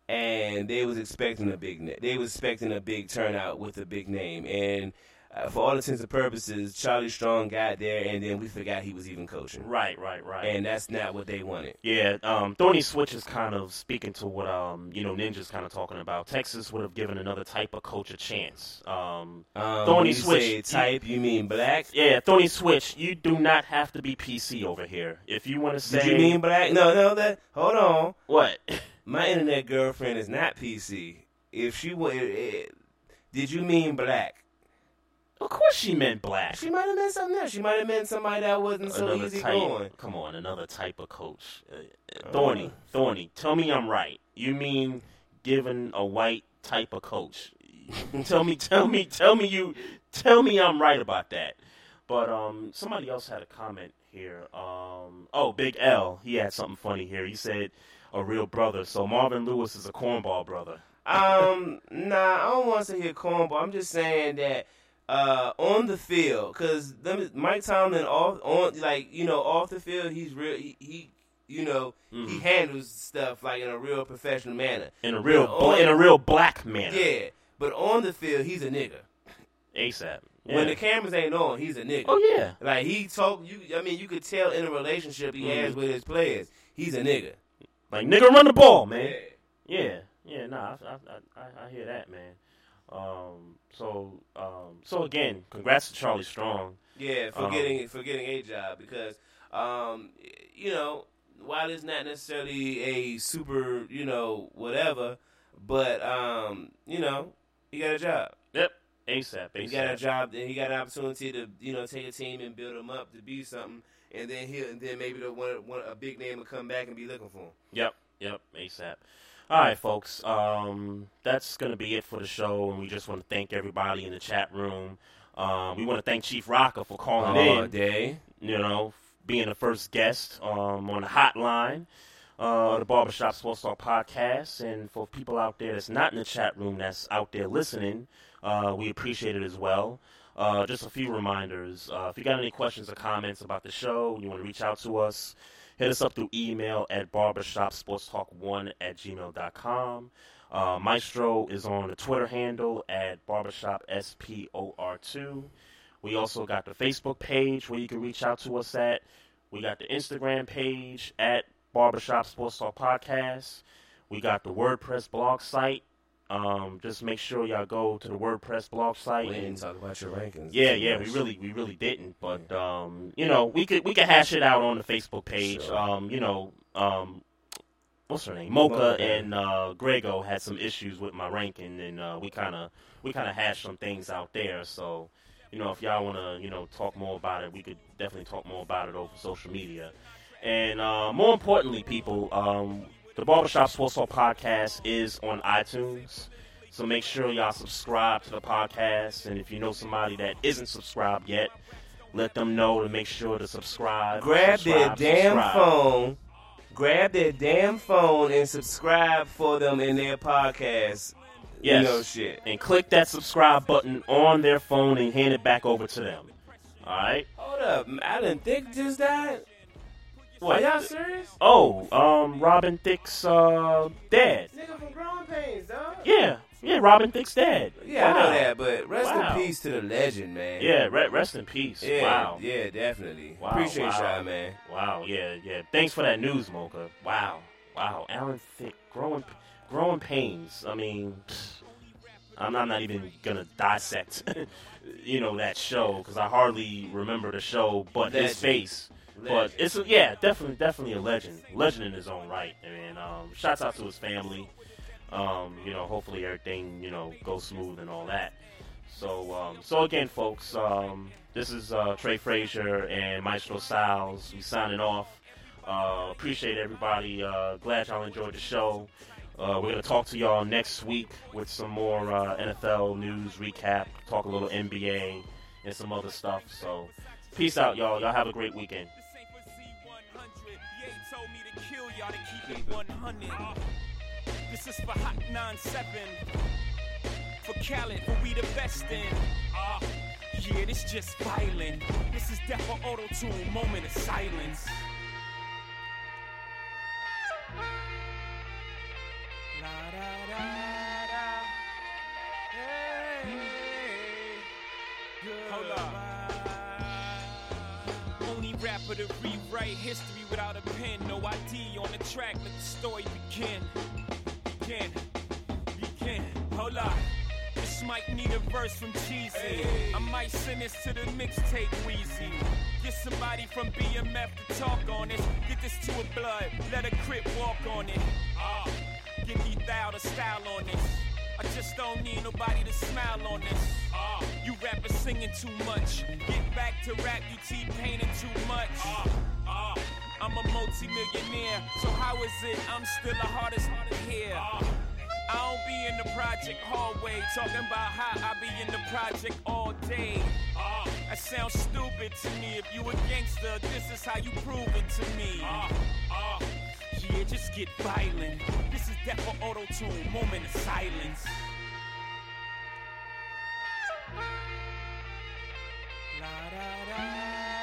and they was expecting a big. Na- they was expecting a big turnout with a big name, and uh, for all intents and purposes, Charlie Strong got there, and then we forgot he was even coaching. Right, right, right. And that's not what they wanted. Yeah, um, Thorny Switch is kind of speaking to what um, you know Ninja's kind of talking about. Texas would have given another type of coach a chance. Um, Um, Thorny you Switch say type, you mean black? Yeah, Thorny Switch. You do not have to be PC over here. If you want to say, Did you mean black? No, no. That hold on. What? My internet girlfriend is not PC. If she would, did you mean black? Of course, she meant black. She might have meant something else. She might have meant somebody that wasn't so another easy type. going. Come on, another type of coach. Uh, uh, Thorny, Thorny. Tell me I'm right. You mean giving a white type of coach? tell me, tell me, tell me you, tell me I'm right about that. But um, somebody else had a comment here. Um, oh, Big L, he had something funny here. He said a real brother. So Marvin Lewis is a cornball brother. Um, nah, I don't want to say he a cornball. I'm just saying that uh, on the field, because Mike Tomlin off on like you know off the field, he's real. He, he you know he handles stuff like in a real professional manner, In a real, bla- in a real black manner. Yeah, but on the field, he's a nigga. ASAP. When the cameras ain't on, he's a nigga. Oh, yeah. like he talk. You, I mean, you could tell in a relationship he has Mhm. with his players, he's a nigga. Like nigga, run the ball, man. Yeah, yeah, nah, I, I, I, I hear that, man. Um, so, um, so again, congrats to Charlie Strong. Yeah, for Um, getting for getting a job because um, you know while it's not necessarily a super you know whatever, but um, you know he got a job. Yep, ASAP. He got a job, and he got an opportunity to you know take a team and build them up to be something, and then he and then maybe the one, one a big name will come back and be looking for him. Yep, yep, ASAP. All right, folks. Um, that's gonna be it for the show, and we just want to thank everybody in the chat room. Um, we want to thank Chief Rocker for calling in. day. You know, being the first guest um, on the hotline, uh, the Barbershop Sports Talk podcast, and for people out there that's not in the chat room, that's out there listening, uh, we appreciate it as well. Uh, just a few reminders. Uh, if you got any questions or comments about the show, you want to reach out to us, hit us up through email at barbershopsportstalk1 at gmail.com. Uh, Maestro is on the Twitter handle at barbershopspor2. We also got the Facebook page where you can reach out to us at. We got the Instagram page at Barbershop Sports Talk Podcast. We got the WordPress blog site. Um, just make sure y'all go to the WordPress blog site. We and- didn't talk about your rankings. Yeah, yeah, we really, we really didn't. But um, you know, we could we could hash it out on the Facebook page. Sure. Um, you know, um, what's her name? Mocha Mocha. and uh, Grego had some issues with my ranking, and uh, we kind of we kind of hashed some things out there. So, you know, if y'all want to you know talk more about it, we could definitely talk more about it over social media. And uh, more importantly, people, um, the Barbershop Sports Talk podcast is on iTunes. So make sure y'all subscribe to the podcast. And if you know somebody that isn't subscribed yet, let them know to make sure to subscribe. Grab their damn subscribe. phone, grab their damn phone, and subscribe for them in their podcast. Yes. You know shit. And click that subscribe button on their phone and hand it back over to them. All right? Hold up, I didn't think just died. What? Are y'all serious? Oh, um, Robin Thicke's uh, dad. Nigga from Growing Pains, dog. Yeah, yeah, Robin Thicke's dad. Yeah, I know that, but rest Wow. in peace to the legend, man. Yeah, re- rest in peace. Yeah, wow. yeah, definitely. Wow, Appreciate wow. y'all, man. Wow, yeah, yeah. Thanks for that news, Mocha. Wow, wow. Alan Thicke, growing, growing pains. I mean, I'm not, I'm not even gonna dissect, you know, that show because I hardly remember the show, but his Legend. face. But it's a, yeah, definitely, definitely a legend, legend in his own right. And um, shouts out to his family. Um, you know, hopefully everything you know goes smooth and all that. So, um, so again, folks, um, this is uh, Trey Frazier and Maestro Styles. We signing off. Uh, appreciate everybody. Uh, glad y'all enjoyed the show. Uh, we're gonna talk to y'all next week with some more uh, NFL news recap. Talk a little NBA and some other stuff. So, peace out, y'all. Y'all have a great weekend. This is for Hot 97. For Khaled, for we the best in. Ah, yeah, this just violent. This is Death for Auto Tune, moment of silence. La da da da. Hey, Only rapper to rewrite history without a pen. No ID on the track, let the story begin. Begin. Begin. Hold up. This might need a verse from Jeezy. I might send this to the mixtape Weezy. Get somebody from BMF to talk on this. Get this to a blood, let a crip walk on it. Ah, get thou the style on this. I just don't need nobody to smile on this. Ah, you rappers singing too much. Get back to rap, you T-painting too much. Ah, ah, I'm a multi-millionaire, so how is it I'm still the hardest hear? Ah, I don't be in the project hallway talking about how I be in the project all day. Ah, that sounds stupid to me. If you a gangster, this is how you prove it to me. Ah, ah, yeah, just get violent. This is Death for Auto Tune, moment of silence. La da da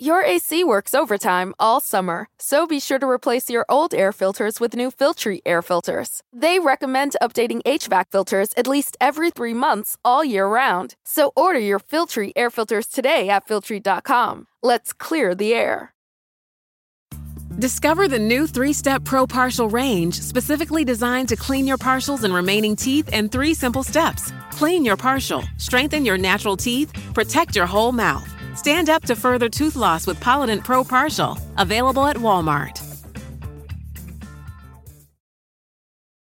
Your AC works overtime all summer, so be sure to replace your old air filters with new Filtry air filters. They recommend updating HVAC filters at least every three months all year round. So order your Filtry air filters today at Filtry.com. Let's clear the air. Discover the new three step Pro Partial range, specifically designed to clean your partials and remaining teeth in three simple steps. Clean your partial, strengthen your natural teeth, protect your whole mouth. Stand up to further tooth loss with Polident Pro Partial, available at Walmart.